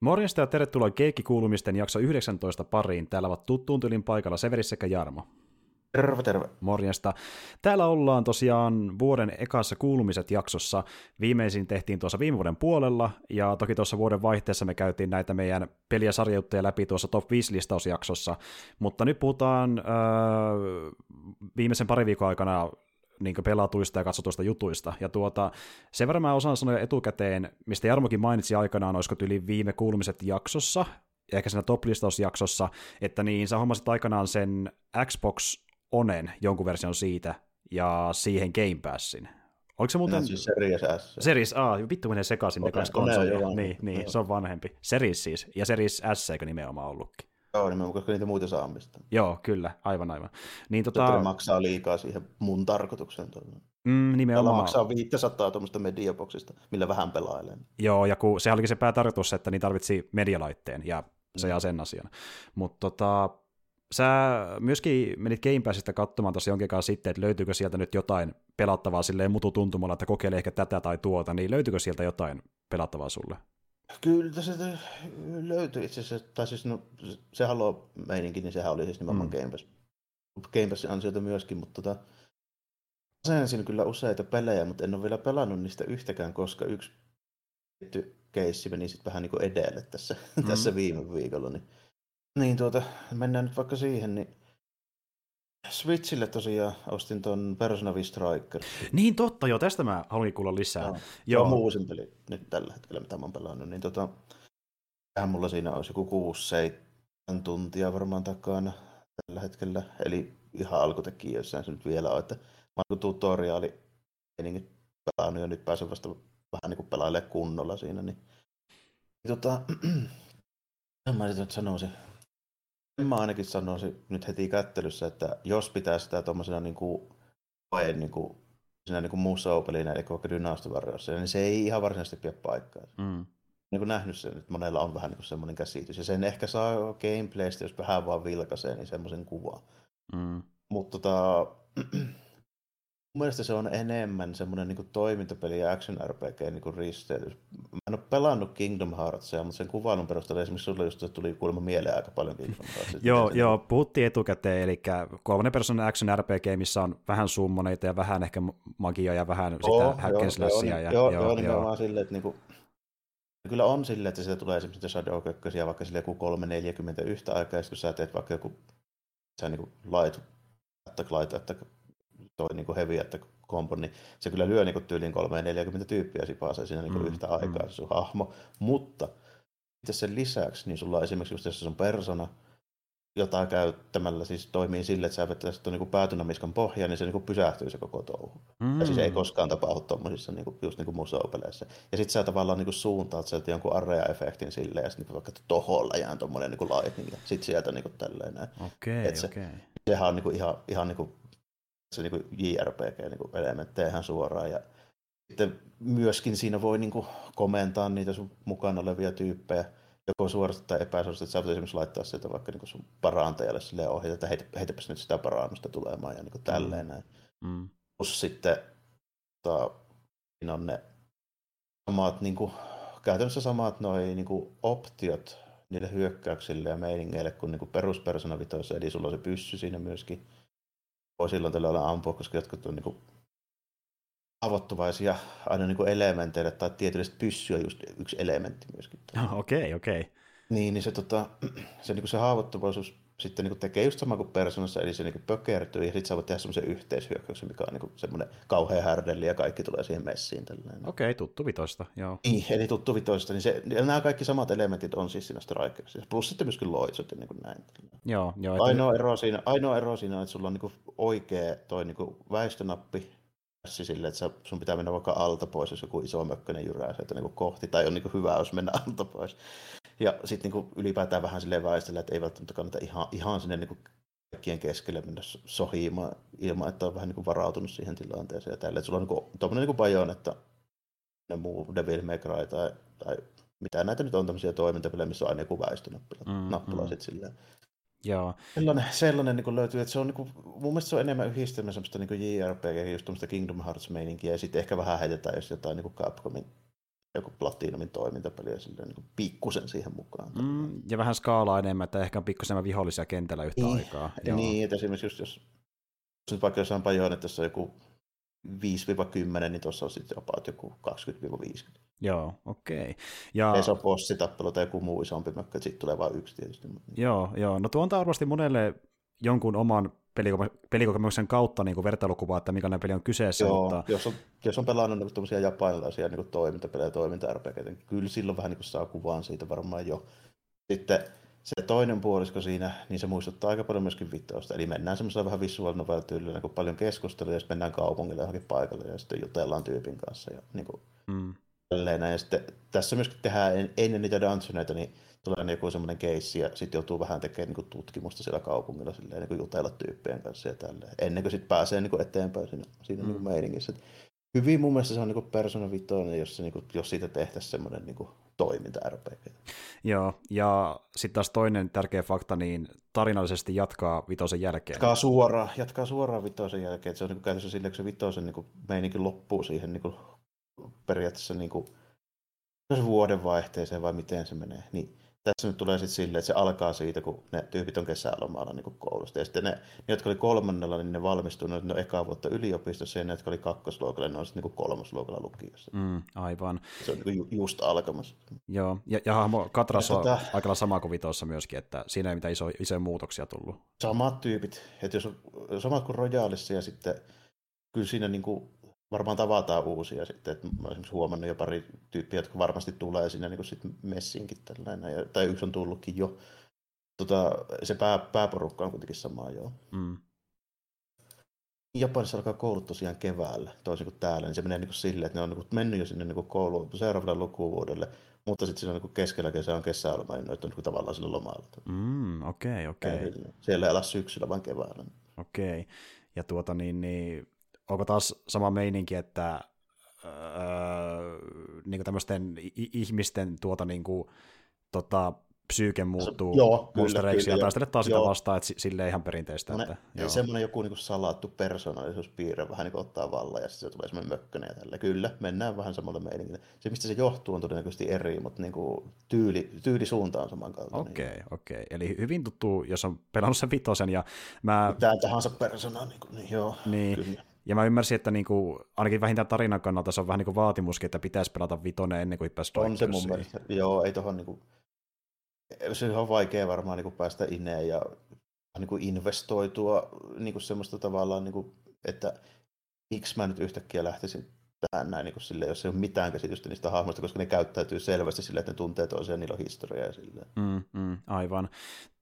Morjesta ja tervetuloa Keikki-kuulumisten jakso 19 pariin. Täällä ovat tuttuun tylin paikalla Severi sekä Jarmo. Terve, terve. Morjesta. Täällä ollaan tosiaan vuoden ekassa kuulumiset jaksossa. Viimeisin tehtiin tuossa viime vuoden puolella, ja toki tuossa vuoden vaihteessa me käytiin näitä meidän peli- ja sarjuttuja läpi tuossa Top 5-listausjaksossa, mutta nyt puhutaan öö, viimeisen pari viikon aikana niin pelatuista ja katsotuista jutuista. Ja tuota, sen verran mä osaan sanoa etukäteen, mistä Jarmokin mainitsi aikanaan, olisiko yli viime kuulumiset jaksossa, ja ehkä siinä top-listausjaksossa, että niin sä hommasit aikanaan sen Xbox Onen jonkun version siitä, ja siihen Game Passin. Oliko se muuten... No, siis Series S. Series A, vittu menee sekaisin okay, ne konsolia. Niin, niin, se on vanhempi. Series siis, ja Series S eikö nimenomaan ollutkin. Joo, nimenomaan, koska niitä muita saa mistä. Joo, kyllä, aivan aivan. Niin, tota... ne maksaa liikaa siihen mun tarkoitukseen. Mm, nimenomaan. Tällä maksaa 500 tuommoista mediaboksista, millä vähän pelailee. Joo, ja kun se olikin se päätarkoitus, että niin tarvitsi medialaitteen, ja se mm. ja sen asian. Mutta tota, sä myöskin menit Game Passista katsomaan tosi jonkin kanssa sitten, että löytyykö sieltä nyt jotain pelattavaa silleen mututuntumalla, että kokeile ehkä tätä tai tuota, niin löytyykö sieltä jotain pelattavaa sulle? Kyllä se löytyi itse asiassa, tai siis no, se Halo meininki, niin sehän oli siis nimenomaan mm. Game Pass. Game Passin ansiota myöskin, mutta tota, asensin kyllä useita pelejä, mutta en ole vielä pelannut niistä yhtäkään, koska yksi tietty keissi meni sitten vähän niin kuin edelle tässä, mm. tässä viime viikolla. Niin, niin tuota, mennään nyt vaikka siihen, niin Switchille tosiaan ostin tuon Persona 5 Striker. Niin totta, joo, tästä mä haluan kuulla lisää. Joo, joo. joo uusin peli nyt tällä hetkellä, mitä mä oon pelannut. Niin tota, mulla siinä olisi joku 6-7 tuntia varmaan takana tällä hetkellä. Eli ihan alkutekijöissään se nyt vielä on, että mä oon tutoriaali niin pelannut ja nyt pääsen vasta vähän niin kuin pelailemaan kunnolla siinä. Niin, niin tota, mä nyt sanoisin, Mä ainakin sanoisin nyt heti kättelyssä, että jos pitää sitä tuommoisena niin kuin, niin kuin, siinä niin kuin musa-opelinä, eli vaikka Dynasty niin se ei ihan varsinaisesti pidä paikkaa. Mm. Niin kuin nähnyt sen, että monella on vähän niin kuin semmoinen käsitys. Ja sen ehkä saa gameplaystä, jos vähän vaan vilkaisee, niin semmoisen kuvan. Mm. Mutta tota, Mun mielestä se on enemmän semmoinen niin toimintapeli ja action RPG niin risteytys. Mä en ole pelannut Kingdom Heartsia, mutta sen kuvailun perusteella esimerkiksi sulle just tuli kuulemma mieleen aika paljon Kingdom Heartsia. joo, joo, puhuttiin etukäteen, eli kolmannen persoonan action RPG, missä on vähän summoneita ja vähän ehkä magioja ja vähän oh, sitä hack Joo, ja, joo, joo, joo, nimenomaan silleen, että niinku, kyllä on silleen, että sitä tulee esimerkiksi Shadow Kökkösiä vaikka sille joku 340 yhtä aikaa, kun sä teet vaikka joku sä niin light, attack, light, attack, toi niin heavy että kompo, niin se kyllä lyö niin tyyliin 340 tyyppiä sipasee siinä niin mm, yhtä mm. aikaa se sun hahmo. Mutta itse sen lisäksi, niin sulla on esimerkiksi just se sun persona, jota käyttämällä siis toimii sille, että sä vettäisit tuon niin päätynamiskan pohjaan, niin se niin pysähtyy se koko touhu. Mm. Ja siis ei koskaan tapahdu tuommoisissa niin just niin museopeleissä. Ja sitten sä tavallaan niin suuntaat sieltä jonkun area-efektin silleen, ja sitten niin vaikka toholla jää tuommoinen niin lightning, ja sitten sieltä niin tälleen näin. Okei, okay, okei. Okay. Sehän on niin ihan, ihan niin se niin JRPG-elementtejä niin ihan suoraan. Ja sitten myöskin siinä voi niin kuin komentaa niitä sun mukana olevia tyyppejä, joko suorasti tai epäsuorasti, että sä voit esimerkiksi laittaa sieltä vaikka niin sun parantajalle sille ohjata, että heitä, heitäpäs nyt sitä parannusta tulemaan ja niin kuin tälleen mm. näin. Mm. Plus sitten tota, siinä on ne samat, niin kuin, käytännössä samat noi, niin kuin optiot niille hyökkäyksille ja meiningeille kuin, niin kuin peruspersona vitoissa, eli sulla on se pyssy siinä myöskin voi silloin tällä olla ampua, koska jotkut on niin avottuvaisia aina niin elementeille tai tietysti pyssyä just yksi elementti myöskin. Okei, okay, okei. Okay. Niin, niin se, tota, se, niin se haavoittuvaisuus sitten niin tekee just sama kuin persoonassa, eli se niin pökertyy, ja sitten sä voit tehdä semmoisen yhteishyökkäyksen, mikä on niin semmoinen kauhean härdelli, ja kaikki tulee siihen messiin. Okei, okay, tuttu vitoista, joo. Niin, eli tuttu vitoista, niin se, ja nämä kaikki samat elementit on siis siinä Strikersissa, plus sitten myöskin loitsut ja niin kuin näin. Joo, joo. Että... Ainoa, ero siinä, ainoa ero siinä on, että sulla on niin oikea toi niin väistönappi, sille, että sun pitää mennä vaikka alta pois, jos joku iso mökkönen jyrää sieltä niin kohti, tai on niin hyvä, jos mennä alta pois. Ja sitten niin ylipäätään vähän silleen väistellä, että ei välttämättä kannata ihan, ihan sinne niin kaikkien keskelle mennä sohimaan ilman, että on vähän niin varautunut siihen tilanteeseen ja tälle. Että sulla on niin tuommoinen niin bajon, että ne muu Devil May Cry tai, tai mitä näitä nyt on tämmöisiä toimintapelejä, missä on aina joku väistönappula mm, nappula mm. sitten silleen. Joo. Sellainen, sellainen niin löytyy, että se on niin kuin, mun mielestä se on enemmän yhdistelmä semmoista niin JRPG, just tuommoista Kingdom Hearts-meininkiä, ja sitten ehkä vähän heitetään, jos jotain niin Capcomin joku Platinumin toimintapeli ja silleen niin pikkusen siihen mukaan. Mm, ja vähän skaalaa enemmän, että ehkä on pikkusen enemmän vihollisia kentällä yhtä niin, aikaa. Joo. Niin, että esimerkiksi just jos, jos nyt vaikka jossain Bajonetassa on joku 5-10, niin tuossa on sitten jopa joku 20-50. Joo, okei. Okay. Ja... Ei se ole bossitappelu tai joku muu isompi että sitten tulee vain yksi tietysti. Joo, joo. No tuo on varmasti monelle jonkun oman pelikokemuksen kautta niin vertailukuvaa, että mikä peli on kyseessä. Joo, mutta... jos, on, jos on pelannut niin tuommoisia japanilaisia niin toimintapelejä ja toiminta niin kyllä silloin vähän niin saa kuvaan siitä varmaan jo. Sitten se toinen puolisko siinä, niin se muistuttaa aika paljon myöskin vitoista. Eli mennään semmoisella vähän visual novel tyylillä, kun paljon keskustelua, ja mennään kaupungille johonkin paikalle, ja sitten jutellaan tyypin kanssa. Ja, niin kuin, mm. ja sitten tässä myöskin tehdään ennen niitä dungeoneita, niin tulee joku semmoinen keissi ja sitten joutuu vähän tekemään niin tutkimusta siellä kaupungilla silleen, niin jutella tyyppien kanssa ja tälleen, ennen kuin sitten pääsee niin kuin eteenpäin siinä, siinä mm. niin meiningissä. hyvin mun mielestä se on niin Persona Vitoinen, jos, se, niin kuin, jos siitä tehtäisiin semmoinen niin toiminta-RPG. Joo, ja sitten taas toinen tärkeä fakta, niin tarinallisesti jatkaa vitosen jälkeen. Jatkaa suoraan, jatkaa suoraan vitosen jälkeen, se on niin kuin käytössä silleen, kun se vitosen niin kuin, meininki loppuu siihen niin kuin, periaatteessa niin kuin, vuoden vaihteeseen vai miten se menee, niin tässä nyt tulee sitten silleen, että se alkaa siitä, kun ne tyypit on kesälomalla niin koulusta. Ja sitten ne, ne, jotka oli kolmannella, niin ne valmistuivat no ekaa vuotta yliopistossa, ja ne, jotka oli kakkosluokalla, ne on sitten niin kolmosluokalla lukiossa. Mm, aivan. Se on niin ju, just alkamassa. Joo, ja, ja hahmo Katras on tota, aika sama kuin Vitossa myöskin, että siinä ei mitään iso, isoja muutoksia tullut. Samat tyypit, että jos on samat kuin Royalissa, ja sitten kyllä siinä niin kuin varmaan tavataan uusia sitten. Että mä olen esimerkiksi huomannut jo pari tyyppiä, jotka varmasti tulee sinne niin sitten messiinkin tällainen, ja, tai yksi on tullutkin jo. Tota, se pää, pääporukka on kuitenkin sama joo. Mm. Japanissa alkaa koulut tosiaan keväällä, toisin kuin täällä, niin se menee niin silleen, että ne on niin mennyt jo sinne niin kouluun seuraavalle lukuvuodelle, mutta sitten siinä on niin keskellä kesää on kesäloma, niin ne on niin tavallaan sillä lomalla. Mm, okei, okay, okei. Okay. Siellä ei ala syksyllä, vaan keväällä. Okei, okay. ja tuota niin, niin onko taas sama meininki, että öö, niin tämmöisten ihmisten tuota niin kuin, tota, psyyke muuttuu joo, monstereiksi ja taistelet taas sitä vastaan, että sille ihan perinteistä. Että, joo. semmoinen joku niin salattu persoonallisuuspiirre vähän niin ottaa vallan ja sitten se tulee semmoinen mökkönen ja tällä. Kyllä, mennään vähän samalle meiningille. Se, mistä se johtuu, on todennäköisesti eri, mutta niin kuin tyyli, tyylisuunta on samankaltainen. Okei, okay, okei. Okay. Eli hyvin tuttu, jos on pelannut sen vitosen ja mä... Mitään tahansa persoonaa, niin, kuin, niin joo, niin. kyllä. Ja mä ymmärsin, että niinku, ainakin vähintään tarinan kannalta se on vähän niin kuin vaatimuskin, että pitäisi pelata vitonen ennen kuin pääsi On se mun mielestä. Joo, ei tohon niinku, se on vaikea varmaan niinku päästä ineen ja niinku investoitua niinku semmoista tavallaan, niinku, että miksi mä nyt yhtäkkiä lähtisin tähän näin, niin kuin sille, jos ei ole mitään käsitystä niistä hahmoista, koska ne käyttäytyy selvästi sille, että ne tuntee toisiaan, niillä on historiaa ja silleen. Mm, mm, aivan.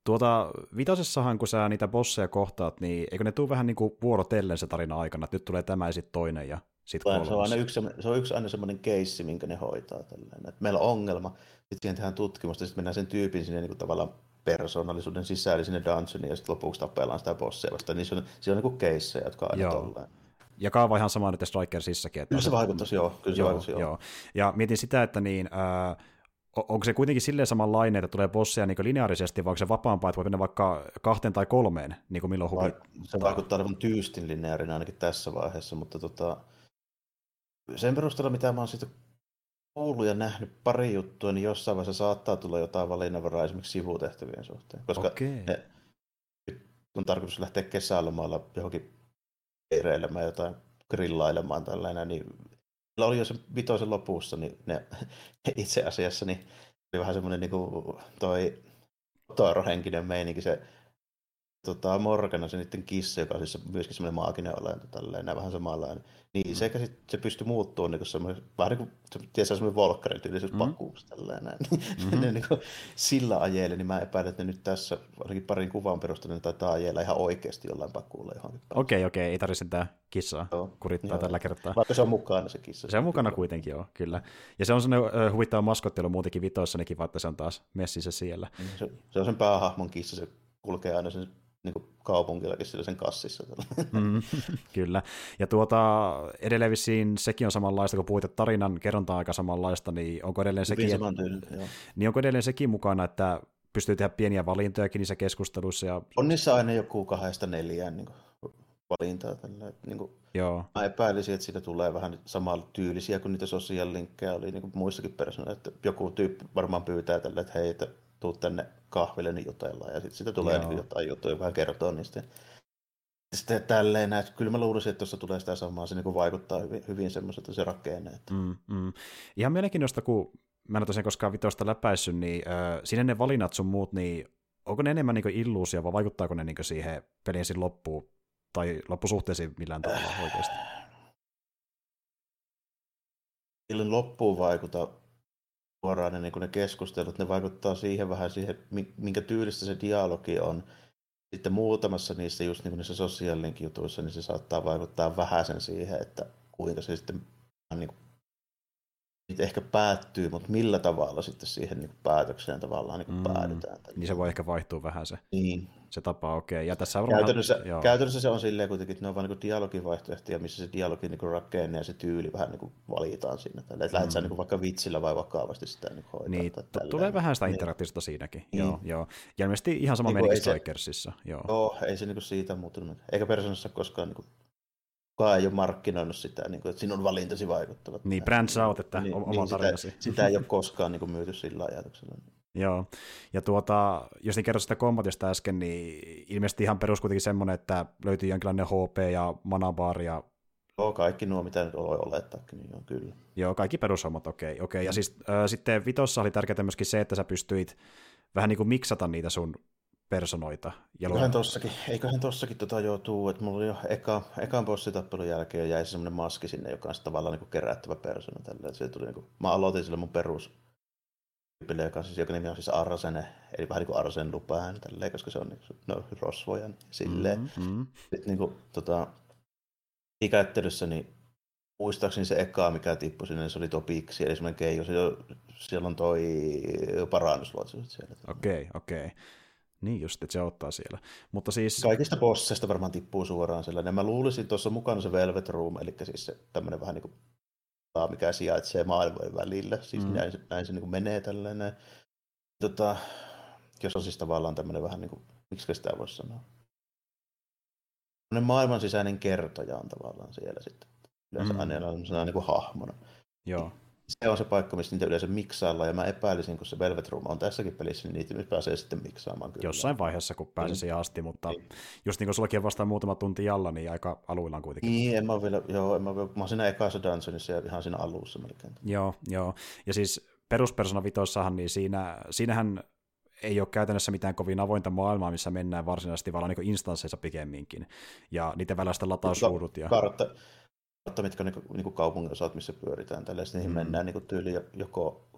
Tuota, vitosessahan, kun sä niitä bosseja kohtaat, niin eikö ne tule vähän niin kuin vuorotellen se tarina aikana, että nyt tulee tämä ja sitten toinen ja sitten kolmas? Se on, aina yksi, se on yksi aina semmoinen keissi, minkä ne hoitaa. Tällainen. Että meillä on ongelma, sitten siihen tehdään tutkimusta, sitten mennään sen tyypin sinne niin kuin tavallaan persoonallisuuden sisälle sinne dungeoniin ja sitten lopuksi tapellaan sitä bossia vastaan. Niin se on, se on niin kuin keissejä, jotka on aina Joo. tolleen. Ja kaava ihan sama nyt Strikersissakin. Että kyllä se vaikuttaisi, joo. Kyllä se joo, vaikuttaisi, joo. joo. Ja mietin sitä, että niin, äh, onko se kuitenkin silleen samanlainen, että tulee bosseja niin lineaarisesti, vai onko se vapaampaa, että voi mennä vaikka kahteen tai kolmeen, niin kuin milloin huvittaa? Se vaikuttaa olevan tyystin lineaarina ainakin tässä vaiheessa, mutta tota, sen perusteella, mitä mä oon siitä kuullut ja nähnyt pari juttua, niin jossain vaiheessa saattaa tulla jotain valinnanvaraa esimerkiksi sivutehtävien suhteen. Koska okay. ne, on tarkoitus lähteä kesälomalla johonkin reilemään jotain grillailemaan tällainen, niin oli jo se vitoisen lopussa, niin ne itse asiassa niin oli vähän semmoinen niin kuin toi Toro-henkinen meininki, se tota, Morgana, se niiden kissa, joka on siis myöskin semmoinen maaginen olento, tälleen, vähän samanlainen. Niin mm. sekä sit, se pystyy muuttumaan niin semmoinen, vähän niin kuin, tiedätkö, semmoinen volkkarin tyylisyys mm. tälleen näin. Mm-hmm. ne, niin kuin, sillä ajeelle, niin mä epäilen, että ne nyt tässä, ainakin parin kuvan perusteella, ne taitaa ajella ihan oikeasti jollain pakuulla johonkin. Okei, okay, okei, okay, ei tarvitse sitä kissaa joo, kurittaa joo. tällä kertaa. Vaikka se on mukana se kissa. Se on mukana kuitenkin, joo, kyllä. Ja se on sellainen huvittava maskottelu muutenkin vitoissa, nekin, vaikka se on taas messissä siellä. Se, se on sen päähahmon kissa, se kulkee aina sen niin kuin kaupunkillakin sen kassissa. Mm, kyllä. Ja tuota, edelleen vissiin sekin on samanlaista, kun puhuit, että tarinan kerronta aika samanlaista, niin onko edelleen sekin, että, niin onko edelleen sekin mukana, että pystyy tehdä pieniä valintojakin niissä keskusteluissa? Ja... On niissä aina joku kahdesta neljään niin valintaa. Tällä. Että, niin kuin, Joo. Mä epäilisin, että siitä tulee vähän samalla tyylisiä kuin niitä sosiaalilinkkejä oli niin kuin muissakin persoonilla, että joku tyyppi varmaan pyytää tälle, että hei, että tuu tänne kahville, niin jutellaan, ja sitten siitä tulee niin jotain juttuja, joka kertoo niistä. Sitten tälleen näin, kyllä mä luulisin, että tuossa tulee sitä samaa, se niin vaikuttaa hyvin, hyvin semmoiselta se rakenne. Että... Mm, mm. Ihan mielenkiintoista, kun mä en ole tosiaan koskaan vitosta läpäissyt, niin äh, sinne ne valinnat sun muut, niin onko ne enemmän niin illuusia vai vaikuttaako ne niin siihen pelin loppuun tai loppusuhteisiin millään tavalla oikeasti? Illan loppuun vaikuta suoraan ne, niin ne keskustelut, ne vaikuttaa siihen vähän siihen, minkä tyylistä se dialogi on. Sitten muutamassa niissä just niin kuin niissä sosiaalinen jutuissa, niin se saattaa vaikuttaa vähäisen siihen, että kuinka se sitten niin kuin ehkä päättyy, mutta millä tavalla sitten siihen niin päätökseen tavallaan niin mm. päädytään. Niin se voi ehkä vaihtua vähän se, niin. Se tapa, okei. Okay. Ja tässä varmaan, käytännössä, joo. käytännössä se on silleen kuitenkin, että ne on vain niin dialogivaihtoehtoja, missä se dialogin niin rakenne ja se tyyli vähän niin kuin valitaan siinä. Tällä, että mm. lähdet niin vaikka vitsillä vai vakavasti sitä niin hoitaa. Niin, t- tulee vähän sitä niin. interaktiivista siinäkin. Niin. Joo, joo. Ja ilmeisesti ihan sama niin meni Strikersissa. Joo. joo, ei se niin siitä muuttunut. Eikä persoonassa koskaan niin kuin kukaan ei ole markkinoinut sitä, niin kuin, että sinun valintasi vaikuttavat. Niin, brand out, että niin, oma niin, tarinasi. Sitä, sitä ei ole koskaan niin kuin, myyty sillä ajatuksella. Joo, ja tuota, jos niin kerroit sitä kombatista äsken, niin ilmeisesti ihan perus kuitenkin semmoinen, että löytyy jonkinlainen HP ja manabar ja Joo, kaikki nuo, mitä nyt voi olettaakin, niin on kyllä. Joo, kaikki perushommat, okei. Okay, okay. Ja siis äh, sitten Vitossa oli tärkeää myöskin se, että sä pystyit vähän niin kuin miksata niitä sun personoita. Ja eiköhän tossakin, eiköhän tossakin tota joutuu, että mulla oli jo eka, ekan bossitappelun jälkeen jäi semmoinen maski sinne, joka on tavallaan niin kuin kerättävä persona. Tällä. Se tuli, niin kuin, mä aloitin sillä mun perus tyypille, joka, siis, joka nimi on siis Arsene, eli vähän niin kuin Arsen Lupään, tälleen, koska se on niin, no, rosvoja, niin silleen. Mm-hmm. Sitten niin kuin, tota, ikäyttelyssä, niin muistaakseni se eka, mikä tippui sinne, niin se oli tuo Piksi, eli semmoinen keijo, se, siellä on toi parannusluotsu siellä. Okei, okay, okei. Okay. Niin just, että se ottaa siellä. Mutta siis... Kaikista bosseista varmaan tippuu suoraan sellainen. Mä luulisin tuossa mukana se Velvet Room, eli siis se tämmöinen vähän niin kuin mikä sijaitsee maailmojen välillä. Siis mm. näin, näin se niin kuin menee tällainen. Tota, jos on siis tavallaan tämmöinen vähän niin kuin, miksi sitä voisi sanoa? maailman sisäinen kertoja on tavallaan siellä sitten. Yleensä mm. aina niin kuin hahmona. Joo se on se paikka, missä niitä yleensä miksaillaan, ja mä epäilisin, kun se Velvet Room on tässäkin pelissä, niin niitä nyt pääsee sitten miksaamaan kyllä. Jossain vaiheessa, kun pääsee niin. siihen asti, mutta niin. just niin kuin sullakin on vasta muutama tunti jalla, niin aika aluillaan kuitenkin. Niin, en mä vielä, joo, en mä, vielä, mä oon siinä ekassa dungeonissa ja ihan siinä alussa melkein. Joo, joo, ja siis peruspersona vitossahan, niin siinä, siinähän ei ole käytännössä mitään kovin avointa maailmaa, missä mennään varsinaisesti vaan niin instansseissa pikemminkin. Ja niiden välillä sitten latausruudut. Ja... Kartta, kautta, mitkä on niin, niin kaupungin osat, missä pyöritään. Tällä niihin mm. mennään niin tyyli joko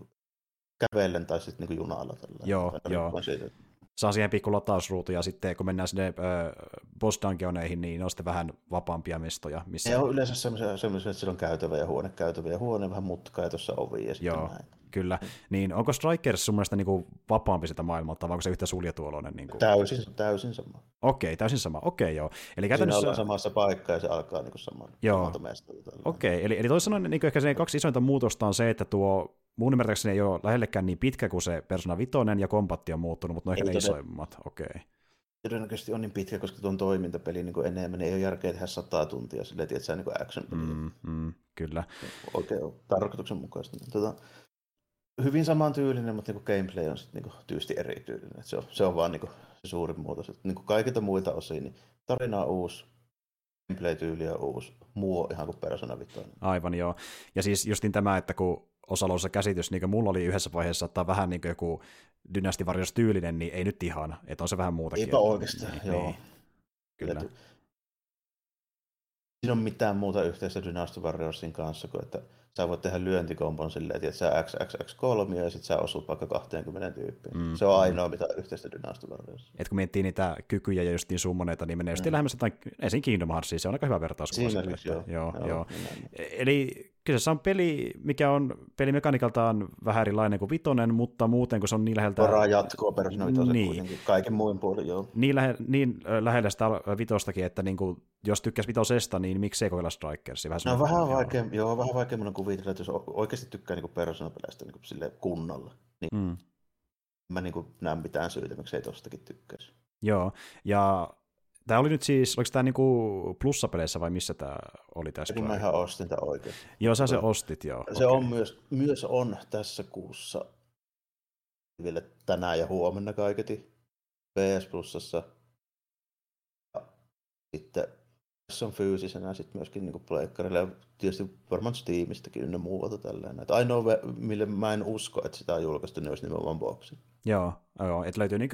kävellen tai sitten niin junalla. Tällä. Joo, joo. Siitä. Saa siihen pikku latausruutu ja sitten kun mennään sinne boss dungeoneihin, niin on sitten vähän vapaampia mestoja. Missä... Ne on yleensä sellaisia, sellaisia, että siellä on käytävä ja huone, käytävä ja huone, vähän mutkaa ja tuossa ovi ja sitten Joo. näin. Kyllä. Niin onko Strikers sun mielestä niinku vapaampi sitä maailmalta, vai onko se yhtä suljetuoloinen? Niinku? Täysin, täysin sama. Okei, okay, täysin sama. Okei, okay, joo. Eli käytännössä... Siinä samassa paikkaa ja se alkaa niinku saman, joo. Okei, okay, eli, eli toisin sanoen niin ehkä se kaksi isointa muutosta on se, että tuo mun ymmärtääkseni ei ole lähellekään niin pitkä kuin se Persona 5 ja kompatti on muuttunut, mutta ne on ehkä ne isoimmat. Okei. Okay. Todennäköisesti on niin pitkä, koska tuon toimintapeli niin enemmän niin ei ole järkeä tehdä sataa tuntia silleen, että sä niin action mm, mm, kyllä. Oikein tarkoituksenmukaista. Tota, hyvin samantyylinen, mutta niin gameplay on sitten niin tyysti erityylinen. Se on, se on vaan niin kuin, se suurin muutos. Että, niin kaikilta muilta osin, niin tarina on uusi, gameplay-tyyli on uusi, muu on ihan kuin Persona 5. Aivan joo. Ja siis justin tämä, että kun osalla käsitys, niin kuin mulla oli yhdessä vaiheessa, että vähän niin kuin joku Dynasty Warriors tyylinen, niin ei nyt ihan, että on se vähän muutakin. Eipä oikeastaan, niin, joo. Niin. Kyllä. Siinä on mitään muuta yhteistä Dynasty Warriorsin kanssa kuin, että sä voit tehdä lyöntikompon silleen, että sä XXX3 ja sitten sä osut vaikka 20 tyyppiin. Mm. Se on ainoa, mitä yhteistä dynastivarjoissa. Et kun miettii niitä kykyjä ja just niin summoneita, niin menee mm. lähemmäs jotain, esim. Kingdom Heartsia, se on aika hyvä vertaus. Siinä joo. joo, joo. joo. Eli kyseessä on peli, mikä on pelimekanikaltaan vähän erilainen kuin Vitonen, mutta muuten kun se on niin läheltä... Varaa jatkoa Persona niin. kuitenkin, kaiken muun puolin, joo. Niin, lähe, niin lähellä sitä Vitostakin, että niin kuin, jos tykkäs Vitosesta, niin miksei kokeilla Strikersia? Vähän no, vähän vaikea, joo, vähän vaikea mun kuvitella, että jos oikeasti tykkää niin Persona-peleistä niin sille kunnolla, niin mm. mä niin kuin näen mitään syytä, miksi ei tostakin tykkäisi. Joo, ja Tämä oli nyt siis, oliko tämä niinku plussapeleissä vai missä tämä oli tässä? Kun mä ihan ostin tämän oikein. Joo, sä se ostit, joo. Se okay. on myös, myös on tässä kuussa vielä tänään ja huomenna kaiketi PS Plusassa. Ja sitten se on fyysisenä sitten myöskin niin pleikkarille ja tietysti varmaan Steamistäkin ynnä muuta tälleen. Että ainoa, mille mä en usko, että sitä on julkaistu, niin olisi nimenomaan boksi. Joo, joo että löytyy niin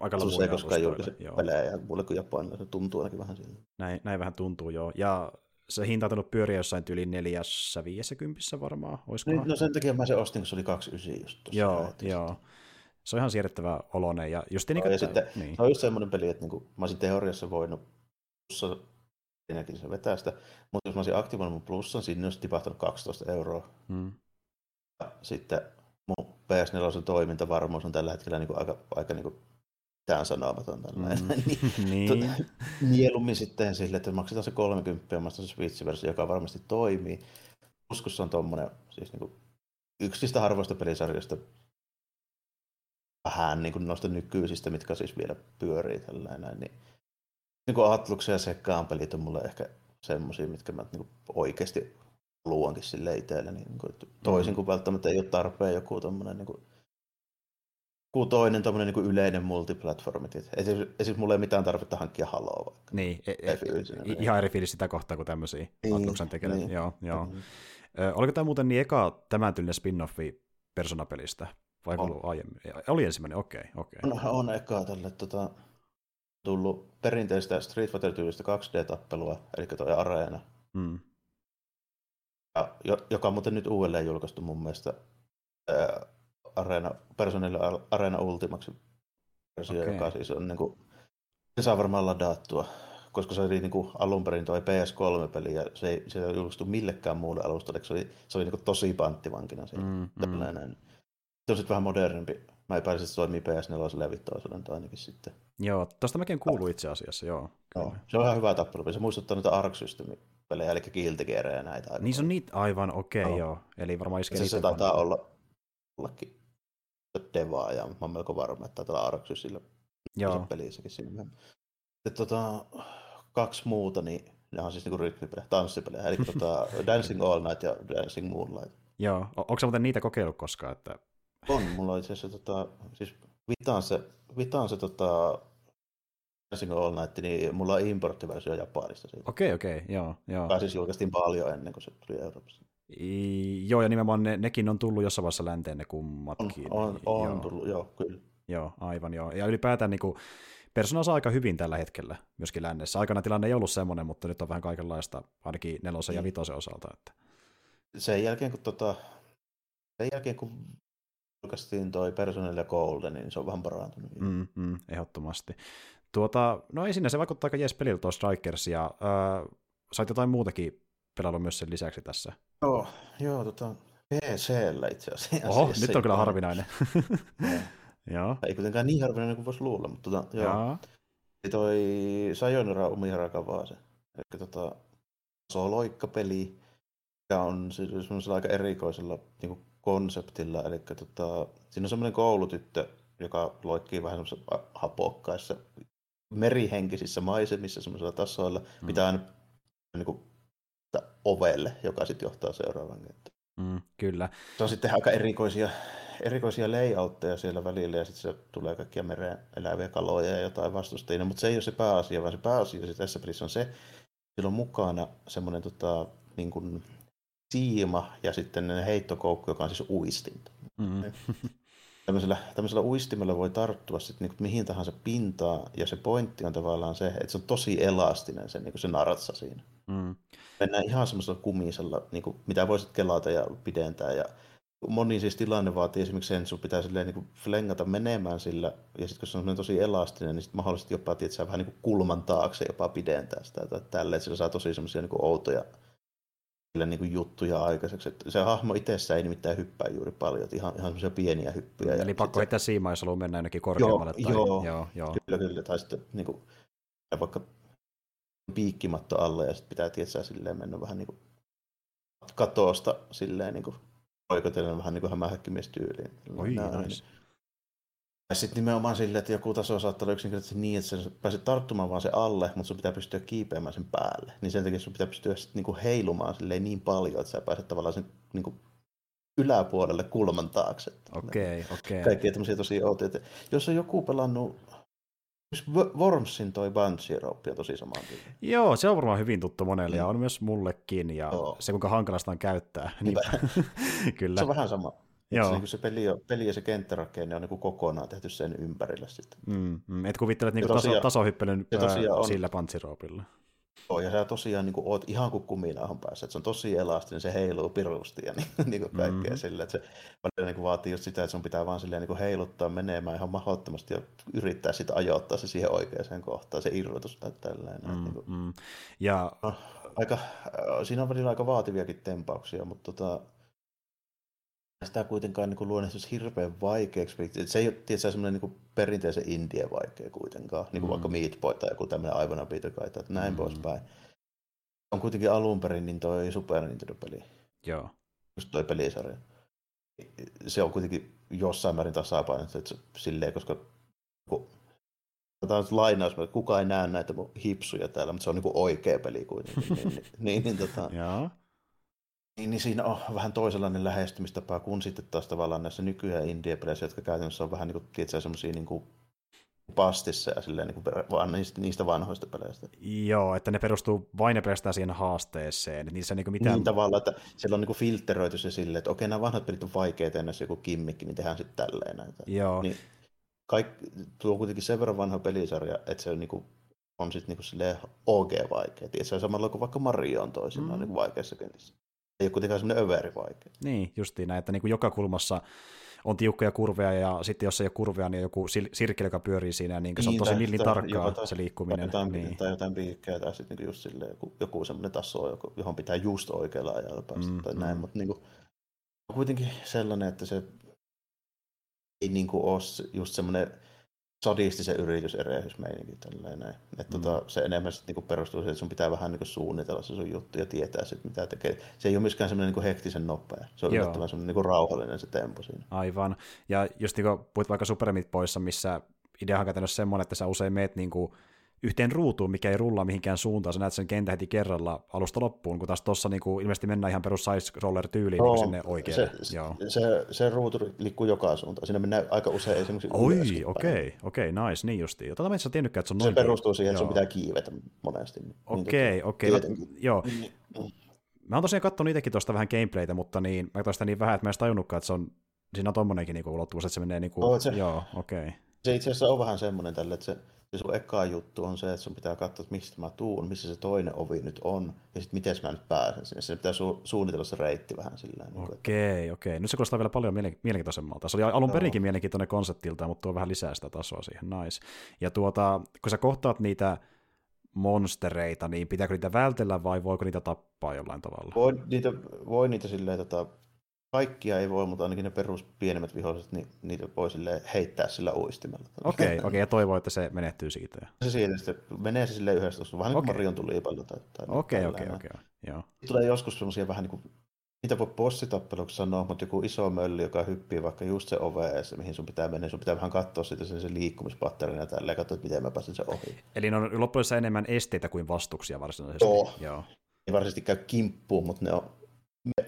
aika lailla Se ei koskaan julkaise pelejä, mulle kuin Japanilla se tuntuu ainakin vähän siltä. Näin, näin vähän tuntuu, joo. Ja se hinta on tullut pyöriä jossain yli 450 varmaan, olisiko? Niin, no sen takia mä se ostin, kun se oli 29 just tuossa. Joo, joo. Se on ihan siirrettävä oloinen. Ja, just niin, no, ja sitten, niin. se on just semmoinen peli, että niin kuin, mä olisin teoriassa voinut siinäkin se vetää sitä. Mutta jos mä olisin aktivoinut mun plussan, sinne olisi tipahtanut 12 euroa. Hmm. Ja sitten mun PS4 toimintavarmuus on tällä hetkellä niin kuin aika, aika niin kuin mitään sanomaton. Mm. niin. Mieluummin sitten sille, että maksetaan se 30 ja se Switch-versio, joka varmasti toimii. Uskussa on tuommoinen siis niin yksi niistä harvoista pelisarjoista vähän niin kuin noista nykyisistä, mitkä siis vielä pyörii tällainen, niin niin kuin Atluksen ja Sekkaan pelit on mulle ehkä semmoisia, mitkä mä niin kuin oikeasti luonkin sille itselle. Niin kuin, toisin mm. kuin välttämättä ei ole tarpeen joku tommonen niin kuin, joku toinen tommonen niin kuin yleinen multiplatformi. Esimerkiksi mulla ei mitään tarvetta hankkia Haloa vaikka. Niin, e, e, niin. ihan eri fiilis sitä kohtaa kuin tämmöisiä niin, Atluksen tekeleitä. Niin. Joo, joo. Mm. Ö, oliko tämä muuten niin eka tämän tyylinen spin-offi Persona-pelistä? Vai on. ollut aiemmin? Oli ensimmäinen, okei. Okay, okay. On, on eka tälle tota, tullut perinteistä Street Fighter-tyylistä 2D-tappelua, eli toi Areena. Mm. Ja, joka on muuten nyt uudelleen julkaistu mun mielestä ää, Areena Ultimaksi versio, okay. joka siis on niin kuin, se saa varmaan ladattua, koska se oli niin kuin, alun perin toi PS3-peli ja se ei, se ei julkaistu millekään muulle alustalle, se oli, se oli niin kuin, tosi panttivankina siinä. Mm, mm. Se on sitten vähän modernimpi Mä epäilisin, että se toimii PS4 levittoisuuden ainakin sitten. Joo, tosta mäkin kuulu itse asiassa, joo. joo. Se on ihan hyvä tappelu. Se muistuttaa niitä arc pelejä eli Guilty Gear ja näitä. Niin se on niitä aivan okei, okay, joo. Eli varmaan iskee Se, se taitaa olla, ollakin devaa, ja mä oon melko varma, että taitaa arc joo. pelissäkin siinä. Sitten tota, kaksi muuta, niin ne on siis niinku rytmipelejä, tanssipelejä, eli tota Dancing All Night ja Dancing Moonlight. Joo, onko sä muuten niitä kokeillut koskaan, että on, mulla on itse asiassa, tota, siis Vitaan se, Vitaan se tota, Dancing All Night, niin mulla on importtiversio Japanista siitä. Okei, okay, okei, okay, joo. joo. Joka siis julkaistiin paljon ennen kuin se tuli Euroopassa. I, joo, ja nimenomaan ne, nekin on tullut jossain vaiheessa länteen ne kummatkin. On, on, on joo. tullut, joo, kyllä. Joo, aivan joo. Ja ylipäätään niin kuin, Persona saa aika hyvin tällä hetkellä myöskin lännessä. Aikana tilanne ei ollut semmoinen, mutta nyt on vähän kaikenlaista, ainakin nelosen ja niin. vitosen osalta. Että. Sen jälkeen, kun, tota, sen jälkeen, kun julkaistiin toi Personal ja Golden, niin se on vähän parantunut. Mm, mm, ehdottomasti. Tuota, no ei sinne, se vaikuttaa aika jees peliltä tuo Strikers, ja äh, sait jotain muutakin pelailu myös sen lisäksi tässä. Joo, joo tota, PCllä itse asiassa. Oho, nyt on kyllä harvinainen. joo. Ei kuitenkaan niin harvinainen kuin voisi luulla, mutta tota, joo. joo. Ja toi Sayonara Umihara Kawase, eli tota, soloikkapeli, ja on semmoisella aika erikoisella niin kuin konseptilla. Eli tota, siinä on semmoinen koulutyttö, joka loikkii vähän semmoisessa hapokkaissa merihenkisissä maisemissa semmoisella tasoilla, mm. pitää aina niin kuin, ovelle, joka sitten johtaa seuraavaan Mm, kyllä. Se on sitten aika erikoisia, erikoisia layoutteja siellä välillä ja sitten se tulee kaikkia mereen eläviä kaloja ja jotain vastustajia, mutta se ei ole se pääasia, vaan se pääasia tässä pelissä on se, että on mukana semmoinen tota, niin kuin, siima ja sitten heittokoukku, joka on siis uistinta. Mm. Tämmöisellä, tämmöisellä uistimella voi tarttua sitten niin mihin tahansa pintaan, ja se pointti on tavallaan se, että se on tosi elastinen se, niin se naratsa siinä. Mm. Mennään ihan semmoisella kumisella, niin kuin, mitä voisit kelata ja pidentää, ja moni siis tilanne vaatii esimerkiksi sen, että sun pitää silleen niin flengata menemään sillä, ja sitten kun se on tosi elastinen, niin sitten mahdollisesti jopa tietää vähän niin kuin kulman taakse jopa pidentää sitä tai tälle, että sillä saa tosi semmoisia niin outoja niin kuin juttuja aikaiseksi. Että se hahmo itsessään ei nimittäin hyppää juuri paljon, ihan, ihan semmoisia pieniä hyppyjä. Eli pakko heittää siimaa, jos haluaa mennä jonnekin korkeammalle. Joo, tai... joo, joo, joo, kyllä, kyllä. Tai sitten niin kuin, vaikka piikkimatto alle ja sitten pitää tietää silleen mennä vähän niin kuin katoosta silleen niin kuin oikotellen vähän niin kuin hämähäkkimiestyyliin. Oi, nice. Ja sitten nimenomaan silleen, että joku taso saattaa olla yksinkertaisesti niin, että sä pääset tarttumaan vaan se alle, mutta sun pitää pystyä kiipeämään sen päälle. Niin sen takia sun pitää pystyä sit niinku heilumaan silleen niin paljon, että sä pääset tavallaan sen niinku yläpuolelle kulman taakse. Okei, okay, okei. Okay. Kaikkia tämmöisiä tosi outoja. Jos on joku pelannut Wormsin toi Banshee Rope tosi samaan tyyliin. Joo, se on varmaan hyvin tuttu monelle mm. ja on myös mullekin ja Joo. se kuinka hankalasta on käyttää. Niin, kyllä. Se on vähän sama. Joo. Se, niin se peli, peli ja se kenttärakenne on niin kokonaan tehty sen ympärillä sitten. Mm, mm. Et kuvittelet niin taso, tasohyppelyn sillä pantsiroopilla. Joo, ja sä tosiaan niin kuin, oot ihan kuin kuminauhan päässä, että se on tosi elastinen, se heiluu pirusti ja niin, niin kuin kaikkea mm-hmm. sillä, että se niin kuin, vaatii just sitä, että sun pitää vaan silleen, niin kuin heiluttaa menemään ihan mahdottomasti ja yrittää sitä ajoittaa se siihen oikeaan kohtaan, se irrotus tai tällainen. Mm-hmm. Niin kuin, mm. ja... no, aika, äh, siinä on välillä aika vaativiakin tempauksia, mutta tota, sitä kuitenkaan niin luonnollisesti hirveän vaikeaksi. Se ei ole tietysti semmoinen niin perinteisen indie vaikea kuitenkaan, niin kuin mm. vaikka Meat Boy tai joku tämmöinen aivan apitokaita, että näin mm. poispäin. On kuitenkin alun perin niin toi Super Nintendo-peli. Joo. Just toi pelisarja. Se on kuitenkin jossain määrin tasapainossa, että silleen, koska kun Tämä on lainaus, että kukaan ei näe näitä hipsuja täällä, mutta se on niin oikea peli kuitenkin. niin, niin, niin, niin, tota, niin, niin siinä on vähän toisenlainen lähestymistapa kuin sitten taas tavallaan näissä nykyään indie-peleissä, jotka käytännössä on vähän niin kuin, tiedätkö, semmoisia niin kuin pastissa ja silleen, niin kuin, vaan niistä, niistä vanhoista peleistä. Joo, että ne perustuu vain ja pelkästään siihen haasteeseen. Että niissä niin, mitään... niin tavallaan, että siellä on niin kuin filteröity se silleen, että okei, nämä vanhat pelit on vaikeita, jos joku kimmikki, niin tehdään sitten tälleen näitä. Joo. Niin, kaik, tuo on kuitenkin sen verran vanha pelisarja, että se on, niin kuin, on sitten niin OG vaikea. Se on samalla kuin vaikka Mario on toisinaan mm. niin vaikeassa kentissä ei ole kuitenkaan semmoinen överi vaikea. Niin, justiin näin, että niin kuin joka kulmassa on tiukkoja kurveja ja sitten jos ei ole kurveja, niin joku sirkkeli, joka pyörii siinä, niin, niin se on niin, tosi millin tarkkaa jotain, se liikkuminen. Tai jotain, niin. tai jotain piikkejä tai sitten niin just silleen, joku, joku semmoinen taso, johon pitää just oikealla ajalla päästä mm, tai näin, mm. mutta niin kuin, kuitenkin sellainen, että se ei niin kuin ole just semmoinen sadistisen yrityserehysmeininki. Näin. Että mm. tota, se enemmän sit niinku perustuu siihen, että sun pitää vähän niinku suunnitella se sun juttu ja tietää sit, mitä tekee. Se ei ole myöskään semmoinen niinku hektisen nopea. Se on yllättävän semmoinen niinku rauhallinen se tempo siinä. Aivan. Ja just niin kuin puhuit vaikka Super Meat Boyssa, missä idea on käytännössä semmoinen, että sä usein meet niinku yhteen ruutuun, mikä ei rullaa mihinkään suuntaan, sä näet sen kentän heti kerralla alusta loppuun, kun taas tuossa niin ilmeisesti mennään ihan perus side roller tyyliin no, niin sinne oikealle. Se, Joo. Se, se, ruutu liikkuu joka suuntaan, siinä mennään aika usein esimerkiksi Oi, okei, okei, okay, okay, nice, niin justiin. Tätä mä en tiennytkään, että se on noin. Se perustuu siihen, että sun pitää kiivetä monesti. Niin, okei, niin, okei, okay, joo. Niin. Mä oon tosiaan katsonut itsekin tuosta vähän gameplaytä, mutta niin, mä sitä niin vähän, että mä en tajunnutkaan, että se on, siinä on tommonenkin niin ulottuvuus, että se menee niin kuin, oh, se, joo, okei. Okay. Se itse asiassa on vähän semmoinen tälle, että se se sun eka juttu on se, että sun pitää katsoa, että mistä mä tuun, missä se toinen ovi nyt on, ja sitten miten mä nyt pääsen sinne. Se pitää su- suunnitella se reitti vähän sillä Okei, okay, okei. Okay. Nyt se kuulostaa vielä paljon mielen- mielenkiintoisemmalta. Se oli alun perinkin mielenkiintoinen konseptilta, mutta tuo vähän lisää sitä tasoa siihen. Nice. Ja tuota, kun sä kohtaat niitä monstereita, niin pitääkö niitä vältellä vai voiko niitä tappaa jollain tavalla? Voi niitä, voi niitä silleen tota, kaikkia ei voi, mutta ainakin ne perus pienemmät viholliset, niin niitä voi sille heittää sillä uistimella. Okei, okay, okay, ja toivoo, että se menehtyy siitä. Se siitä sitten menee se sille yhdessä, vähän niin kuin Marion liipalla. Okei, okei, okei. Tulee joskus semmoisia vähän niin kuin, niitä voi bossitappeluksi sanoa, mutta joku iso mölli, joka hyppii vaikka just se oveessa, mihin sun pitää mennä, sun pitää vähän katsoa sitä sen, sen liikkumispatterina ja tälleen, katsoa, että miten mä pääsen sen ohi. Eli ne on loppujen enemmän esteitä kuin vastuksia varsinaisesti. Joo. Joo. Ei varsinaisesti käy kimppuun, mutta ne on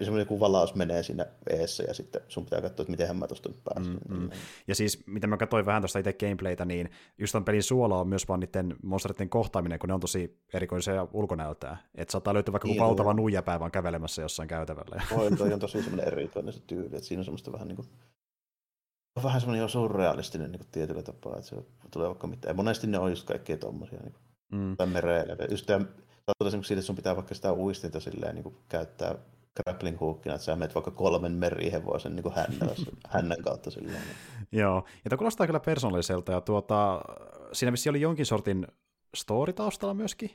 semmoinen joku valaus menee siinä eessä ja sitten sun pitää katsoa, että miten mä tuosta nyt pääsen. Mm, mm. Ja siis, mitä mä katsoin vähän tuosta itse gameplaytä, niin just ton pelin suola on myös vaan niiden monsteritten kohtaaminen, kun ne on tosi erikoisia ulkonäöltään. Että saattaa löytyä vaikka niin, valtava nuijapää vaan kävelemässä jossain käytävällä. Oi, toi on tosi semmoinen erikoinen se tyyli, että siinä on semmoista vähän niin kuin on vähän semmoinen jo surrealistinen niin kuin tietyllä tapaa, että se tulee vaikka mitään. Ja monesti ne on just kaikkea tommosia, niin kuin, mm. tai mereillä. Just tämä, esimerkiksi siitä, että sun pitää vaikka sitä uistinta silleen, niin kuin käyttää grappling hookina, että sä menet vaikka kolmen merihevosen niin hännän, hännän kautta silleen. Joo, ja tämä kuulostaa kyllä persoonalliselta, ja tuota, siinä vissi oli jonkin sortin story taustalla myöskin?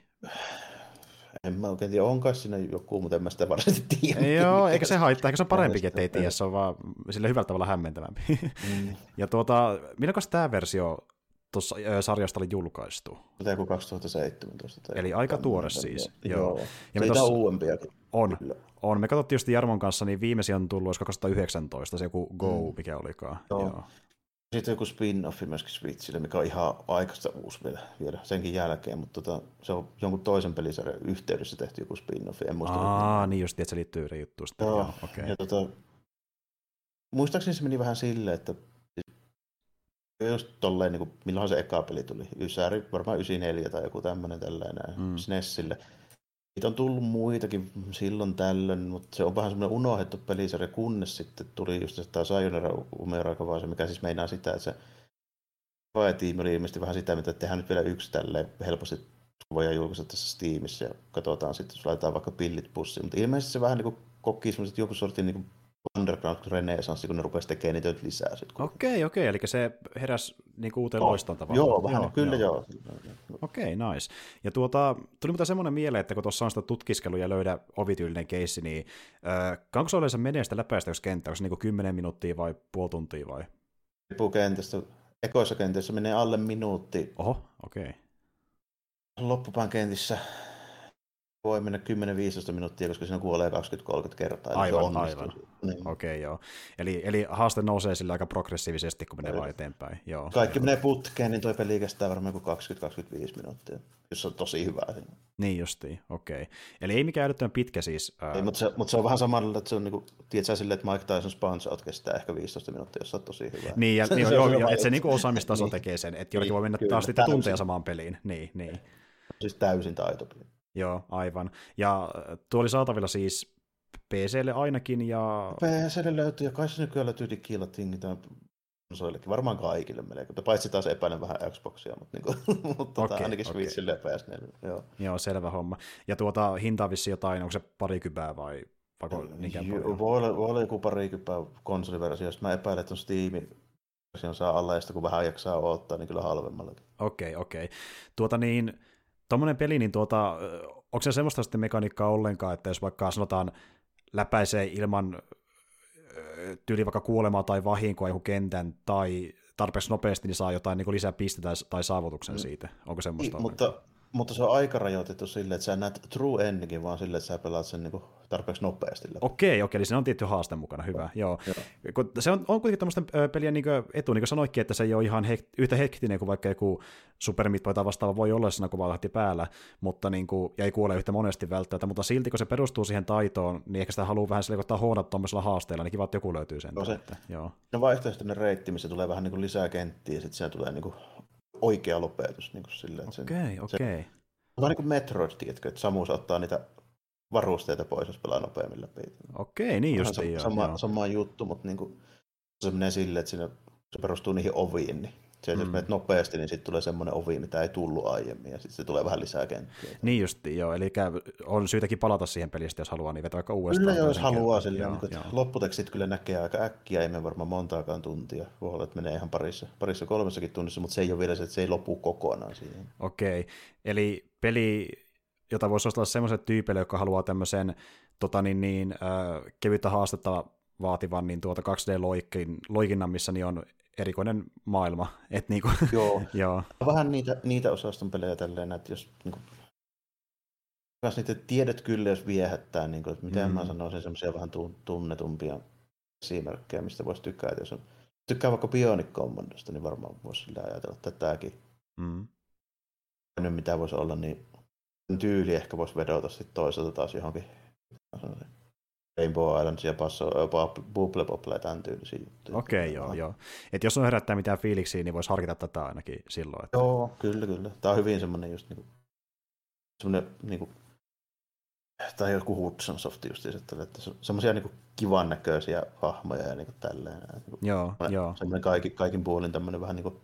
En mä oikein tiedä, onko siinä joku, mutta en mä sitä varsinaisesti tiedä. Joo, eikä se haittaa, eikä se on parempi, että ei tiedä, se on vaan sille hyvällä tavalla hämmentävämpi. Mm. ja tuota, milloin tämä versio tuossa sarjasta oli julkaistu? Tämä joku 2017. Eli aika tuore siis. Joo. joo. Ja Siitä tossa... on uudempiakin. On. Kyllä. On. Me katsottiin just Jarmon kanssa, niin viimeisin on tullut 2019, se joku Go, mm. mikä olikaan. Joo. Joo. Sitten joku spin-offi myöskin Switchille, mikä on ihan aikaista uusi vielä, vielä senkin jälkeen, mutta tota, se on jonkun toisen pelisarjan yhteydessä tehty joku spin-offi, en muista. Aa, niin just, että se liittyy eri juttuun. Joo, Joo okay. ja tota, muistaakseni se meni vähän silleen, että just tolleen, niin kuin, milloin se eka peli tuli, Ysäri, varmaan 94 tai joku tämmöinen tällainen mm. SNESille. Niitä on tullut muitakin silloin tällöin, mutta se on vähän semmoinen unohdettu pelisarja, kunnes sitten tuli just se tämä Sayonara Umerakavase, mikä siis meinaa sitä, että se tiimi oli ilmeisesti vähän sitä, mitä tehdään nyt vielä yksi tälle helposti voidaan julkaista tässä Steamissa ja katsotaan sitten, jos laitetaan vaikka pillit pussiin. Mutta ilmeisesti se vähän niin kuin koki semmoiset joku sortin niin Underground Renaissance, kun ne rupesi tekemään niitä lisää. Okei, okei, okay, eli se heräsi niin uuteen oh, loiston tavallaan. Joo, vähän, joo, kyllä joo. joo. Okei, okay, nice. Ja tuota, tuli mutta semmoinen mieleen, että kun tuossa on sitä tutkiskelu ja löydä ovityylinen keissi, niin äh, kanko se yleensä menee sitä läpäistä, jos kenttä, onko se niin 10 minuuttia vai puoli tuntia vai? Riippuu kentästä. Ekoissa kentissä menee alle minuutti. Oho, okei. Okay. Loppupään kentissä voi mennä 10-15 minuuttia, koska siinä kuolee 20-30 kertaa. Aivan, aivan. Niin. Okei, okay, joo. Eli, eli haaste nousee sillä aika progressiivisesti, kun menee vaan eteenpäin. Joo, Kaikki menee putkeen, niin toi peli kestää varmaan kuin 20-25 minuuttia, jos on tosi hyvä. Siinä. Niin justiin, okei. Okay. Eli ei mikään älyttömän pitkä siis. Ää... Ei, mutta se, mutta se on vähän samalla, että se on niin kuin, tiedätkö silleen, että Mike Tyson Sponge Out kestää ehkä 15 minuuttia, jos on tosi hyvä. Niin, ja, niin, joo, joo, että se niin osaamistaso niin. tekee sen, että jollakin voi mennä niin, taas sitten tunteja samaan peliin. Niin, niin. Siis täysin taitopeli. Joo, aivan. Ja tuo oli saatavilla siis PClle ainakin ja... PClle löytyy, ja kai se nykyään löytyy digilla tingitään konsoillekin, varmaan kaikille melkein, paitsi taas epäilen vähän Xboxia, mutta, niin kuin, mutta okay, tota, ainakin okay. Switchille ja PS4. Joo. joo, selvä homma. Ja tuota hintaa vissi jotain, onko se parikymppää vai Pako, Joo, voi olla, voi olla joku parikymppää konsoliversio, jos mä epäilen, että on Steam on saa alla, ja kun vähän jaksaa odottaa, niin kyllä halvemmallakin. Okei, okay, okei. Okay. Tuota niin, tuommoinen peli, niin tuota, onko se semmoista sitten mekaniikkaa ollenkaan, että jos vaikka sanotaan läpäisee ilman tyyli vaikka kuolemaa tai vahinkoa joku kentän tai tarpeeksi nopeasti, niin saa jotain niin lisää pistettä tai saavutuksen mm. siitä. Onko semmoista? Niin, mutta mutta se on aika rajoitettu silleen, että sä näet true endingin vaan silleen, että sä pelaat sen niin tarpeeksi nopeasti läpi. Okei, okei, eli se on tietty haaste mukana, hyvä, joo. joo. Se on, on kuitenkin tämmöistä pelien niin etu, niin kuin sanoitkin, että se ei ole ihan hek- yhtä hektinen kuin vaikka joku Super Meat Boy tai vastaava voi olla siinä, vaan päällä, mutta niin kuin, ja ei kuole yhtä monesti välttämättä, mutta silti kun se perustuu siihen taitoon, niin ehkä sitä haluaa vähän sille ottaa huonot tuommoisella haasteella, niin kiva, että joku löytyy sen. No se, että, joo. No vaihtoehtoinen reitti, missä tulee vähän niin kuin lisää kenttiä, ja sitten siellä tulee niin kuin oikea lopetus. Niin kuin silleen, okei, okei. Vähän niin kuin Metroid, tiedätkö, että Samus ottaa niitä varusteita pois, jos pelaa nopeammin läpi. Okei, niin just sama, sama, sama juttu, mutta niin kuin, se menee silleen, että siinä, se perustuu niihin oviin, niin se, mm. jos menet nopeasti, niin sitten tulee semmoinen ovi, mitä ei tullut aiemmin, ja sitten se tulee vähän lisää kenttiä. Niin just, joo, eli on syytäkin palata siihen pelistä, jos haluaa, niin vetää vaikka uudestaan. Kyllä, jos haluaa, sillä, joo, niin, joo. lopputekstit kyllä näkee aika äkkiä, ei mene varmaan montaakaan tuntia. Voi olla, että menee ihan parissa, parissa kolmessakin tunnissa, mutta se ei ole vielä se, että se ei lopu kokonaan siihen. Okei, okay. eli peli, jota voisi olla semmoiselle tyypille, joka haluaa tämmöisen tota niin, niin, äh, kevyttä haastetta vaativan niin tuota 2D-loikinnan, missä niin on erikoinen maailma. Et niinku, joo. joo. Vähän niitä, niitä osaston pelejä tälleen, että jos niinku, niitä tiedät kyllä, jos viehättää, niin kuin, että miten mm. mä sanoisin semmoisia vähän tunnetumpia esimerkkejä, mistä voisi tykkää. Että jos on, tykkää vaikka Bionic Commandosta, niin varmaan voisi sillä ajatella, että tämäkin. Mm. mitä voisi olla, niin tyyli ehkä voisi vedota sitten toisaalta taas johonkin Rainbow Islands ja Bubble Bobble tämän tyylisiä juttuja. Okei, okay, joo, joo. Et jos on herättää mitään fiiliksiä, niin voisi harkita tätä ainakin silloin. Että... Joo, kyllä, kyllä. Tämä on hyvin semmoinen just niin kuin, semmoinen niin kuin, tai joku Hudson Soft just että, että semmoisia niin kivan näköisiä hahmoja ja niin kuin tälleen. Niin kuin, joo, joo. Semmoinen kaikin, kaikin puolin tämmöinen vähän niin kuin,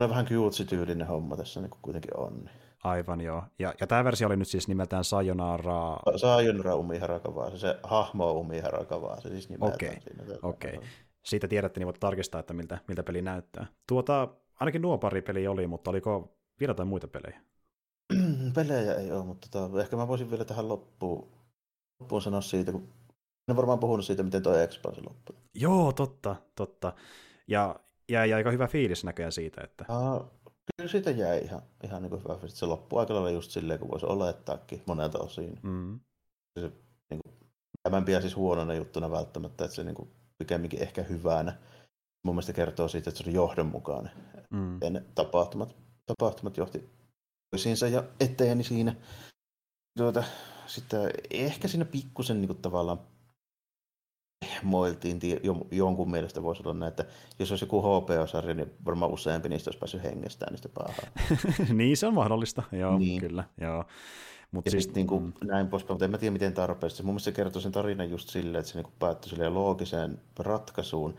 vähän cutesy-tyylinen homma tässä niin kuin kuitenkin on. Niin. Aivan joo. Ja, ja tämä versio oli nyt siis nimeltään Sayonara... Sayonara Umi Harakavaa, se hahmo Umi Harakavaa, se siis nimeltään Okei, okay. okei. Okay. Siitä tiedätte, niin voitte tarkistaa, että miltä, miltä peli näyttää. Tuota, ainakin nuo pari peli oli, mutta oliko vielä jotain muita pelejä? pelejä ei ole, mutta tota, ehkä mä voisin vielä tähän loppuun, loppuun sanoa siitä, kun en varmaan puhunut siitä, miten tuo expansi loppui. Joo, totta, totta. Ja jäi aika hyvä fiilis näköjään siitä, että... Aa, Kyllä siitä jäi ihan, ihan niin kuin hyvä fiilis. Se loppui aika lailla just silleen, kun voisi olettaakin monelta osin. Mm. Se, niin kuin, tämän pidän siis huonona juttuna välttämättä, että se niin kuin, pikemminkin ehkä hyvänä. mun mielestä kertoo siitä, että se on johdonmukainen. Mm. Ja ne tapahtumat, tapahtumat johti toisiinsa ja eteeni siinä. Tuota, sitten ehkä siinä pikkusen niin kuin, tavallaan moiltiin, jonkun mielestä voisi olla näin, että jos olisi joku HBO-sarja, niin varmaan useampi niistä olisi päässyt hengestään niistä pahaa. niin, se on mahdollista, joo, niin. kyllä, joo. Mut ja siis, niin kuin, mm. näin poispäin, mutta en mä tiedä miten tarpeesta. Mun mielestä se kertoo sen tarinan just silleen, että se niin päättyi loogiseen ratkaisuun.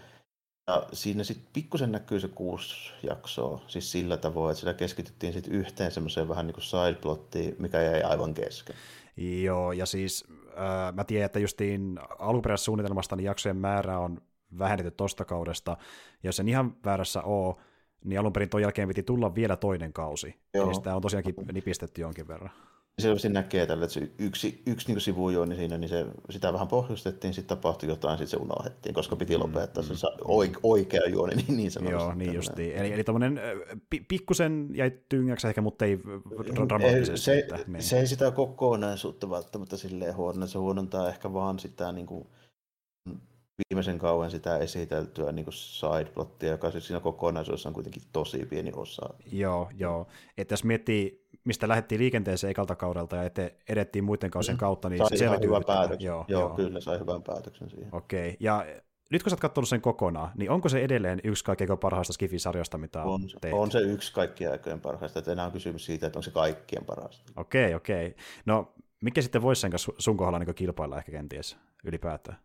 Ja siinä sitten pikkusen näkyy se kuusi jaksoa, siis sillä tavoin, että sitä keskityttiin sitten yhteen semmoiseen vähän niin kuin sideplottiin, mikä jäi aivan kesken. Joo, ja siis äh, mä tiedän, että justiin alkuperäisessä suunnitelmasta niin jaksojen määrä on vähennetty tosta kaudesta, ja jos en ihan väärässä ole, niin alun perin ton jälkeen piti tulla vielä toinen kausi. Joo. Eli sitä on tosiaankin nipistetty jonkin verran selvästi näkee tällä, että se yksi, yksi niin sivujooni siinä, niin se, sitä vähän pohjustettiin, sitten tapahtui jotain, sitten se unohdettiin, koska piti mm, lopettaa mm, se oikea juoni, niin, niin sanotusti. Joo, niin justiin. Eli, eli tämmöinen pikkusen jäi tyngäksi ehkä, mutta ei dramaattisesti. Se, että, niin. se ei sitä kokonaisuutta välttämättä silleen huono, se huonontaa ehkä vaan sitä niin kuin, viimeisen kauan sitä esiteltyä niin sideplottia, joka siis siinä kokonaisuudessa on kuitenkin tosi pieni osa. Joo, joo. Että jos miettii, mistä lähdettiin liikenteeseen ekalta kaudelta ja ete, edettiin muiden kausien mm. kautta, niin sai se ihan hyvän päätöksen. Joo, joo, joo, kyllä sai hyvän päätöksen siihen. Okei, okay. ja nyt kun sä oot katsonut sen kokonaan, niin onko se edelleen yksi kaikkein parhaista Skifi-sarjoista, mitä on, tehty? On se yksi kaikkien aikojen parhaista, että enää on kysymys siitä, että onko se kaikkien parhaista. Okei, okay, okei. Okay. No, mikä sitten voisi sen kanssa sun kohdalla niin kilpailla ehkä kenties ylipäätään?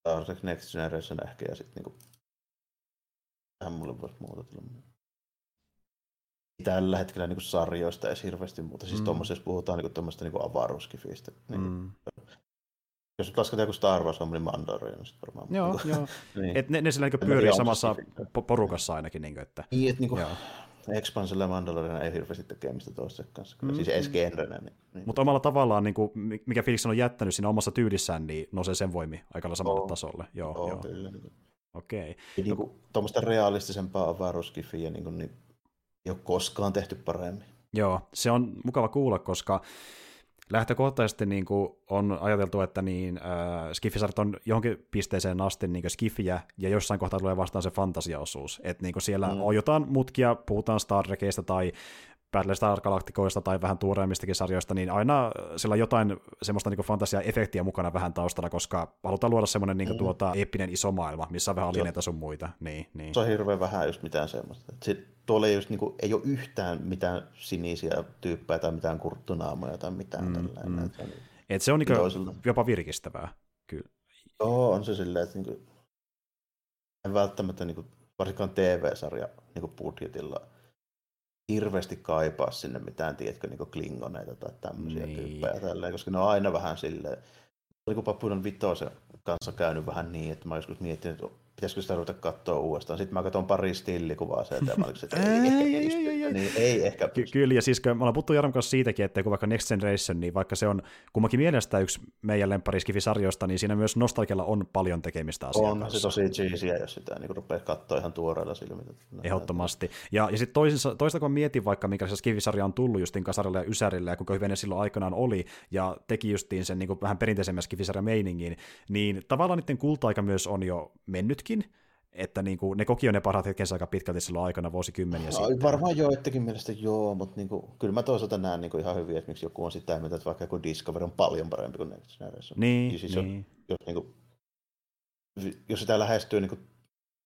Star Trek Next Generation ehkä, ja sitten niinku... Tähän mulle voisi muuta tulla. Tällä hetkellä niinku sarjoista ei hirveästi muuta. Siis mm. tuommoisessa puhutaan niinku tuommoista niinku avaruuskifistä. Niin, mm. Jos nyt lasketaan joku Star Wars on, niin Mandalorian niin sitten varmaan. Joo, joo. niin. Et ne, ne sillä niin pyörii samassa porukassa ainakin. Niin, että... Niin, että niinku, Expansilla ja Mandalorian ei hirveästi tekemistä toisessa kanssa, mm. siis edes genrenä. Niin, niin. Mutta omalla tavallaan, niin kuin, mikä Felix on jättänyt siinä omassa tyylissään, niin nousee sen voimi aika samalle oh. tasolle. Joo, oh, joo. Kyllä. Niin. Okei. Okay. Niin kuin, tuommoista realistisempaa avaruuskifiä niin, kuin, niin ei ole koskaan tehty paremmin. Joo, se on mukava kuulla, koska lähtökohtaisesti niin kuin on ajateltu, että niin, äh, skiffisarit on johonkin pisteeseen asti niin skiffiä, ja jossain kohtaa tulee vastaan se fantasiaosuus. Että niin siellä mm. on jotain mutkia, puhutaan Star Trekista tai Battlestar Galacticoista tai vähän tuoreemmistakin sarjoista, niin aina sillä on jotain semmoista niin fantasia-efektiä mukana vähän taustalla, koska halutaan luoda semmoinen niin mm. tuota, eeppinen iso maailma, missä on vähän alineita sun muita. Niin, niin. Se on hirveän vähän just mitään semmoista. Sitten tuolla ei, just, niin kuin, ei ole yhtään mitään sinisiä tyyppejä tai mitään kurttunaamoja tai mitään mm, tällainen. Mm. Että, niin, Et se on niin kuin, jopa virkistävää, kyllä. Joo, on se silleen, että niin kuin, en välttämättä niin kuin, varsinkaan TV-sarja niin kuin budjetilla – hirveästi kaipaa sinne mitään, tiedätkö, niin klingoneita tai tämmöisiä niin. tyyppejä tälleen, koska ne on aina vähän silleen, oliko Papunan Vitoisen kanssa käynyt vähän niin, että mä joskus mietin, että pitäisikö sitä ruveta katsoa uudestaan. Sitten mä katson pari stillikuvaa sieltä ja mä olin, että ei, ei, ei, ei, ei, niin ei ehkä pysty. Ky- kyllä, ja siis me ollaan puhuttu Jaron kanssa siitäkin, että kun vaikka Next Generation, niin vaikka se on kummankin mielestä yksi meidän lempariskifisarjoista, niin siinä myös nostalgialla on paljon tekemistä asiaa On se tosi cheesyä, jos sitä niin rupeaa katsoa ihan tuoreilla silmillä. Ehdottomasti. Ja, ja sitten toista, toista kun mietin vaikka, se skifisarja on tullut justiin Kasarille ja Ysärille, ja kuinka hyvin ne silloin aikanaan oli, ja teki justiin sen niin kuin vähän perinteisemmän skifisarjan meiningin, niin tavallaan niiden kulta-aika myös on jo mennytkin, että niin kuin, ne koki jo ne parhaat hetkensä aika pitkälti silloin aikana vuosikymmeniä no, sitten. Varmaan joidenkin mielestä joo, mutta niin kuin, kyllä mä toisaalta näen niin kuin ihan hyvin, että miksi joku on sitä mieltä, että vaikka joku Discovery on paljon parempi kuin Next Generation. Niin, siis niin. Jos, jos, niin kuin, jos sitä lähestyy niin kuin,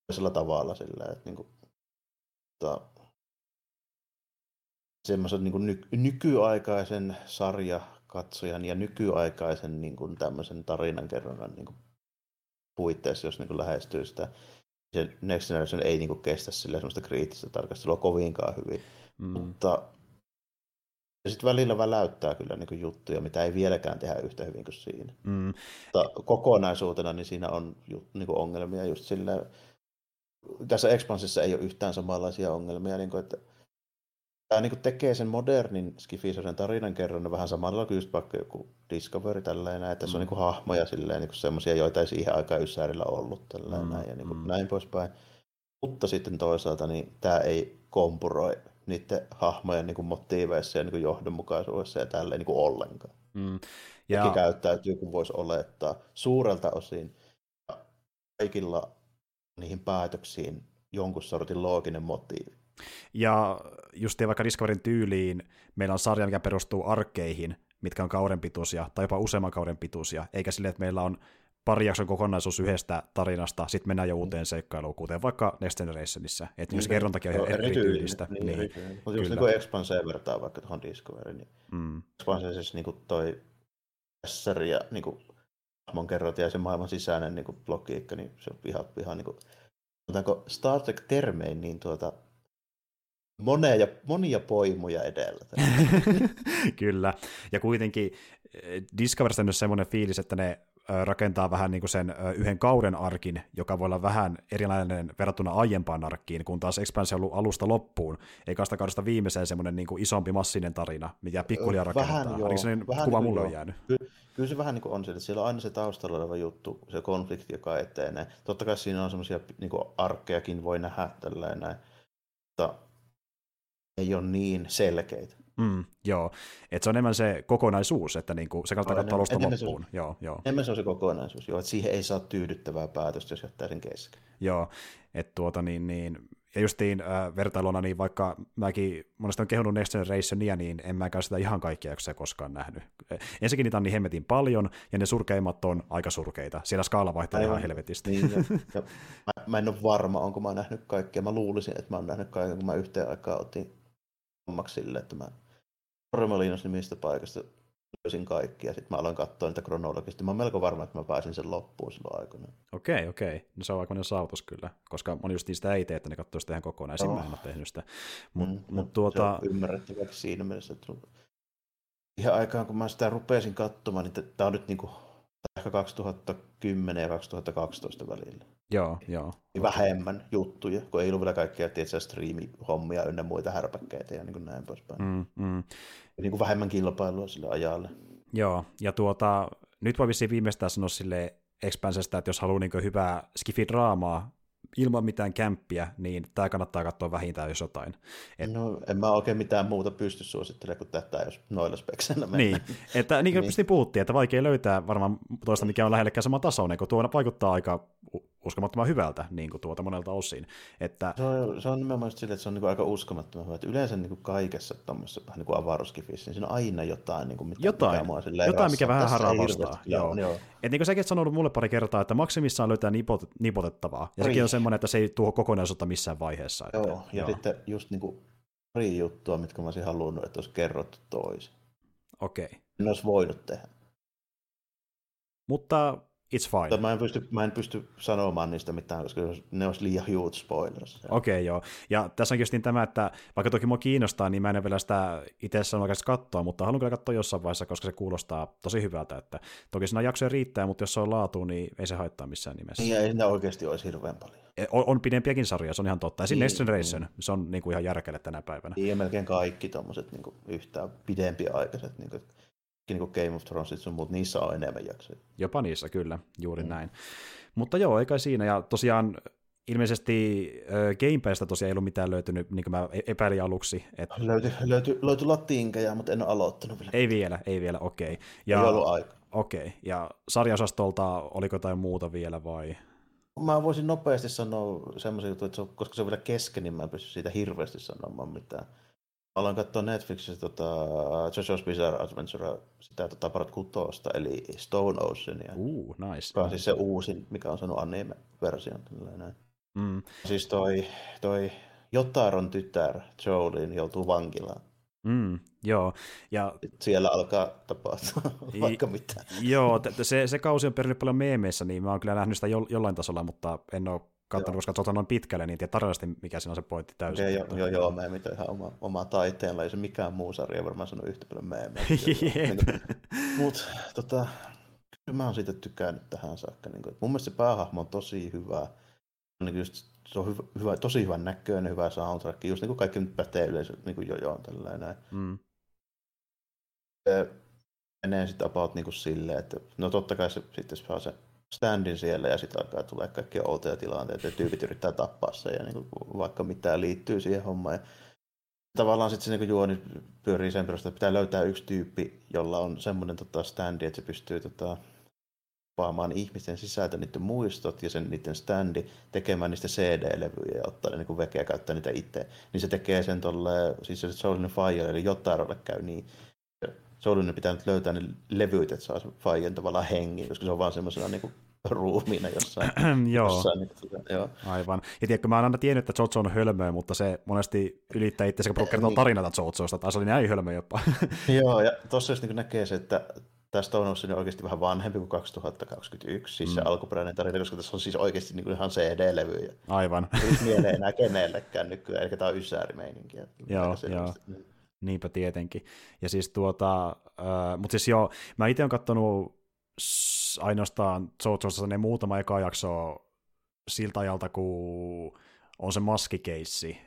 toisella tavalla sillä, että niin kuin, ta, semmoisen niin kuin ny, nykyaikaisen sarjakatsojan ja nykyaikaisen niin kuin, tämmöisen tarinankerronnan niin kuin, puitteissa, jos niin lähestyy sitä se Next Generation ei niinku kestä sille semmoista kriittistä tarkastelua kovinkaan hyvin. Mm. Mutta ja sitten välillä väläyttää kyllä niinku juttuja, mitä ei vieläkään tehdä yhtä hyvin kuin siinä. Mm. Mutta kokonaisuutena niin siinä on niinku ongelmia just sille. Tässä Expansissa ei ole yhtään samanlaisia ongelmia, niin kuin, että tämä niin tekee sen modernin skifisoisen tarinankerronnan vähän samalla kuin just vaikka joku Discovery tällainen, että mm. se on niin hahmoja silleen, niin semmoisia, joita ei siihen aikaan Ysärillä ollut tällainen, mm. ja niin kuin mm. näin poispäin. Mutta sitten toisaalta niin tämä ei kompuroi niiden hahmojen niin kuin motiiveissa ja niin kuin johdonmukaisuudessa ja tälleen niin kuin ollenkaan. Mm. Ja... käyttäytyy, kun voisi olettaa, suurelta osin. Kaikilla niihin päätöksiin jonkun sortin looginen motiivi. Ja just vaikka Discoverin tyyliin meillä on sarja, mikä perustuu arkkeihin, mitkä on kauden pituisia, tai jopa useamman kauden pituisia, eikä sille, että meillä on pari jakson kokonaisuus yhdestä tarinasta, sitten mennään jo uuteen seikkailuun, kuten vaikka Next Generationissa, että niin, se kerrontakin on ihan eri tyylistä. Niin, niin, eri Mutta just niin kuin Expanseen vertaa vaikka tuohon Discovery, niin mm. Expanseessa niin kuin toi Esser ja niin kuin hahmon kerrot ja se maailman sisäinen niin kuin logiikka, niin se on ihan, ihan niin kuin, Star Trek-termein, niin tuota, monia, monia poimuja edellä. Kyllä, ja kuitenkin eh, Discoverista on myös semmoinen fiilis, että ne rakentaa vähän niin kuin sen yhden kauden arkin, joka voi olla vähän erilainen verrattuna aiempaan arkkiin, kun taas Expanse on ollut alusta loppuun, eikä sitä kaudesta viimeiseen semmoinen niin kuin isompi massinen tarina, mitä pikkulia rakennetaan. Vähän joo, sellainen vähän kuva niin mulle on jäänyt. Kyllä, kyllä se vähän niin kuin on se, että siellä on aina se taustalla oleva juttu, se konflikti, joka etenee. Totta kai siinä on semmoisia niin arkkejakin voi nähdä tällainen, mutta ei ole niin selkeitä. Mm, joo, että se on enemmän se kokonaisuus, että niinku, se kannattaa katsoa alusta loppuun. Se, joo, joo. Enemmän se on se kokonaisuus, joo, että siihen ei saa tyydyttävää päätöstä, jos jättää sen kesken. Joo, että tuota niin, niin ja justiin äh, vertailuna, niin vaikka mäkin monesti on kehunut Next Generationia, niin en mäkään sitä ihan kaikkia jaksoja koskaan nähnyt. Ensinnäkin niitä on niin hemmetin paljon, ja ne surkeimmat on aika surkeita. Siellä skaala vaihtelee ihan helvetisti. Niin, ja, ja mä, mä en ole varma, onko mä nähnyt kaikkia. Mä luulisin, että mä oon nähnyt kaiken, kun mä yhteen aikaan otin hommaksi sille, että mä Torremolinos nimistä paikasta löysin kaikki ja sitten mä aloin katsoa niitä kronologisesti. Mä oon melko varma, että mä pääsin sen loppuun silloin aikana. Okei, okay, okei. Okay. No se on aikainen saavutus kyllä, koska moni just sitä ei tee, että ne katsoo sitä ihan kokonaan. Esim. Oh. mä en ole tehnyt sitä. Mut, mm, mut no, tuota... Se on ymmärrettäväksi siinä mielessä, että ihan aikaan kun mä sitä rupesin katsomaan, niin tämä on nyt niinku ehkä 2010 ja 2012 välillä. Joo, joo. Niin vähemmän juttuja, kun ei ollut vielä kaikkea tietysti striimihommia ynnä muita härpäkkeitä ja niin kuin näin poispäin. Mm, mm. Ja niin kuin vähemmän kilpailua sille ajalle. Joo, ja tuota, nyt voi vissiin viimeistään sanoa sille Expansesta, että jos haluaa niin hyvää skifi-draamaa ilman mitään kämppiä, niin tämä kannattaa katsoa vähintään jos jotain. Et... No en mä oikein mitään muuta pysty suosittelemaan kuin tätä, jos noilla spekseillä mennään. Niin, että niin kuin niin. puhuttiin, että vaikea löytää varmaan toista, mikä on lähellekään sama tasoinen, kun tuo vaikuttaa aika uskomattoman hyvältä niin kuin tuota monelta osin. Että... Se, on, se on nimenomaan sille, että se on niin kuin aika uskomattoman hyvä. Että yleensä niin kuin kaikessa tuommoisessa vähän niin kuin avaruuskifissä, niin siinä on aina jotain, niin kuin, mikä, jotain, mikä mua jotain mikä vähän haravastaa. Joo. joo. Et niin kuin säkin sanonut mulle pari kertaa, että maksimissaan löytää nipot, nipotettavaa. Ja sekin on semmoinen, että se ei tuo kokonaisuutta missään vaiheessa. Että, joo, ja joo. sitten just niin kuin pari juttua, mitkä mä olisin halunnut, että olisi kerrottu toisin. Okei. Okay. Ne olisi voinut tehdä. Mutta It's fine. Mä en, pysty, mä en pysty sanomaan niistä mitään, koska ne olisi liian huge spoilers. Okei, okay, joo. Ja tässä onkin niin tämä, että vaikka toki mua kiinnostaa, niin mä en vielä sitä itse sanoa katsoa, mutta haluan kyllä katsoa jossain vaiheessa, koska se kuulostaa tosi hyvältä. Että toki siinä jaksoja riittää, mutta jos se on laatu, niin ei se haittaa missään nimessä. Niin, ei oikeasti olisi hirveän paljon. E, on, on pidempiäkin sarjoja, se on ihan totta. Esim. niin, Next Generation, niin. se on niin kuin ihan järkele tänä päivänä. Niin, melkein kaikki tuommoiset niin yhtään pidempiaikaiset niin kuin niin Game of Thrones sun muut, niissä on enemmän jaksoja. Jopa niissä, kyllä, juuri mm. näin. Mutta joo, eikä siinä, ja tosiaan ilmeisesti äh, Game Passista tosiaan ei ollut mitään löytynyt, niin kuin mä e-, epäilin aluksi. Että... Löytyi löyty, löyty latinkeja, mutta en ole aloittanut vielä. Ei vielä, ei vielä, okei. Okay. Ja, ei ollut aika. Okei, okay. ja sarjaosastolta oliko jotain muuta vielä vai? Mä voisin nopeasti sanoa semmoisen jutun, että se on, koska se on vielä kesken, niin mä en pysty siitä hirveästi sanomaan mitään aloin katsoa Netflixissä tota, JoJo's Bizarre Adventure, sitä tota, parat kutosta, eli Stone Oceania. Uh, nice. Joka on siis se uusin, mikä on sanonut anime-version. Mm. Siis toi, toi Jotaron tytär Jolene joutuu vankilaan. Mm, joo. Ja... Siellä alkaa tapahtua vaikka mitä. Joo, se, se kausi on perinyt paljon meemeissä, niin mä oon kyllä nähnyt sitä jo, jollain tasolla, mutta en ole katsonut, koska katsotaan noin pitkälle, niin tiedä tarkasti, mikä siinä on se pointti täysin. Okay, joo, joo, joo, meemit on ihan oma, oma taiteella, ei se mikään muu sarja varmaan sano yhtä paljon meemejä. niin, Mutta tota, mä oon siitä tykännyt tähän saakka. Niin kuin, mun mielestä se päähahmo on tosi hyvä. Niin just, se on hyvä, hyvä, tosi hyvän näköinen, hyvä soundtrack, just niin kuin kaikki nyt pätee yleensä niin kuin jojoon tällainen. Mm. Se menee sitten about niin kuin silleen, että no totta kai se sitten saa se standin siellä ja sitten alkaa tulee kaikki outoja tilanteita ja tyypit yrittää tappaa sen ja niin kuin, vaikka mitään liittyy siihen hommaan. Ja tavallaan sitten se niin juoni pyörii sen perusteella, että pitää löytää yksi tyyppi, jolla on semmoinen tota, standi, että se pystyy tota, kuppaamaan ihmisten sisältä niiden muistot ja sen niiden standi, tekemään niistä CD-levyjä ja ottaa ne niin vekeä käyttää niitä itse. Niin se tekee sen tolle, siis se Soulin Fire, eli Jotarolle käy niin. Soulin pitää nyt löytää ne levyt, että saa Firen tavallaan hengi, koska se on vaan semmoisena niin ruumiina jossain. joo. jossain niin, joo. Aivan. Ja tiedätkö, mä oon aina tiennyt, että Jojo on hölmöä, mutta se monesti ylittää itse, kun kertoo niin. tarinata Jojosta, tai se oli näin hölmöä jopa. joo, ja tuossa jos niin näkee se, että tästä on Ocean oikeasti vähän vanhempi kuin 2021, siis mm. se alkuperäinen tarina, koska tässä on siis oikeasti niin kuin ihan CD-levyjä. Aivan. Ei mieleen enää kenellekään nykyään, eli tämä on ysäärimeininkiä. Joo, joo. Niinpä tietenkin. Ja siis tuota, äh, mutta siis joo, mä itse olen katsonut ainoastaan Jojossa ne muutama eka jakso siltä ajalta, kun on se maskikeissi,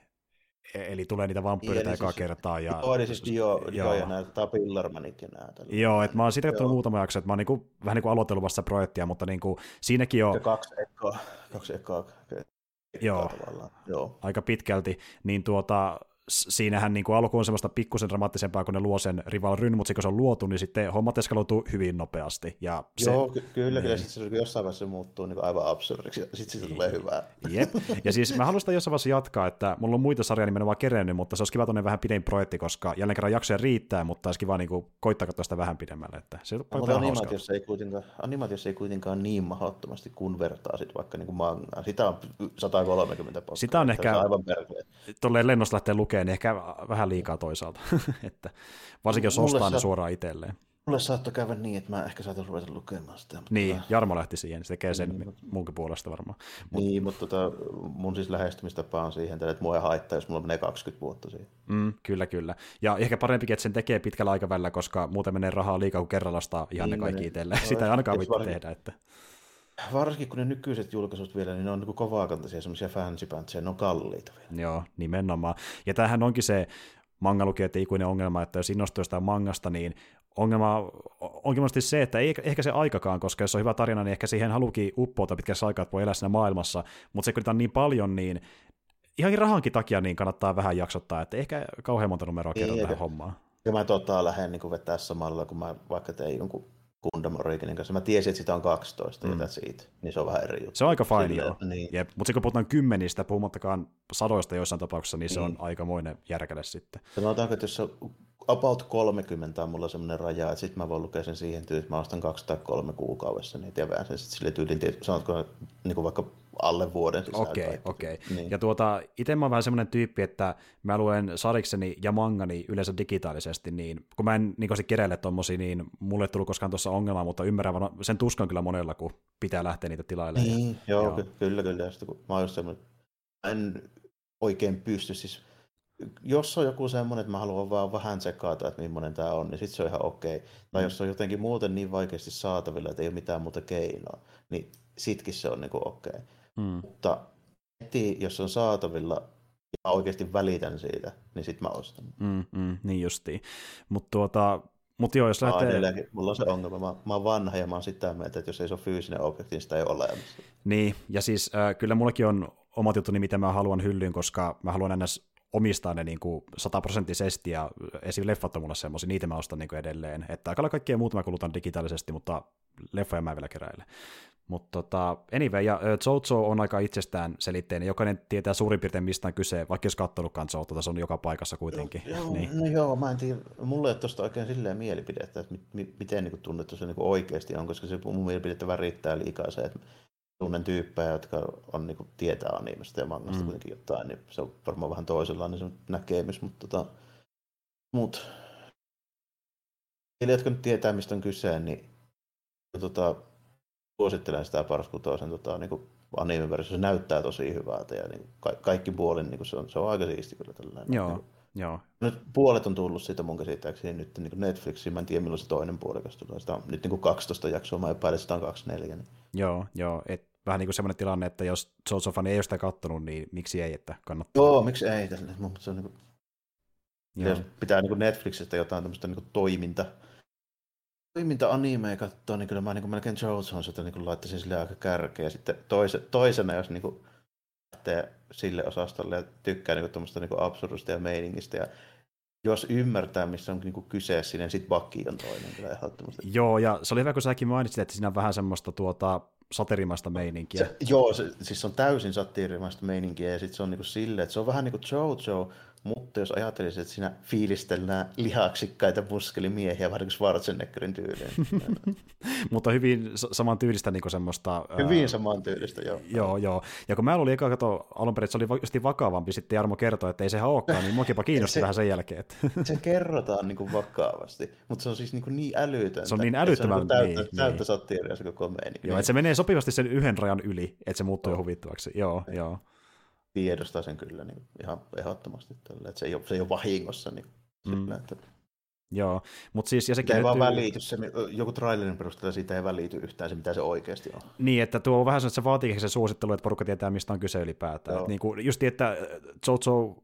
E- eli tulee niitä vampyyreitä niin, ekaa siis, kertaa. Ja, joo, eli siis Dio, Dio ja nämä Pillarmanit ja nämä. Joo, että mä oon siitä katsonut muutama jakso, että mä oon niinku, vähän niin kuin aloitellut vasta projektia, mutta niinku, siinäkin on... Kaksi ekaa, kaksi ekaa, joo, joo, aika pitkälti, niin tuota, siinähän niin kuin alku on semmoista pikkusen dramaattisempaa, kun ne luo sen Rival Ryn, mutta kun se on luotu, niin sitten hommat eskaloituu hyvin nopeasti. Ja se, Joo, ky- kyllä, niin. kyllä. Sitten se jossain vaiheessa muuttuu niin aivan absurdiksi, ja sitten siitä tulee hyvää. Jep. Ja siis mä haluan sitä jossain vaiheessa jatkaa, että mulla on muita sarjoja nimenomaan kerennyt, mutta se olisi kiva tuonne vähän pidempi projekti, koska jälleen kerran jaksoja riittää, mutta olisi kiva niin kuin, koittaa katsoa sitä vähän pidemmälle. Että se on mutta animaatiossa ei, kuitenkaan, animaatiossa ei kuitenkaan niin mahdottomasti, kun vertaa sit vaikka niin kuin mangaan. Sitä on 130 postaa. Sitä on ehkä, aivan tolleen lennosta lähtee lukemaan, niin ehkä vähän liikaa toisaalta, että varsinkin jos ostaa ne suoraan itselleen. Mulle saattoi käydä niin, että mä ehkä saatan ruveta lukemaan sitä. Mutta niin, tota... Jarmo lähti siihen, niin se tekee sen niin, munkin puolesta varmaan. Mut... Niin, mutta tota, mun siis lähestymistapa on siihen, että mua ei haittaa, jos mulla menee 20 vuotta siihen. Mm, kyllä, kyllä. Ja ehkä parempikin, että sen tekee pitkällä aikavälillä, koska muuten menee rahaa liikaa, kun kerralla ihan niin, ne kaikki itselleen. Sitä ei ainakaan vitti tehdä. Että... Varsinkin kun ne nykyiset julkaisut vielä, niin ne on niin kovaakantaisia semmoisia fancy ne on kalliita vielä. Joo, nimenomaan. Ja tämähän onkin se mangalukijoiden ikuinen ongelma, että jos innostuu jostain mangasta, niin ongelma onkin monesti se, että ei ehkä se aikakaan, koska jos on hyvä tarina, niin ehkä siihen halukin uppoutua pitkässä aikaa, että voi elää siinä maailmassa, mutta se kun on niin paljon, niin ihan rahankin takia niin kannattaa vähän jaksottaa, että ehkä kauhean monta numeroa kerran tähän hommaan. Ja mä tota lähden niin vetää samalla, kun mä vaikka tein jonkun Gundam Originin kanssa. Mä tiesin, että sitä on 12 mm. ja siitä, niin se on vähän eri juttu. Se on aika fine, joo. Niin. Jep. Mutta kun puhutaan kymmenistä, puhumattakaan sadoista joissain tapauksissa, niin se niin. on aikamoinen järkele sitten. Sanotaanko, että jos se about 30 on mulla semmoinen raja, että sitten mä voin lukea sen siihen tyyliin, että mä ostan kaksi tai kolme kuukaudessa niitä ja vähän sen sitten sille tyyliin, sanotko niin kuin vaikka alle vuoden sisään. Okei, okay, okei. Okay. Niin. Ja tuota, itse mä oon vähän semmoinen tyyppi, että mä luen sarikseni ja mangani yleensä digitaalisesti, niin kun mä en niin keräile tommosia, niin mulle ei tullut koskaan tuossa ongelmaa, mutta ymmärrän sen tuskan kyllä monella, kun pitää lähteä niitä tilailemaan. Niin, ja, joo, joo. Ky- kyllä, kyllä. Sitten, kun mä oon semmoinen, en oikein pysty, siis jos on joku semmoinen, että mä haluan vaan vähän tsekata, että millainen tämä on, niin sitten se on ihan okei. Okay. Tai mm. jos on jotenkin muuten niin vaikeasti saatavilla, että ei ole mitään muuta keinoa, niin sitkin se on niin okei. Okay. Mm. Mutta heti, jos on saatavilla ja oikeasti välitän siitä, niin sitten mä ostan. Mm, mm, niin justiin. Mutta tuota, mut joo, jos lähtee... Edelläkin, mulla on se ongelma. Mä, mä oon vanha ja mä oon sitä mieltä, että jos ei se ole fyysinen objekti, niin sitä ei ole olemassa. Niin, ja siis äh, kyllä mullakin on omat juttuni, mitä mä haluan hyllyyn, koska mä haluan ennäs omistaa ne niin kuin sataprosenttisesti, ja esim. leffat on mulle semmoisia, niitä mä ostan niin kuin edelleen. Että aika kaikkea muuta mä kulutan digitaalisesti, mutta leffoja mä vielä keräilen. Mutta tota, anyway, ja Jojo on aika itsestään selitteinen. Jokainen tietää suurin piirtein mistä on kyse, vaikka jos katsonutkaan Jojo, se on joka paikassa kuitenkin. Joo, niin. no joo, mä en tiedä, mulla ei ole tuosta oikein silleen mielipidettä, että miten niin tunnettu se niin oikeasti on, koska se mun mielipidettä värittää liikaa se, että tunnen tyyppejä, jotka on, niin kuin, tietää animesta ja mangasta mm. kuitenkin jotain, niin se on varmaan vähän toisenlainen se näkemys, mutta tota, mut, niille, jotka nyt tietää, mistä on kyse, niin tota, suosittelen sitä Parskutoisen tota, niin anime se näyttää tosi hyvältä ja niin ka- kaikki puolin niin se, on, se on aika siisti kyllä tällainen. Joo, niin, joo. Nyt puolet on tullut siitä mun käsittääkseni nyt niin Netflixiin, mä en tiedä milloin se toinen puolikas tulee. Sitä on nyt niin 12 jaksoa, mä epäilen, sitä on 24. Niin. Joo, joo, et vähän niin kuin semmoinen tilanne, että jos Jojo-fani ei ole sitä kattonut, niin miksi ei, että kannattaa. Joo, miksi ei, mutta se on niin kuin... Joo. pitää niin kuin Netflixistä jotain tämmöistä niin kuin toiminta, toiminta-animea katsoa, niin kyllä mä niin melkein Jonesonsilta niin laittaisin sille aika kärkeä. Sitten toise, toisena, jos niin kuin lähtee sille osastolle ja tykkää niin tuommoista niin absurdista ja meiningistä ja jos ymmärtää, missä on niin kyse niin sitten Bucky on toinen kyllä ehdottomasti. Joo, ja se oli hyvä, kun säkin mainitsit, että siinä on vähän semmoista tuota, satirimaista meininkiä. Se, joo, se, siis se on täysin satirimaista meininkiä, ja sitten se on niin silleen, että se on vähän niin kuin Jojo, mutta jos ajattelisit, että siinä fiilistellään lihaksikkaita muskelimiehiä, vähän niin kuin Schwarzeneggerin tyyliin. Mutta hyvin saman tyylistä niin semmoista... Hyvin saman tyylistä, joo. Joo, joo. Ja kun mä olin eka kato alun perin, että se oli just vakavampi, sitten Jarmo kertoi, että ei se olekaan, niin muakin kiinnosti se, vähän sen jälkeen. Se kerrotaan niin kuin vakavasti, mutta se on siis niin, kuin niin älytöntä. Se on niin älyttömän. Se on täyttä, niin, täyttä niin. se koko meininki. Joo, että se menee sopivasti sen yhden rajan yli, että se muuttuu jo huvittavaksi. Joo, joo tiedostaa sen kyllä niin ihan ehdottomasti. Tällä. Että se, ei ole, se ei ole vahingossa. Niin mm. sillä, että... Joo, mutta siis... Ja sekin ei vaan välity, se, joku trailerin perusteella siitä ei välity yhtään se, mitä se oikeasti on. Niin, että tuo on vähän että se vaatii se suosittelu, että porukka tietää, mistä on kyse ylipäätään. Että niin kuin, just että Jojo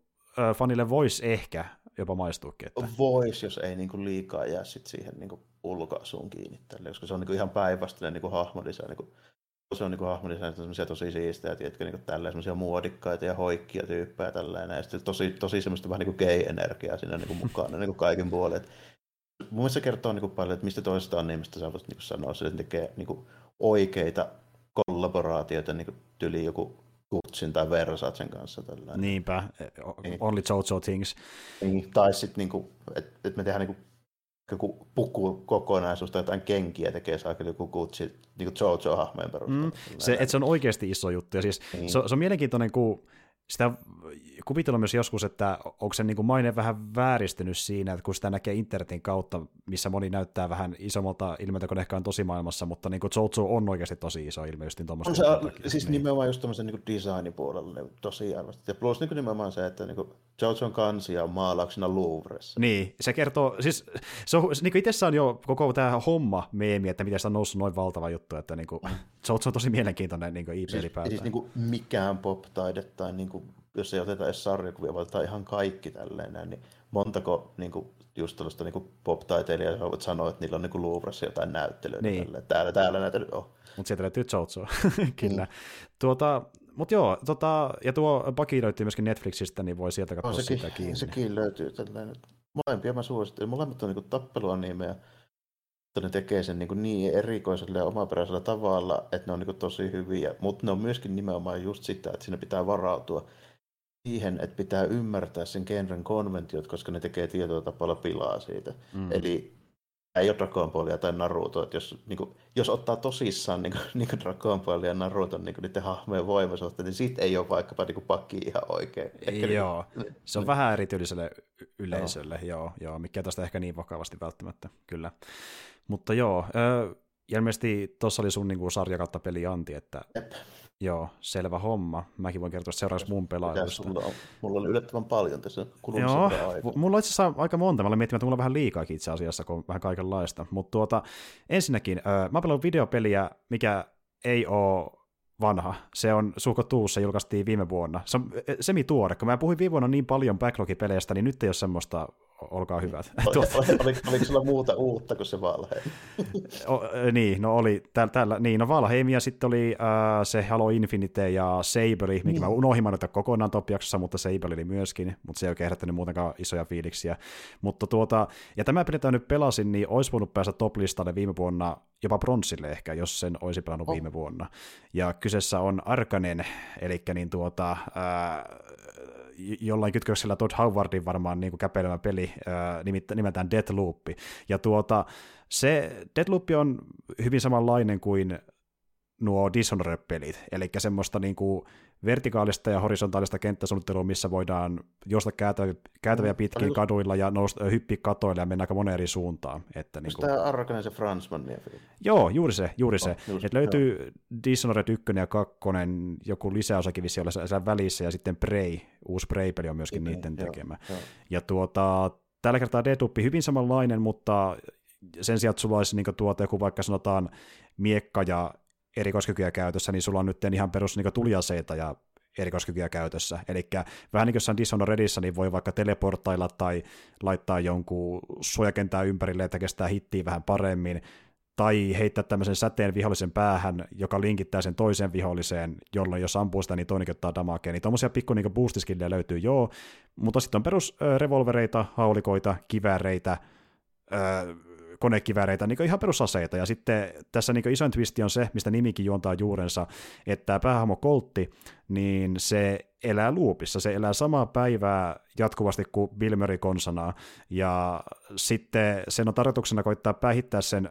fanille voisi ehkä jopa maistuukin. Että... Voisi, jos ei niin kuin liikaa jää sit siihen niin kuin ulkoasuun kiinni, tälle, koska se on niin kuin ihan päinvastainen niin hahmodesign. Niin se on niin hahmodesign semmoisia tosi siistejä, tiedätkö, niin tälleen semmoisia muodikkaita ja hoikkia tyyppejä tällainen, ja sitten tosi, tosi semmoista vähän niin gay-energiaa siinä niin kuin mukana niin kuin kaiken puolen. Mun mielestä se kertoo niin kuin paljon, että mistä toista on niin, mistä sä voisit niin sanoa, että se tekee niin kuin oikeita kollaboraatioita niin kuin tyli joku Kutsin tai Versatsen kanssa. Tällainen. Niinpä, niin. only Jojo things. Niin, tai sitten, niin että et me tehdään niin kuin joku puku kokonaisuus tai jotain kenkiä tekee saa joku kutsi niin kuin Jojo-hahmojen perusteella. Mm, se, että se on oikeasti iso juttu. Ja siis niin. se, se, on mielenkiintoinen, kun sitä kuvitellaan myös joskus, että onko se niin maine vähän vääristynyt siinä, että kun sitä näkee internetin kautta, missä moni näyttää vähän isommalta ilmeeltä kuin ehkä on tosimaailmassa, mutta niin kuin on oikeasti tosi iso ilme just niin on se, takia, siis niin. nimenomaan just tämmöisen niin designin puolella niin tosi arvostettu. Ja plus niin nimenomaan se, että niin kuin kansia on maalauksena Louvressa. Niin, se kertoo, siis se on, niin kuin itsessään jo koko tämä homma meemi, että miten sitä on noussut noin valtava juttu, että niin kuin, on tosi mielenkiintoinen niin IP siis, siis niin kuin mikään pop-taide tai niin kuin jos ei oteta edes sarjakuvia, vaan ihan kaikki tälleen näin, niin montako niin kuin, just tällaista niin pop-taiteilijaa voit sanoa, että niillä on niin Louvressa jotain näyttelyä. Niin. Tälleen. Täällä, täällä näyttely on. Mutta sieltä löytyy Jojo, kyllä. Mm. Tuota, mutta joo, tota, ja tuo Paki löytyy myöskin Netflixistä, niin voi sieltä katsoa no, sekin, sitä kiinni. Sekin löytyy tällainen. Molempia mä suosittelen. Molemmat on niin tappeluanimeja, mutta ne tekee sen niin, niin erikoisella ja omaperäisellä tavalla, että ne on niin tosi hyviä, mutta ne on myöskin nimenomaan just sitä, että siinä pitää varautua siihen, että pitää ymmärtää sen genren konventiot, koska ne tekee tietyllä tapalla pilaa siitä. Mm. Eli ei ole Dragon Ballia tai Naruto, että jos, niin kuin, jos ottaa tosissaan niin kuin, niin kuin Dragon Ballia ja Naruto niin kuin niiden hahmojen voimasuhteet, niin siitä ei ole vaikkapa niin kuin pakki ihan oikein. Ehkä niin joo, niin, se on niin. vähän erityyliselle yleisölle, joo. joo, joo mikä tästä ehkä niin vakavasti välttämättä, kyllä. Mutta joo, äh, ilmeisesti tuossa oli sun niin kuin, sarja kautta peli Anti, että Jep. Joo, selvä homma. Mäkin voin kertoa seuraavaksi mun pelaajusta. Mulla on yllättävän paljon tässä Joo, aikaa. mulla on itse asiassa aika monta. Mä olen miettinyt, että mulla on vähän liikaakin itse asiassa, kun on vähän kaikenlaista. Mutta tuota, ensinnäkin, mä pelaan videopeliä, mikä ei ole vanha. Se on Suko Tuussa, julkaistiin viime vuonna. Se on semi-tuore. Kun mä puhuin viime vuonna niin paljon backlogipeleistä, niin nyt ei ole semmoista olkaa hyvät. Tuota. Oliko, oliko sulla muuta uutta kuin se Valheim? o, niin, no oli täällä, täällä niin, no Valheim ja sitten oli äh, se Halo Infinite ja Saber, mikä niin. mä unohdin mainita kokonaan top mutta Saber oli myöskin, mutta se ei oikein herättänyt muutenkaan isoja fiiliksiä. Mutta tuota, ja tämä peli nyt pelasin, niin olisi voinut päästä top-listalle viime vuonna jopa bronssille ehkä, jos sen olisi pelannut oh. viime vuonna. Ja kyseessä on Arkanen, eli niin tuota, äh, jollain kytköksellä Todd Howardin varmaan niin kuin käpelemä peli ää, nimeltään Deathloop. Ja tuota, se Deathloop on hyvin samanlainen kuin nuo Dishonored-pelit, eli semmoista niin kuin vertikaalista ja horisontaalista kenttäsuunnittelua, missä voidaan juosta käytäviä, käytäviä pitkin Oliko... kaduilla ja nousta, hyppiä katoilla ja mennä aika moneen eri suuntaan. Että, niin kuin... Tämä Arkanen se Fransmannia Joo, juuri se, juuri se. Oh, Et löytyy joo. Dishonored 1 ja 2, joku lisäosakin vissi olla siellä välissä, ja sitten Prey, uusi Prey-peli on myöskin okay, niiden tekemä. Joo, joo. Ja tuota, tällä kertaa Deathloop hyvin samanlainen, mutta sen sijaan, että sulla olisi niin tuota, joku vaikka sanotaan miekka ja erikoiskykyjä käytössä, niin sulla on nyt ihan perus niin tuliaseita ja erikoiskykyjä käytössä. Eli vähän niin kuin jossain Dishonoredissa, niin voi vaikka teleportailla tai laittaa jonkun suojakentää ympärille, että kestää hittiä vähän paremmin. tai heittää tämmöisen säteen vihollisen päähän, joka linkittää sen toiseen viholliseen, jolloin jos ampuu sitä, niin toinenkin ottaa damakea. Niin tuommoisia pikku niin boostiskillejä löytyy, joo, mutta sitten on perus revolvereita, haulikoita, kiväreitä, konekivääreitä, niin ihan perusaseita. Ja sitten tässä niin isoin twisti on se, mistä nimikin juontaa juurensa, että päähahmo Koltti, niin se elää luupissa, se elää samaa päivää jatkuvasti kuin Bill Murray konsana, ja sitten sen on tarkoituksena koittaa päihittää sen ö,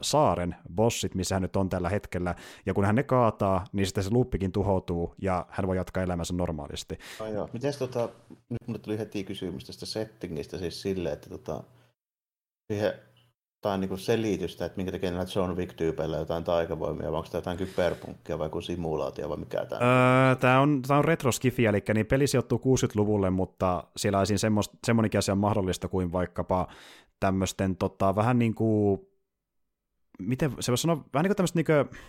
saaren bossit, missä hän nyt on tällä hetkellä, ja kun hän ne kaataa, niin sitten se luuppikin tuhoutuu, ja hän voi jatkaa elämänsä normaalisti. Oh, joo. Tota, nyt mulle tuli heti kysymys tästä settingistä siis silleen, että tota, siihen jotain niin selitystä, että minkä takia näillä John Wick-tyypeillä jotain taikavoimia, vai onko tämä jotain kyberpunkkia vai joku simulaatio vai mikä tämä öö, Tämä on, tämä on retroskifi, eli niin peli sijoittuu 60-luvulle, mutta siellä olisi semmoinenkin asia mahdollista kuin vaikkapa tämmöisten tota, vähän niin kuin, miten se voisi sanoa, vähän niin kuin tämmöistä niin kuin,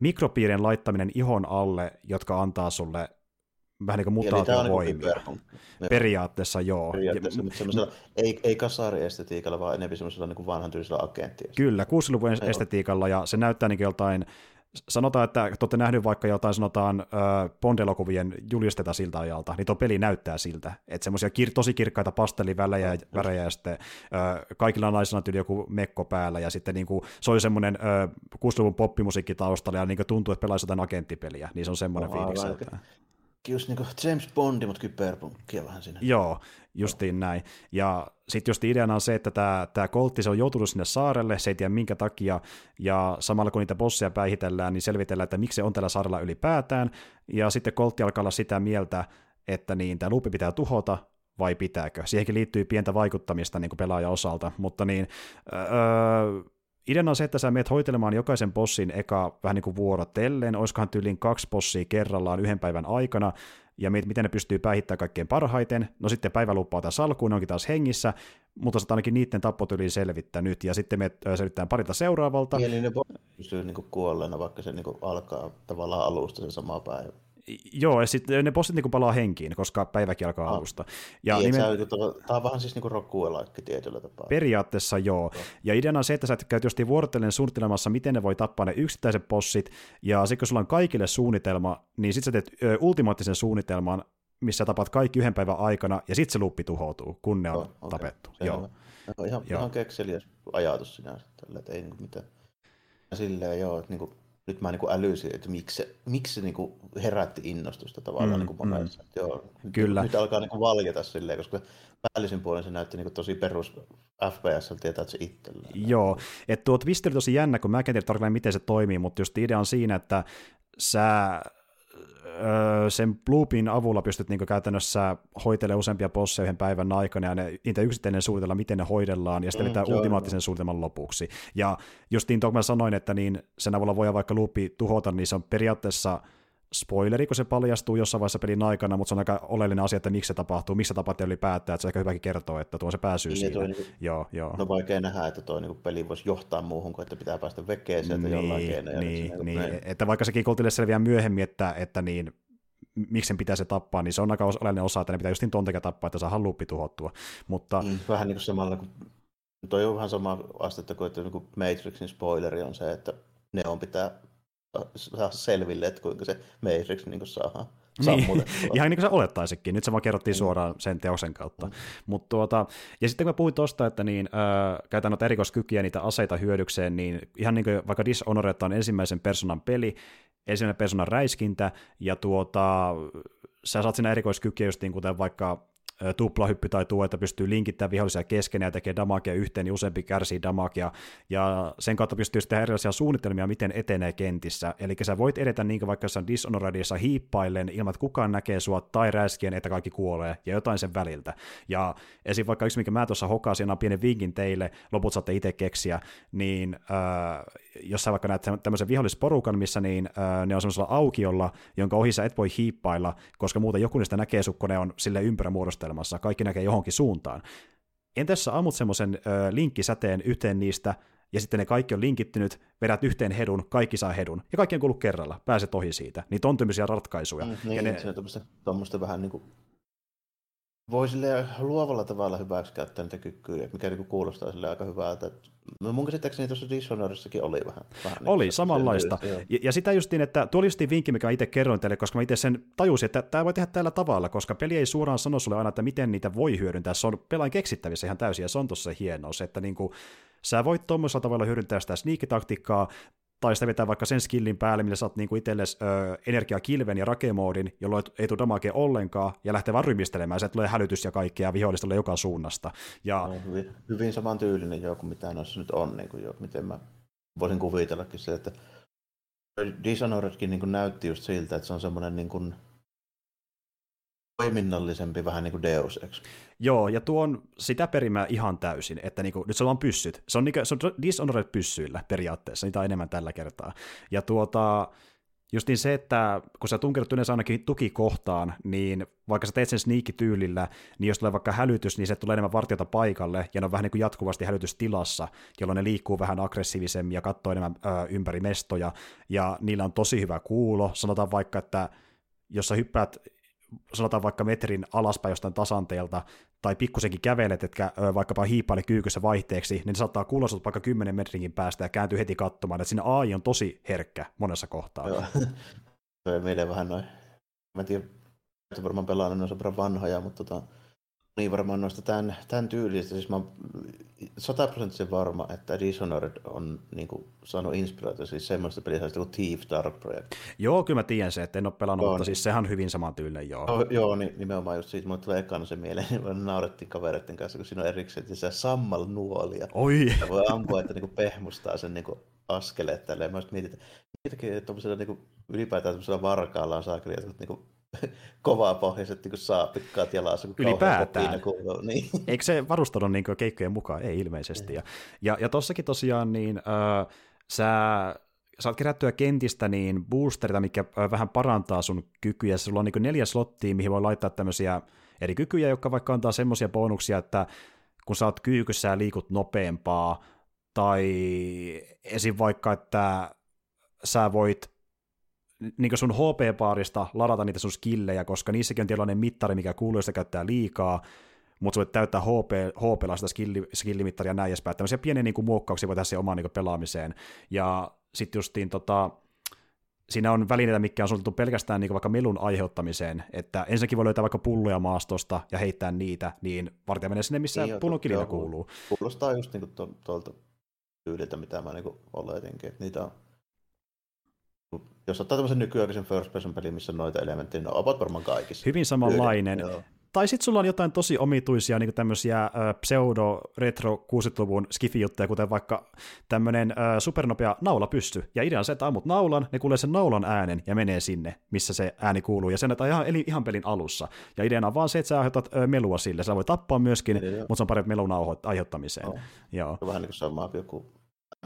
mikropiirien laittaminen ihon alle, jotka antaa sulle vähän niin kuin mutaatiovoimia. Niin Periaatteessa joo. Periaatteessa, mutta semmoisella, ei, ei kasariestetiikalla, vaan enemmän semmoisella niin vanhan tyylisellä agenttia. Kyllä, 60-luvun estetiikalla, ja se näyttää niin joltain sanotaan, että te olette nähneet vaikka jotain sanotaan äh, Bond-elokuvien julisteta siltä ajalta, niin tuo peli näyttää siltä. Että semmoisia kir- tosi kirkkaita pastellivälejä ja värejä ja sitten äh, kaikilla naisilla on joku mekko päällä ja sitten niin kuin, se oli semmoinen äh, 60-luvun poppimusiikki taustalla ja niin kuin tuntuu, että pelaisi jotain agenttipeliä, niin se on semmoinen no, fiilis just niin kuin James Bondi, mutta kyberpunkkia vähän siinä. Joo, justiin näin. Ja sitten just ideana on se, että tämä, tämä Koltti se on joutunut sinne saarelle, se ei tiedä minkä takia, ja samalla kun niitä bosseja päihitellään, niin selvitellään, että miksi se on tällä saarella ylipäätään, ja sitten Koltti alkaa olla sitä mieltä, että niin, tämä luupi pitää tuhota, vai pitääkö. Siihenkin liittyy pientä vaikuttamista niin kuin pelaajan osalta, mutta niin, öö, Ideana on se, että sä meet hoitelemaan jokaisen bossin eka vähän niin kuin vuorotellen, olisikohan tyyliin kaksi bossia kerrallaan yhden päivän aikana, ja miten ne pystyy päihittämään kaikkein parhaiten. No sitten päivä luppaa taas alkuun, ne onkin taas hengissä, mutta sä ainakin niiden tappotyyliin selvittänyt, ja sitten me selvittää parilta seuraavalta. Ja niin ne pysyy niin kuolleena, vaikka se niin alkaa tavallaan alusta se sama päivä. Joo, ja sitten ne bossit niinku palaa henkiin, koska päiväkin alkaa ah. alusta. Ja niin, nimen... Niinku tämä on vähän siis niinku rokkuelaikki tietyllä tapaa. Periaatteessa joo. joo. Ja ideana on se, että sä käyt jostain vuorotellen suunnittelemassa, miten ne voi tappaa ne yksittäiset bossit, ja sitten kun sulla on kaikille suunnitelma, niin sitten sä teet ö, ultimaattisen suunnitelman, missä tapat kaikki yhden päivän aikana, ja sitten se luppi tuhoutuu, kun ne on oh, okay. tapettu. joo. No, ihan, joo. ihan kekseliäs ajatus sinänsä, tällä, että ei niinku mitään. Silleen joo, että niinku, nyt mä niin älysin, että miksi se, miksi se niin herätti innostusta tavallaan mm, niin monessa. Mm. Joo, Kyllä. Nyt, nyt alkaa niin valjeta silleen, koska päällisin puolen se näytti niin tosi perus FPS, tietää, että se itsellään. Joo, että tuo twist oli tosi jännä, kun mä en tiedä tarkalleen, miten se toimii, mutta just idea on siinä, että sä sen Bluepin avulla pystyt niin käytännössä hoitelemaan useampia bosseja yhden päivän aikana, ja ne, niitä yksittäinen suunnitella, miten ne hoidellaan, ja sitten mm, vetää ultimaattisen suunnitelman lopuksi. Ja just niin, mä sanoin, että niin sen avulla voi vaikka loopi tuhota, niin se on periaatteessa spoileri, kun se paljastuu jossain vaiheessa pelin aikana, mutta se on aika oleellinen asia, että miksi se tapahtuu, missä tapahtuu ylipäätään, että se on aika hyväkin kertoa, että tuo se pääsyy niin, siitä. Niin, joo, joo. No vaikea nähdä, että tuo niin peli voisi johtaa muuhun kuin, että pitää päästä vekeen sieltä niin, jollain keinoin. Niin, niin, niin, että vaikka sekin Koltille selviää myöhemmin, että, että niin, miksi sen pitää se tappaa, niin se on aika oleellinen osa, että ne pitää justin ton takia tappaa, että saa luuppi tuhottua. Mutta... Mm, vähän niin kuin samalla, kun toi on vähän sama astetta kuin, että niin Matrixin spoileri on se, että ne on pitää saa selville, että kuinka se Matrix niin saadaan niin, ihan niin kuin se olettaisikin. Nyt se vaan kerrottiin mm. suoraan sen teoksen kautta. Mm. Mut tuota, ja sitten kun mä puhuin tuosta, että niin, äh, käytän noita erikoiskykyjä niitä aseita hyödykseen, niin ihan niin kuin vaikka Dishonored on ensimmäisen personan peli, ensimmäinen persoonan räiskintä, ja tuota, sä saat siinä erikoiskykyjä just niin kuten vaikka tuplahyppy tai tuo, että pystyy linkittämään vihollisia kesken ja tekee damakea yhteen, niin useampi kärsii damakea, ja sen kautta pystyy sitten erilaisia suunnitelmia, miten etenee kentissä. Eli sä voit edetä niin kuin vaikka jossain Dishonoredissa hiippaillen ilman, että kukaan näkee sua, tai räiskien, että kaikki kuolee, ja jotain sen väliltä. Ja esim. vaikka yksi, mikä mä tuossa hokasin, on pienen vinkin teille, loput saatte itse keksiä, niin äh, jos sä vaikka näet tämmöisen vihollisporukan, missä niin, äh, ne on semmoisella aukiolla, jonka ohi sä et voi hiippailla, koska muuten joku niistä näkee sut, ne on sille ympyrämuodostelmassa, kaikki näkee johonkin suuntaan. Entä jos sä ammut semmoisen linkkisäteen yhteen niistä, ja sitten ne kaikki on linkittynyt, vedät yhteen hedun, kaikki saa hedun, ja kaikki on kuullut kerralla, pääset ohi siitä. Niitä on tämmöisiä ratkaisuja. Mm, niin, ja ne... se on tuommoista vähän niin kuin voi sille luovalla tavalla hyväksi käyttää niitä kykyjä, mikä niin kuulostaa sille aika hyvältä. No mun käsittääkseni tuossa Dishonorissakin oli vähän. vähän oli, niin, samanlaista. ja, ja, sitä justiin, että tuo oli justiin vinkki, mikä itse kerroin teille, koska mä itse sen tajusin, että tämä voi tehdä tällä tavalla, koska peli ei suoraan sano sulle aina, että miten niitä voi hyödyntää. Se on pelaan keksittävissä ihan täysin, ja se on tuossa hienous, että niinku, sä voit tuommoisella tavalla hyödyntää sitä sneak-taktiikkaa, tai sitä vetää vaikka sen skillin päälle, millä saat niinku itsellesi energiakilven ja rakemoodin, jolloin ei tule damage ollenkaan, ja lähtee vaan rymistelemään, se tulee hälytys ja kaikkea vihollistolle joka suunnasta. Ja... No, hyvin, hyvin saman tyylinen jo kuin mitä noissa nyt on, niin kuin jo, miten mä voisin kuvitellakin se, että Dishonoredkin niin näytti just siltä, että se on semmoinen niin kuin toiminnallisempi vähän niin kuin Deus Ex. Joo, ja tuo on sitä perimää ihan täysin, että niinku, nyt se on vaan pyssyt. Se on, niinku, se on Dishonored pyssyillä periaatteessa, niitä on enemmän tällä kertaa. Ja tuota, just niin se, että kun sä tunkeudut yleensä ainakin tukikohtaan, niin vaikka sä teet sen sneak-tyylillä, niin jos tulee vaikka hälytys, niin se tulee enemmän vartiota paikalle, ja ne on vähän niin kuin jatkuvasti hälytystilassa, jolloin ne liikkuu vähän aggressiivisemmin ja katsoo enemmän ö, ympäri mestoja, ja niillä on tosi hyvä kuulo. Sanotaan vaikka, että jos sä hyppäät sanotaan vaikka metrin alaspäin jostain tasanteelta, tai pikkusenkin kävelet, etkä vaikkapa hiipaile kyykyssä vaihteeksi, niin saattaa kuulla vaikka 10 metrinkin päästä ja kääntyy heti katsomaan, että siinä AI on tosi herkkä monessa kohtaa. Joo, se vähän noin, mä en tiedä, että varmaan pelannut, ne on vanhoja, mutta tota, niin varmaan noista tämän, tämän tyylistä, siis mä oon sataprosenttisen varma, että Dishonored on niin kuin, saanut inspiraatio siis semmoista pelistä kuin Thief Dark Project. Joo, kyllä mä tiedän se, että en ole pelannut, joo, mutta niin. siis sehän on hyvin saman tyylinen, joo. joo. joo, niin, nimenomaan just siitä, mulle tulee ekana se mieleen, niin naurettiin kavereiden kanssa, kun siinä on erikseen se sammal nuolia. Oi! Ja voi ampua, että niin kuin pehmustaa sen niin kuin askeleet tälleen. Mä mietin, että mitäkin tuollaisella niin kuin, ylipäätään tuollaisella varkaalla on saakeli, että niin kuin, kovaa pohjaiset niin saapikkaat jalassa, kun Ylipäätään. Kuuluu, niin. Eikö se varustanut niin keikkojen mukaan? Ei ilmeisesti. Ja, ja, ja tossakin tosiaan niin, äh, sä saat kerättyä kentistä niin boosterita, mikä vähän parantaa sun kykyjä. Sulla on niin neljä slottia, mihin voi laittaa tämmöisiä eri kykyjä, jotka vaikka antaa semmoisia bonuksia, että kun sä oot kyykyssä ja liikut nopeampaa, tai esim. vaikka, että sä voit niin sun HP-paarista ladata niitä sun skillejä, koska niissäkin on tietynlainen mittari, mikä kuuluu, jos käyttää liikaa, mutta sä voit täyttää HP, HP sitä skilli, skillimittaria näin edespäin. Tämmöisiä pieniä niin kuin, muokkauksia voi tehdä siihen omaan niin kuin, pelaamiseen. Ja sitten justiin tota, siinä on välineitä, mikä on suunniteltu pelkästään niin vaikka melun aiheuttamiseen, että ensinnäkin voi löytää vaikka pulloja maastosta ja heittää niitä, niin vartija menee sinne, missä niin, pullon kilinä kuuluu. Kuulostaa just niin kuin tuolta tyyliltä, mitä mä niin oletinkin, että niitä on jos ottaa tämmöisen nykyaikaisen first person pelin, missä on noita elementtejä, ne ovat varmaan kaikissa. Hyvin samanlainen. Yhden, tai sitten sulla on jotain tosi omituisia niin tämmöisiä pseudo-retro 60-luvun skifi-juttuja, kuten vaikka tämmöinen supernopea naula pysty. Ja idea on se, että ammut naulan, ne kuulee sen naulan äänen ja menee sinne, missä se ääni kuuluu. Ja sen että ihan, eli ihan pelin alussa. Ja ideana on vaan se, että sä aiheutat melua sille. Sä voi tappaa myöskin, niin, mutta se on parempi melun aiheuttamiseen. Oh. Joo. Vähän niin kuin sama joku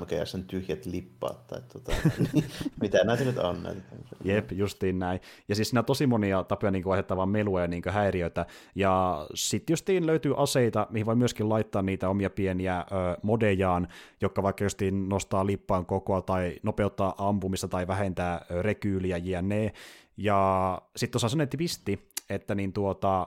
MGSn tyhjät lippaat tai tota, niin, mitä näitä nyt on. Näitä. Jep, justiin näin. Ja siis siinä on tosi monia tapoja niin aiheuttavaa melua ja niin häiriöitä. Ja sitten justiin löytyy aseita, mihin voi myöskin laittaa niitä omia pieniä ö, modejaan, jotka vaikka justiin nostaa lippaan kokoa tai nopeuttaa ampumista tai vähentää rekyyliä jne. Ja sitten tuossa on sellainen twisti, että niin tuota,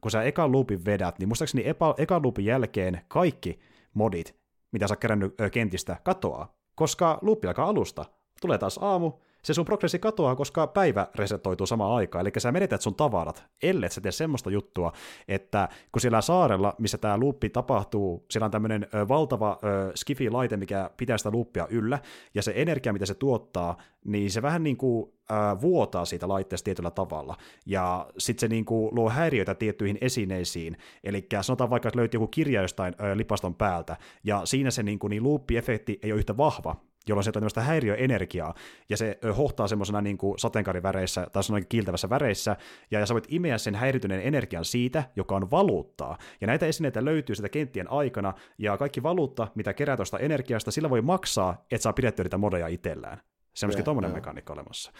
kun sä ekan loopin vedät, niin muistaakseni ekan loopin jälkeen kaikki modit mitä sä kerännyt kentistä, katoaa, koska luuppi alkaa alusta. Tulee taas aamu, se sun progressi katoaa, koska päivä resetoituu samaan aikaan, eli sä menetät sun tavarat, ellei sä tee semmoista juttua, että kun siellä saarella, missä tämä luuppi tapahtuu, siellä on tämmöinen valtava skifi-laite, mikä pitää sitä luuppia yllä, ja se energia, mitä se tuottaa, niin se vähän niin kuin vuotaa siitä laitteesta tietyllä tavalla, ja sitten se niin kuin luo häiriöitä tiettyihin esineisiin, eli sanotaan vaikka, että löytyy joku kirja jostain lipaston päältä, ja siinä se niin, kuin, niin luuppi-efekti ei ole yhtä vahva, jolloin se on tämmöistä häiriöenergiaa, ja se hohtaa semmoisena niin kuin sateenkaariväreissä tai sanoin kiiltävässä väreissä, ja, ja sä voit imeä sen häirityneen energian siitä, joka on valuuttaa. Ja näitä esineitä löytyy sitä kenttien aikana, ja kaikki valuutta, mitä kerää tuosta energiasta, sillä voi maksaa, että saa pidettyä niitä modeja itsellään. Se on myöskin tuommoinen mekaniikka olemassa.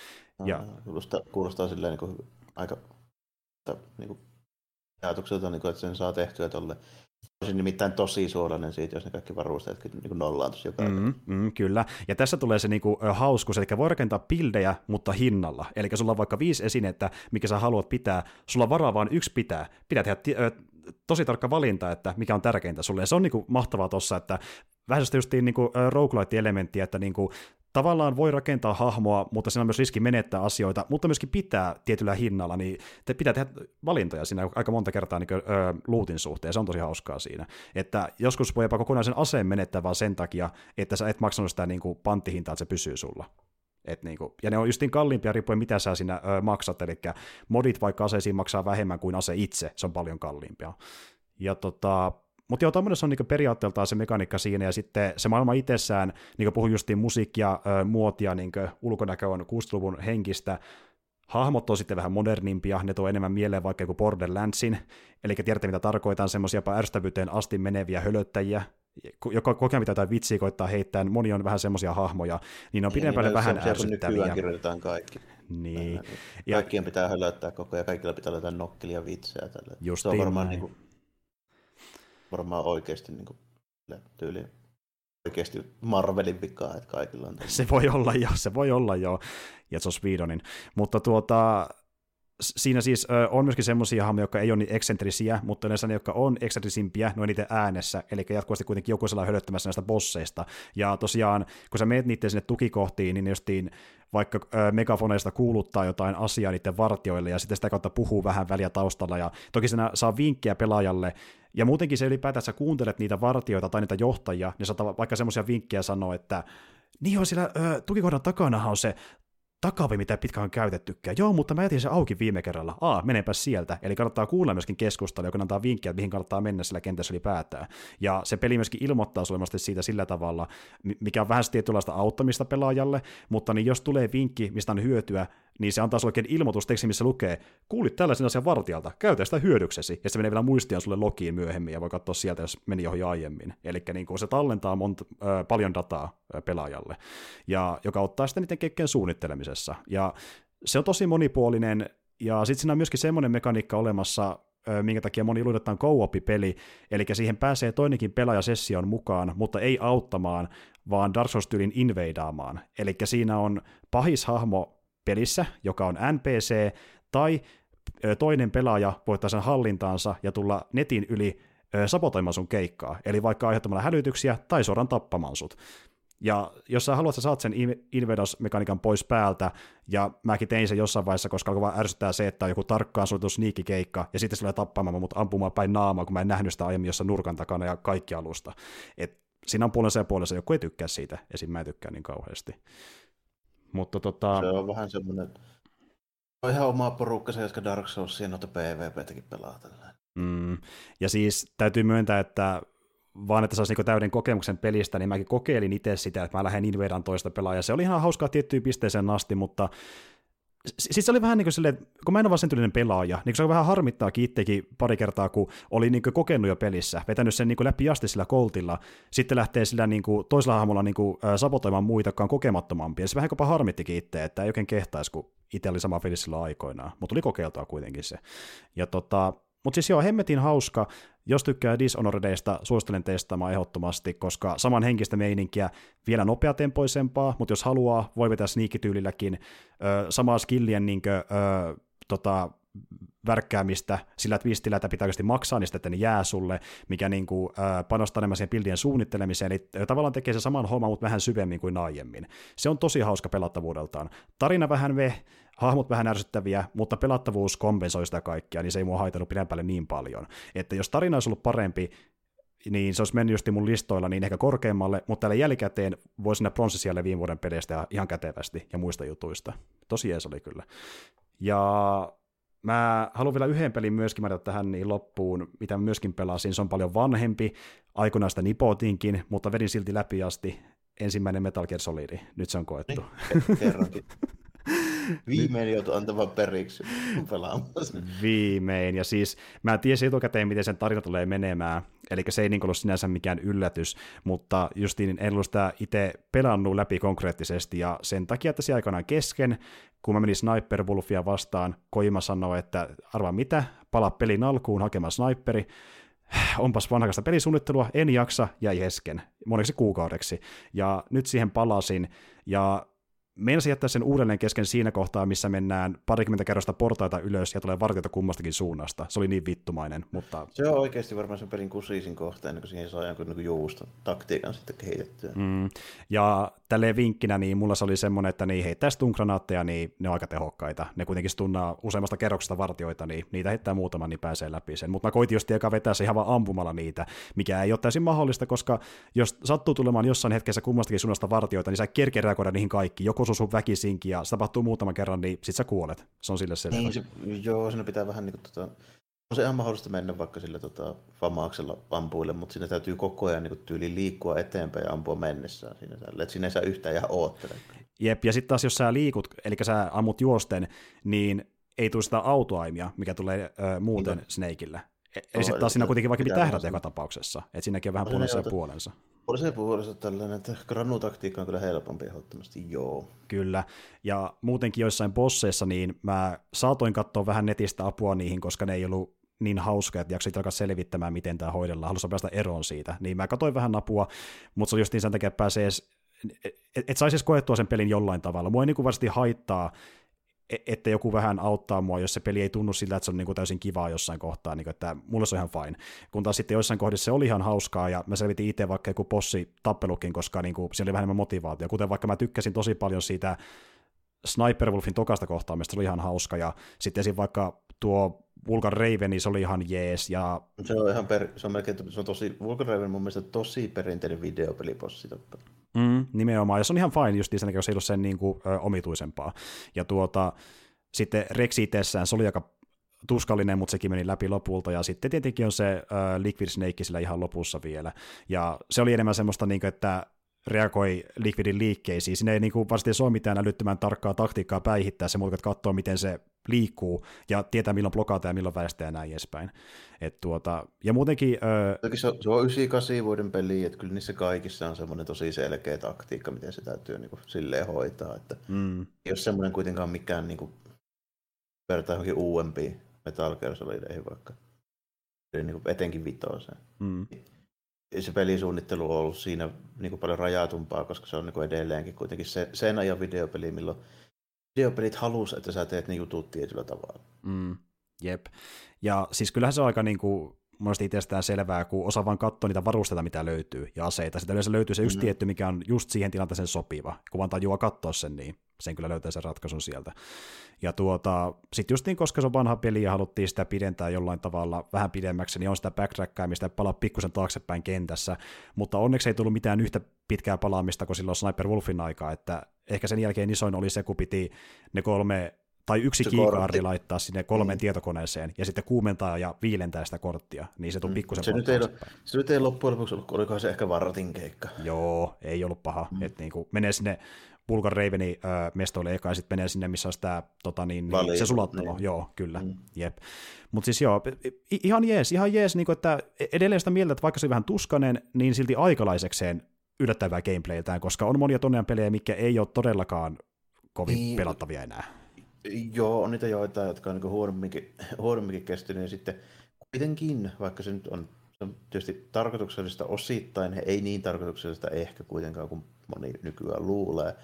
Ja... Kuulostaa, kuulostaa silleen niin kuin aika niin kuin, ajatukselta, niin kuin, että sen saa tehtyä tuolle Olisin nimittäin tosi suolainen siitä, jos ne kaikki varusteetkin niin nollaantuisi joka mm, mm, Kyllä, ja tässä tulee se niinku, hauskuus, eli voi rakentaa bildejä, mutta hinnalla. Eli sulla on vaikka viisi esinettä, mikä sä haluat pitää, sulla on varaa vaan yksi pitää. Pitää tehdä t- tosi tarkka valinta, että mikä on tärkeintä sulle. Ja se on niinku mahtavaa tossa, että vähän sitä justiin niinku roguelite-elementtiä, että niinku tavallaan voi rakentaa hahmoa, mutta siinä on myös riski menettää asioita, mutta myöskin pitää tietyllä hinnalla, niin te pitää tehdä valintoja siinä aika monta kertaa niin kuin, ö, luutin suhteen, se on tosi hauskaa siinä. Että joskus voi jopa kokonaisen aseen menettää vaan sen takia, että sä et maksanut sitä niin kuin panttihintaa, että se pysyy sulla. Et niinku, ja ne on justiin kalliimpia riippuen mitä sä siinä ö, maksat, eli modit vaikka aseisiin maksaa vähemmän kuin ase itse, se on paljon kalliimpia. Ja tota, mutta joo, tämmöinen on niinku periaatteeltaan se mekaniikka siinä, ja sitten se maailma itsessään, niin kuin puhuin justiin musiikkia, muotia, niin ulkonäkö on 60-luvun henkistä, hahmot on sitten vähän modernimpia, ne tuo enemmän mieleen vaikka joku Borderlandsin, eli tiedätte mitä tarkoitan, semmoisia jopa ärsyttävyyteen asti meneviä hölöttäjiä, joka kokea mitä jotain vitsiä koittaa heittää, moni on vähän semmoisia hahmoja, niin on pidempälle niin, vähän ärsyttäviä. kirjoitetaan kaikki. Niin. Ja, Kaikkien pitää hölöttää koko ajan, kaikilla pitää olla jotain nokkelia vitsejä. Tälle. se on varmaan niin kuin, varmaan oikeasti niin kuin, tyyli oikeasti Marvelin vikaa, että kaikilla on. Se voi olla jo, se voi olla jo, ja se on. Mutta tuota, siinä siis ö, on myöskin semmoisia hahmoja, jotka ei ole niin eksentrisiä, mutta yleensä ne, jotka on eksentrisimpiä, ne on niiden äänessä, eli jatkuvasti kuitenkin joku sellainen hölöttämässä näistä bosseista. Ja tosiaan, kun sä meet niiden sinne tukikohtiin, niin justiin vaikka ö, megafoneista kuuluttaa jotain asiaa niiden vartioille, ja sitten sitä kautta puhuu vähän väliä taustalla, ja toki sinä saa vinkkiä pelaajalle, ja muutenkin se ylipäätään, että sä kuuntelet niitä vartioita tai niitä johtajia, niin saattaa vaikka semmoisia vinkkejä sanoa, että niin on siellä ö, tukikohdan takana on se takavi, mitä pitkään on käytettykään. Joo, mutta mä jätin se auki viime kerralla. Aa, menepä sieltä. Eli kannattaa kuulla myöskin keskustelua, joka antaa vinkkejä, mihin kannattaa mennä sillä kentässä ylipäätään. Ja se peli myöskin ilmoittaa sulle siitä sillä tavalla, mikä on vähän tietynlaista auttamista pelaajalle, mutta niin jos tulee vinkki, mistä on hyötyä, niin se antaa sulle ilmoitusteksti, missä lukee, kuulit tällaisen asian vartijalta, käytä sitä hyödyksesi, ja se menee vielä muistiin sulle logiin myöhemmin, ja voi katsoa sieltä, jos meni johon aiemmin. Eli niin se tallentaa monta, äh, paljon dataa äh, pelaajalle, ja joka ottaa sitten niiden kekkeen suunnittelemisessa. Ja se on tosi monipuolinen, ja sitten siinä on myöskin semmoinen mekaniikka olemassa, minkä takia moni luulee, co peli eli siihen pääsee toinenkin pelaaja session mukaan, mutta ei auttamaan, vaan Dark Souls-tyylin invadaamaan. Eli siinä on pahishahmo pelissä, joka on NPC, tai toinen pelaaja voittaa sen hallintaansa ja tulla netin yli sabotoimaan sun keikkaa, eli vaikka aiheuttamalla hälytyksiä tai suoraan tappamaan sut. Ja jos sä haluat, sä saat sen invedos-mekaniikan pois päältä, ja mäkin tein sen jossain vaiheessa, koska alkoi vaan ärsyttää se, että on joku tarkkaan suunniteltu sniikikeikka, ja sitten se tulee tappamaan mut ampumaan päin naamaa, kun mä en nähnyt sitä aiemmin jossain nurkan takana ja kaikki alusta. Et siinä on puolensa ja puolensa, joku ei tykkää siitä, esim. mä en tykkää niin kauheasti. Mutta tota... Se on vähän semmoinen, on ihan oma porukka se, jotka Dark Soulsia noita PvPtäkin pelaa tällä. Mm. Ja siis täytyy myöntää, että vaan että saisi niinku täyden kokemuksen pelistä, niin mäkin kokeilin itse sitä, että mä lähden invedaan toista pelaajaa. Se oli ihan hauskaa tiettyyn pisteeseen asti, mutta siis se oli vähän niin kuin silleen, kun mä en ole vaan sen pelaaja, niin se on vähän harmittaa itsekin pari kertaa, kun oli niin kuin kokenut jo pelissä, vetänyt sen niin kuin läpi asti sillä koltilla, sitten lähtee sillä niin kuin, toisella hahmolla niin kuin, sabotoimaan muita, jotka on kokemattomampia. Se vähän jopa harmittikin itse, että ei oikein kehtaisi, kun itse oli sama peli sillä aikoinaan, mutta tuli kokeiltua kuitenkin se. Ja tota, mutta siis joo, hemmetin hauska. Jos tykkää Dishonoredeista, suosittelen testaamaan ehdottomasti, koska saman henkistä meininkiä vielä nopeatempoisempaa, mutta jos haluaa, voi vetää sniikityylilläkin ö, samaa skillien niin kuin, ö, tota, värkkäämistä sillä twistilätä pitää oikeasti maksaa, niin sitten ne jää sulle, mikä niin kuin, ö, panostaa enemmän siihen bildien suunnittelemiseen, eli tavallaan tekee se saman homman, mutta vähän syvemmin kuin aiemmin. Se on tosi hauska pelattavuudeltaan. Tarina vähän ve, hahmot vähän ärsyttäviä, mutta pelattavuus kompensoi sitä kaikkia, niin se ei mua haitannut pidempälle niin paljon. Että jos tarina olisi ollut parempi, niin se olisi mennyt just mun listoilla niin ehkä korkeammalle, mutta tällä jälkikäteen voisi sinne pronssisijalle viime vuoden peleistä ihan kätevästi ja muista jutuista. Tosi jees oli kyllä. Ja mä haluan vielä yhden pelin myöskin mainita tähän niin loppuun, mitä myöskin pelasin. Se on paljon vanhempi, aikoinaan sitä nipotinkin, mutta vedin silti läpi asti ensimmäinen Metal Gear Solid. Nyt se on koettu. Kerrankin. Viimein joutui antamaan periksi pelaamassa. Viimein, ja siis mä tiesin etukäteen, miten sen tarina tulee menemään, eli se ei niin ollut sinänsä mikään yllätys, mutta justiin en ollut sitä itse pelannut läpi konkreettisesti, ja sen takia, että se aikanaan kesken, kun mä menin Sniper Wolfia vastaan, Koima sanoi, että arvaa mitä, pala pelin alkuun hakemaan sniperi, onpas vanhakasta pelisuunnittelua, en jaksa, jäi jesken moneksi kuukaudeksi. Ja nyt siihen palasin, ja Meinasin jättää sen uudelleen kesken siinä kohtaa, missä mennään parikymmentä kerrosta portaita ylös ja tulee vartijoita kummastakin suunnasta. Se oli niin vittumainen, mutta... Se on oikeasti varmaan sen pelin kusiisin kohta, ennen kuin siihen saa jonkun niin juusta taktiikan sitten kehitettyä. Mm. Ja tälleen vinkkinä, niin mulla se oli semmoinen, että niin heittää stungranaatteja, niin ne on aika tehokkaita. Ne kuitenkin stunnaa useammasta kerroksesta vartioita, niin niitä heittää muutaman, niin pääsee läpi sen. Mutta mä koitin just eka vetää se ihan vaan ampumalla niitä, mikä ei ole täysin mahdollista, koska jos sattuu tulemaan jossain hetkessä kummastakin suunnasta vartioita, niin sä kerkeä niihin kaikki. Joko se sun väkisinkin ja se tapahtuu muutaman kerran, niin sit sä kuolet. Se on sille selvä. Niin, se, joo, siinä pitää vähän niin kuin, tota, on se ihan mahdollista mennä vaikka sillä tota, famaaksella ampuille, mutta siinä täytyy koko ajan niin tyyli liikkua eteenpäin ja ampua mennessään siinä. Että siinä ei saa yhtään ihan oottele. Jep, ja sitten taas jos sä liikut, eli sä ammut juosten, niin ei tule sitä autoaimia, mikä tulee ö, muuten niin. Snakeille. E- eli sitten taas siinä kuitenkin vaikka tähdät joka tapauksessa, että siinäkin on vähän puolensa puolensa. Puolensa puolensa tällainen, että granutaktiikka on kyllä helpompi ehdottomasti, joo. Kyllä, ja muutenkin joissain bosseissa, niin mä saatoin katsoa vähän netistä apua niihin, koska ne ei ollut niin hauska, että jaksit alkaa selvittämään, miten tämä hoidellaan, halusin päästä eroon siitä. Niin mä katsoin vähän apua, mutta se oli just niin sen takia, että pääsee edes, et, et saisi edes koettua sen pelin jollain tavalla. Mua ei niin varmasti haittaa, että joku vähän auttaa mua, jos se peli ei tunnu siltä, että se on niin kuin täysin kivaa jossain kohtaa, niin kuin, että mulle se on ihan fine. Kun taas sitten joissain kohdissa se oli ihan hauskaa, ja mä selvitin itse vaikka joku possi tappelukin, koska niin kuin, siellä oli vähän enemmän motivaatio. Kuten vaikka mä tykkäsin tosi paljon siitä Sniper Wolfin tokasta kohtaamista, se oli ihan hauska, ja sitten esim. vaikka tuo Vulcan Raven, niin se oli ihan jees. Ja... Se on ihan per, se on melkein, se on tosi, Vulcan Raven mun mielestä tosi perinteinen videopelipossi. Mm, nimenomaan, ja se on ihan fine just sen, jos ei ole sen niin kuin, ö, omituisempaa. Ja tuota, sitten Rex itsessään, se oli aika tuskallinen, mutta sekin meni läpi lopulta, ja sitten tietenkin on se uh, Liquid Snake sillä ihan lopussa vielä, ja se oli enemmän semmoista, niin kuin, että reagoi Liquidin liikkeisiin. Siinä ei niin kuin, varsinkin ole mitään älyttömän tarkkaa taktiikkaa päihittää. Se, mutta katsoo, miten se liikkuu ja tietää, milloin blokata ja milloin väistää ja näin edespäin. Et tuota, ja muutenkin... Öö... Se, on, se on 98 vuoden peli, että kyllä niissä kaikissa on semmoinen tosi selkeä taktiikka, miten se täytyy niin kuin, silleen hoitaa. Että mm. Jos semmoinen kuitenkaan mikään niin kuin, vertaa johonkin uudempiin Metal Gear Solideihin vaikka. Eli niin kuin, etenkin vitoseen. Mm se pelisuunnittelu on ollut siinä niin kuin paljon rajatumpaa, koska se on niin kuin edelleenkin kuitenkin se, sen ajan videopeli, milloin videopelit halus, että sä teet ne jutut tietyllä tavalla. Mm, jep. Ja siis kyllähän se on aika niin kuin, monesti itsestään selvää, kun osaa vaan katsoa niitä varusteita, mitä löytyy, ja aseita. Sitten yleensä löytyy se yksi mm. tietty, mikä on just siihen tilanteeseen sopiva. Kun vaan tajuaa katsoa sen, niin sen kyllä löytää sen ratkaisun sieltä. Ja tuota, sitten just niin, koska se on vanha peli ja haluttiin sitä pidentää jollain tavalla vähän pidemmäksi, niin on sitä backtrackaamista ja palaa pikkusen taaksepäin kentässä, mutta onneksi ei tullut mitään yhtä pitkää palaamista kuin silloin Sniper Wolfin aikaa, että ehkä sen jälkeen isoin oli se, kun piti ne kolme tai yksi kiikaardi laittaa sinne kolmeen mm. tietokoneeseen ja sitten kuumentaa ja viilentää sitä korttia, niin se tuli mm. pikkusen se nyt, ei, se nyt ei loppujen lopuksi ollut, olikohan se ehkä vartin keikka. Joo, ei ollut paha, mm. että niinku menee sinne Bulgar Raveni äh, mestoille eka ja sitten menee sinne, missä on sitä, tota, niin, niin, se sulattamo, niin. joo, kyllä, mm. jep. Mutta siis joo, ihan jees, ihan jees, niin kuin, että e-, edelleen sitä mieltä, että vaikka se on vähän tuskanen, niin silti aikalaisekseen yllättävää gameplayltään, koska on monia tonnean pelejä, mikä ei ole todellakaan kovin niin, pelattavia enää. Joo, on niitä joitain, jotka on niin huonomminkin, huonomminkin kestynyt, ja sitten kuitenkin, vaikka se nyt on, se on tietysti tarkoituksellista osittain, ei niin tarkoituksellista ehkä kuitenkaan kuin moni nykyään luulee.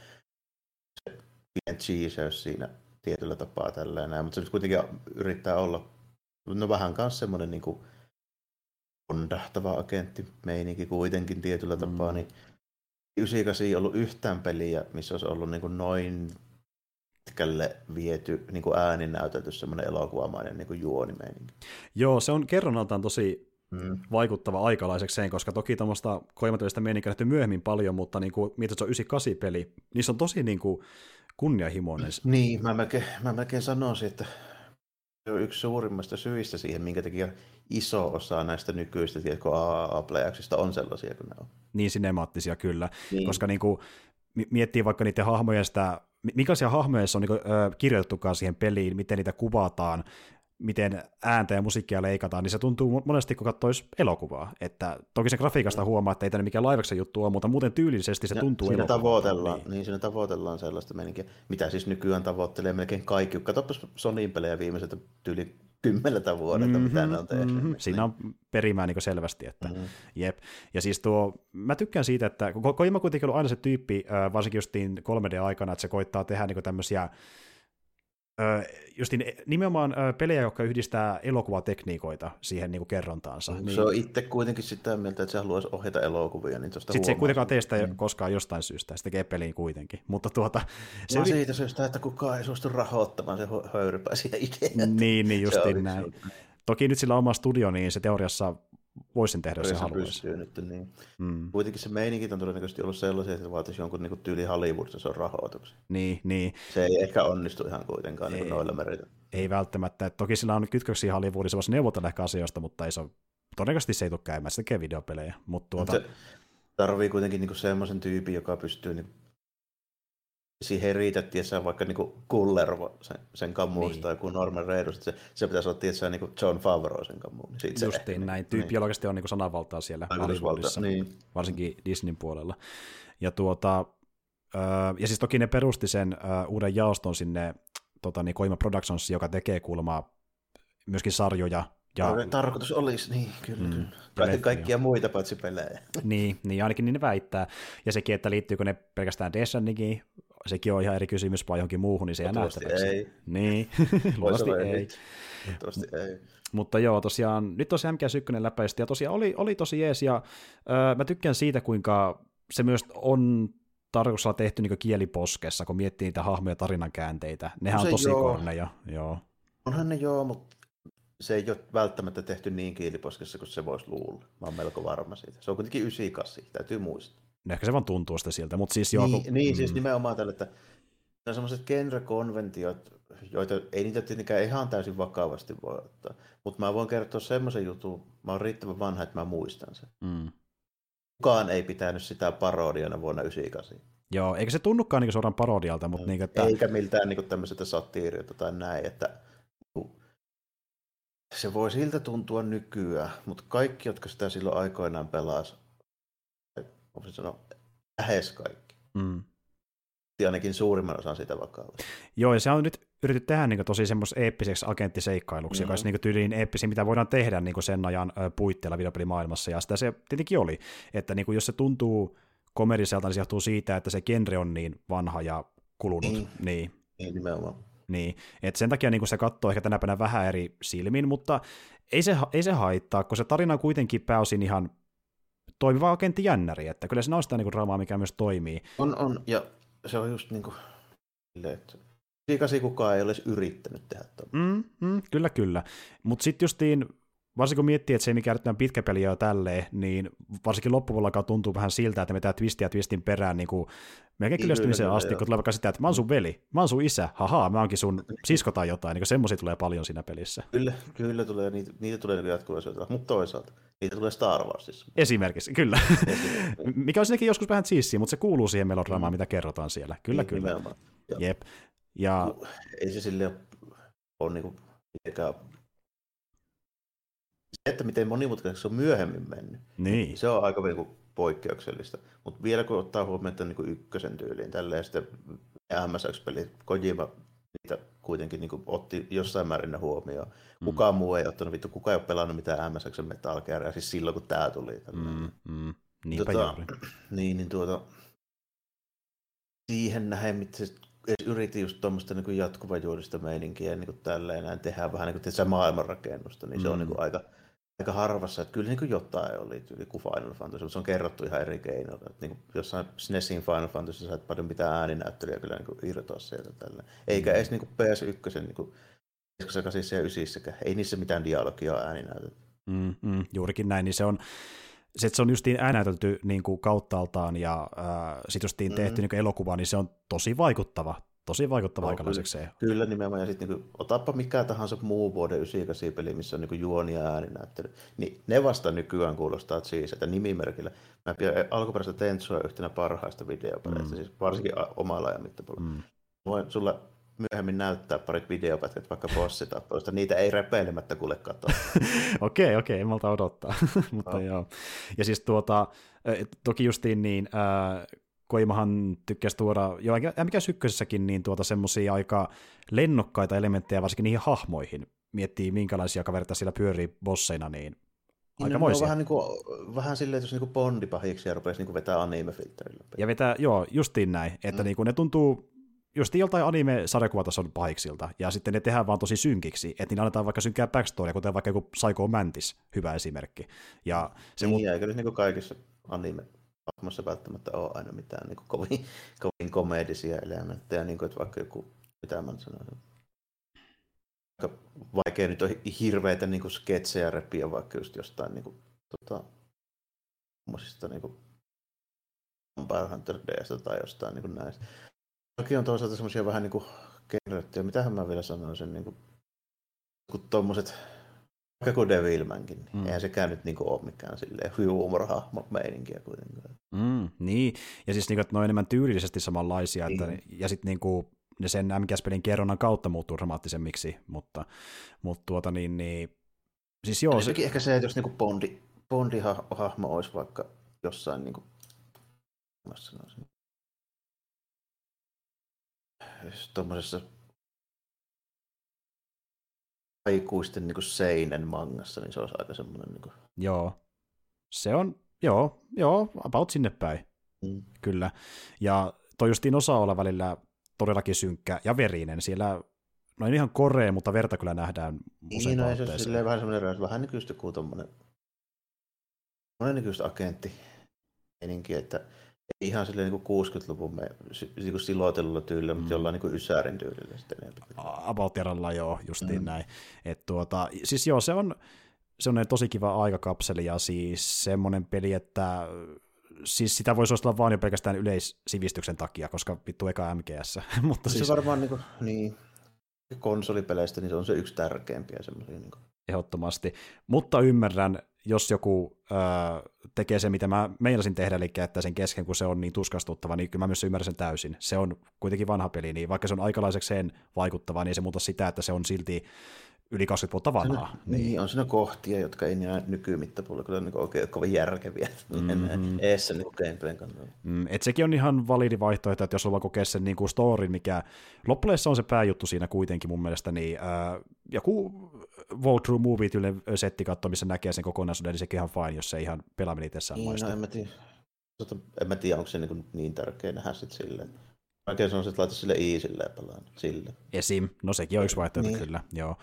Se pieni cheeseys siinä tietyllä tapaa tällainen, mutta se nyt kuitenkin yrittää olla no vähän kanssa semmoinen niin kuin ondahtava agentti meininki kuitenkin tietyllä mm. tapaa, niin 98 ei ollut yhtään peliä, missä olisi ollut niin kuin noin pitkälle viety niin kuin ääninäytelty semmoinen elokuvamainen niin kuin juonimeininki. Joo, se on kerronnaltaan tosi mm. vaikuttava aikalaisekseen, koska toki tuommoista koimatyöstä meininkiä nähty myöhemmin paljon, mutta niin kuin, mietit, se on 98-peli, niin se on tosi niin kuin, kunnianhimoinen. Niin, mä melkein, mä melkein sanoisin, että se on yksi suurimmista syistä siihen, minkä takia iso osa näistä nykyistä tiedätkö, aa on sellaisia kuin ne on. Niin sinemaattisia kyllä, niin. koska niin kuin, miettii vaikka niiden hahmojen sitä, minkälaisia hahmoja se on niin kuin, ö, kirjoitettukaan siihen peliin, miten niitä kuvataan, miten ääntä ja musiikkia leikataan, niin se tuntuu monesti, kun katsoisi elokuvaa. Että toki se grafiikasta huomaa, että ei tänne mikään laiveksen juttu ole, mutta muuten tyylisesti se ja tuntuu siinä tavoitellaan, niin. niin. siinä tavoitellaan sellaista meininkiä, mitä siis nykyään tavoittelee melkein kaikki. Katsopas Sonyin pelejä viimeiset tyyli kymmeneltä vuodelta, mm-hmm, mitä ne on tehnyt. Mm-hmm. Siinä on perimää niin selvästi, että mm-hmm. jep. Ja siis tuo, mä tykkään siitä, että Kojima kuitenkin ollut aina se tyyppi, varsinkin justiin 3D-aikana, että se koittaa tehdä niin tämmöisiä justin nimenomaan pelejä, jotka yhdistää elokuvatekniikoita siihen niin kuin kerrontaansa. Mm, niin... Se on itse kuitenkin sitä mieltä, että se haluaisi ohjata elokuvia. Niin Sitten se ei kuitenkaan tee sitä mm. koskaan jostain syystä, se tekee peliin kuitenkin. Mutta tuota, se no yli... siitä syystä, että kukaan ei suostu rahoittamaan se höyrypäisiä ideoita. Niin, niin justiin näin. Toki nyt sillä oma studio, niin se teoriassa voisin tehdä, jos se haluaisi. Nyt, niin. mm. Kuitenkin se meininki on todennäköisesti ollut sellaisia, että se vaatisi jonkun niin tyyli Hollywoodissa se on rahoituksen. Niin, niin. Se ei ehkä onnistu ihan kuitenkaan niin ei, niin noilla meritä. Ei välttämättä. Toki sillä on kytköksiä Hollywoodissa, voisi neuvotella ehkä asioista, mutta ei se ole, todennäköisesti se ei tule käymään, se tekee videopelejä. Mutta tuota... Se tarvii kuitenkin niin semmoisen tyypin, joka pystyy niin siihen riitä, tietsä, vaikka niinku Kullervo sen, sen kammuista niin. kuin Norman Reedus, se, se pitäisi olla tietsä, niinku John Favreau sen kammuun. Niin Justiin näin, tyyppi niin. oikeasti on niinku sananvaltaa siellä Hollywoodissa, niin. varsinkin Disneyn puolella. Ja, tuota, ja siis toki ne perusti sen uuden jaoston sinne tota, niin Koima Productions, joka tekee kuulemma myöskin sarjoja ja, tarkoitus olisi, niin kyllä, mm, kyllä. kaikkia jo. muita paitsi pelejä. Niin, niin, ainakin niin ne väittää. Ja sekin, että liittyykö ne pelkästään Destiniin, sekin on ihan eri kysymys vai johonkin muuhun, niin se jää nähtäväksi. ei. Niin, luultavasti ei. ei. Mutta joo, tosiaan, nyt tosiaan MK1 läpäistä, ja tosiaan oli, oli tosi jees, ja öö, mä tykkään siitä, kuinka se myös on tarkoituksella tehty niin kieliposkessa, kun miettii niitä hahmoja tarinan käänteitä. Nehän no on tosi korneja, joo. Onhan ne joo, mutta se ei ole välttämättä tehty niin kieliposkessa kuin se voisi luulla. Mä oon melko varma siitä. Se on kuitenkin 98, täytyy muistaa. No ehkä se vaan tuntuu sitä siltä, mutta siis joo. Niin, kun... niin siis mm. siis nimenomaan tällä, että on sellaiset genre-konventiot, joita ei niitä tietenkään ihan täysin vakavasti voi ottaa. Mutta mä voin kertoa semmoisen jutun, mä oon riittävän vanha, että mä muistan sen. Mm. Kukaan ei pitänyt sitä parodiana vuonna 1998. Joo, eikä se tunnukaan niin suoraan parodialta, mutta... Mm. Niin, että... Eikä miltään niin tämmöiseltä satiirilta tai näin, että se voi siltä tuntua nykyään, mutta kaikki, jotka sitä silloin aikoinaan pelasi, voisin sanoa, lähes kaikki. Mm. Ainakin suurimman osan sitä vakavasti. Joo, ja se on nyt yritetty tehdä niin tosi semmoisen eeppiseksi agenttiseikkailuksi, mm-hmm. joka olisi niin tyylin eeppisin, mitä voidaan tehdä niin sen ajan puitteilla videopelimaailmassa, ja sitä se tietenkin oli, että niin jos se tuntuu komediselta, niin se johtuu siitä, että se genre on niin vanha ja kulunut. Niin, niin. niin nimenomaan. Niin, et sen takia niin se katsoo ehkä tänä päivänä vähän eri silmin, mutta ei se, ei se haittaa, kun se tarina on kuitenkin pääosin ihan toimiva agentti jännäri, että kyllä se on sitä niin draamaa, mikä myös toimii. On, on, ja se on just niin kuin, että Siikasi kukaan ei olisi yrittänyt tehdä mm, mm, kyllä, kyllä. Mutta sitten justiin varsinkin kun miettii, että se ei mikään nyt pitkä peli jo tälleen, niin varsinkin loppupuolella tuntuu vähän siltä, että me tää twistiä twistin perään niin kuin melkein kyllästymiseen asti, kun tulee vaikka sitä, että mä oon sun veli, mä oon sun isä, haha, mä oonkin sun sisko tai jotain, niin semmoisia tulee paljon siinä pelissä. Kyllä, kyllä tulee, niitä, niitä tulee niin jatkuvasti, mutta toisaalta niitä tulee Star Warsissa. Esimerkiksi, kyllä. Esimerkiksi. Mikä on sinnekin joskus vähän cheesy, mutta se kuuluu siihen melodraamaan, mm. mitä kerrotaan siellä. Kyllä, niin, kyllä. Jep. Ja... Ei se sille ole niin kuin, että miten monimutkaiseksi se on myöhemmin mennyt, niin. se on aika niin poikkeuksellista. Mutta vielä kun ottaa huomioon, että niin ykkösen tyyliin, tälleen sitten MSX-pelit, Kojima niitä kuitenkin niin otti jossain määrin huomioon. Mm. Kukaan mm. muu ei ottanut, vittu, kukaan ei ole pelannut mitään MSX Metal Gearia, siis silloin kun tämä tuli. Mm, mm. Niinpä tota, Niin, niin tuota, siihen nähden, mitä se yritin just tuommoista niin jatkuvajuudista meininkiä niin kuin tälleen näin tehdään vähän niin kuin maailmanrakennusta, niin mm. se on mm. niin kuin aika, aika harvassa, että kyllä niin kuin jotain oli tyyli kuin Final Fantasy, mutta se on kerrottu ihan eri keinoilla. Että niin kuin jossain SNESin Final Fantasy sä et paljon mitään ääninäyttelyä kyllä niin kuin irtoa sieltä tällä. Eikä mm. edes niin kuin PS1, niin kuin 8 ja 9, ei niissä mitään dialogia ääninäytetty. Mm, mm, juurikin näin, niin se on, se, se on justiin äänäytelty niin kuin kauttaaltaan ja äh, sitten justiin tehty mm. niin elokuva, niin se on tosi vaikuttava, tosi vaikuttava no, aikalaiseksi. Kyllä, kyllä nimenomaan, ja sitten niin otappa mikä tahansa muu vuoden 98 peli, missä on niin juoni ja ääninäyttely, niin ne vasta nykyään kuulostaa siis, että nimimerkillä. Mä pidän alkuperäistä Tentsua yhtenä parhaista videopeleistä, mm. siis varsinkin omalla ajan mittapuolella. Mm. Voin sulla myöhemmin näyttää parit videopätkät vaikka bossitappoista. Niitä ei repeilemättä kuule katsoa. okei, okei, okay, malta odottaa. Mutta no. joo. Ja siis tuota, toki justiin niin, äh, Koimahan tykkäsi tuoda, jo mikä sykkösessäkin, niin tuota semmoisia aika lennokkaita elementtejä varsinkin niihin hahmoihin. miettii minkälaisia kavereita siellä pyörii bosseina, niin Aika no, no, vähän, niin kuin, vähän silleen, että jos niin Bondi pahiksi ja rupesi niin vetää anime-filtterillä. Ja vetää, joo, justiin näin, että mm. niin kuin ne tuntuu just joltain anime-sarjakuvatason pahiksilta, ja sitten ne tehdään vaan tosi synkiksi, että niin annetaan vaikka synkää backstoria, kuten vaikka joku Psycho Mantis, hyvä esimerkki. Ja se niin, mu- eikä nyt niin kaikissa anime hahmossa välttämättä ole aina mitään niin kuin kovin, kovin komedisia elementtejä, niin kuin, että vaikka joku, mitä mä sanoisin, aika vaikea nyt on hirveitä niin kuin sketsejä repiä vaikka just jostain niin kuin, tota, niin kuin Vampire Hunter Daysta tai jostain niin kuin näistä. Toki on toisaalta semmoisia vähän niin kuin kerrottuja, mitähän mä vielä sanoisin, niin kuin, kun tuommoiset vaikka kuin Devilmankin, mm. eihän sekään nyt niinku ole mikään silleen huumorhahmo meininkiä kuitenkaan. Mm, niin, ja siis niinku, että ne on enemmän tyylillisesti samanlaisia, niin. että, ja sitten niinku, ne sen MGS-pelin kerronnan kautta muuttuu dramaattisemmiksi, mutta, mutta tuota niin, niin siis joo. Se... Ehkä se, että jos niinku Bondi, Bondi-hahmo olisi vaikka jossain niinku, mä sanoisin, tuommoisessa aikuisten niin seinen mangassa, niin se olisi aika semmoinen... Niin kuin... Joo, se on, joo, joo, about sinne päin, mm. kyllä. Ja toi justiin osa olla välillä todellakin synkkä ja verinen. Siellä no ei ihan korea, mutta verta kyllä nähdään usein Niin, no, se on silleen vähän semmoinen, vähän niin kuin joku tommonen, nykyistä agentti meininki, että ihan silleen niin kuin 60-luvun me, niin silotellulla tyylillä, mm. mutta jollain niin kuin ysärin tyylillä sitten About joo, justiin mm. näin. Et tuota, siis joo, se on, se on tosi kiva aikakapseli ja siis semmoinen peli, että siis sitä voisi olla vain jo pelkästään yleissivistyksen takia, koska vittu eka MGS. Mutta se siis... varmaan niin, kuin, niin konsolipeleistä niin se on se yksi tärkeimpiä semmoisia. Niin kuin. Ehdottomasti, mutta ymmärrän, jos joku öö, tekee se, mitä mä meinasin tehdä, eli että sen kesken, kun se on niin tuskastuttava, niin kyllä mä myös ymmärrän sen täysin. Se on kuitenkin vanha peli, niin vaikka se on aikalaisekseen vaikuttava, niin se muuta sitä, että se on silti yli 20 vuotta vanhaa. niin. niin, on siinä kohtia, jotka ei näe nykymittapuolella kyllä niin oikein kovin järkeviä mm-hmm. eessä niin gameplayn kannalta. Mm, et sekin on ihan validi vaihtoehto, että jos on kokea sen niin kuin story, mikä loppujen on se pääjuttu siinä kuitenkin mun mielestä, niin äh, joku walkthrough movie tyylinen setti katsoa, missä näkee sen kokonaisuuden, niin sekin ihan fine, jos se ihan pelaaminen itsessään niin, no, en mä tiedä. En mä tiedä, onko se niin, niin tärkeä nähdä sitten silleen. Oikein se on se, että laita sille easille ja pelaan sille. Esim. No sekin on yksi vaihtoehto niin. kyllä, joo.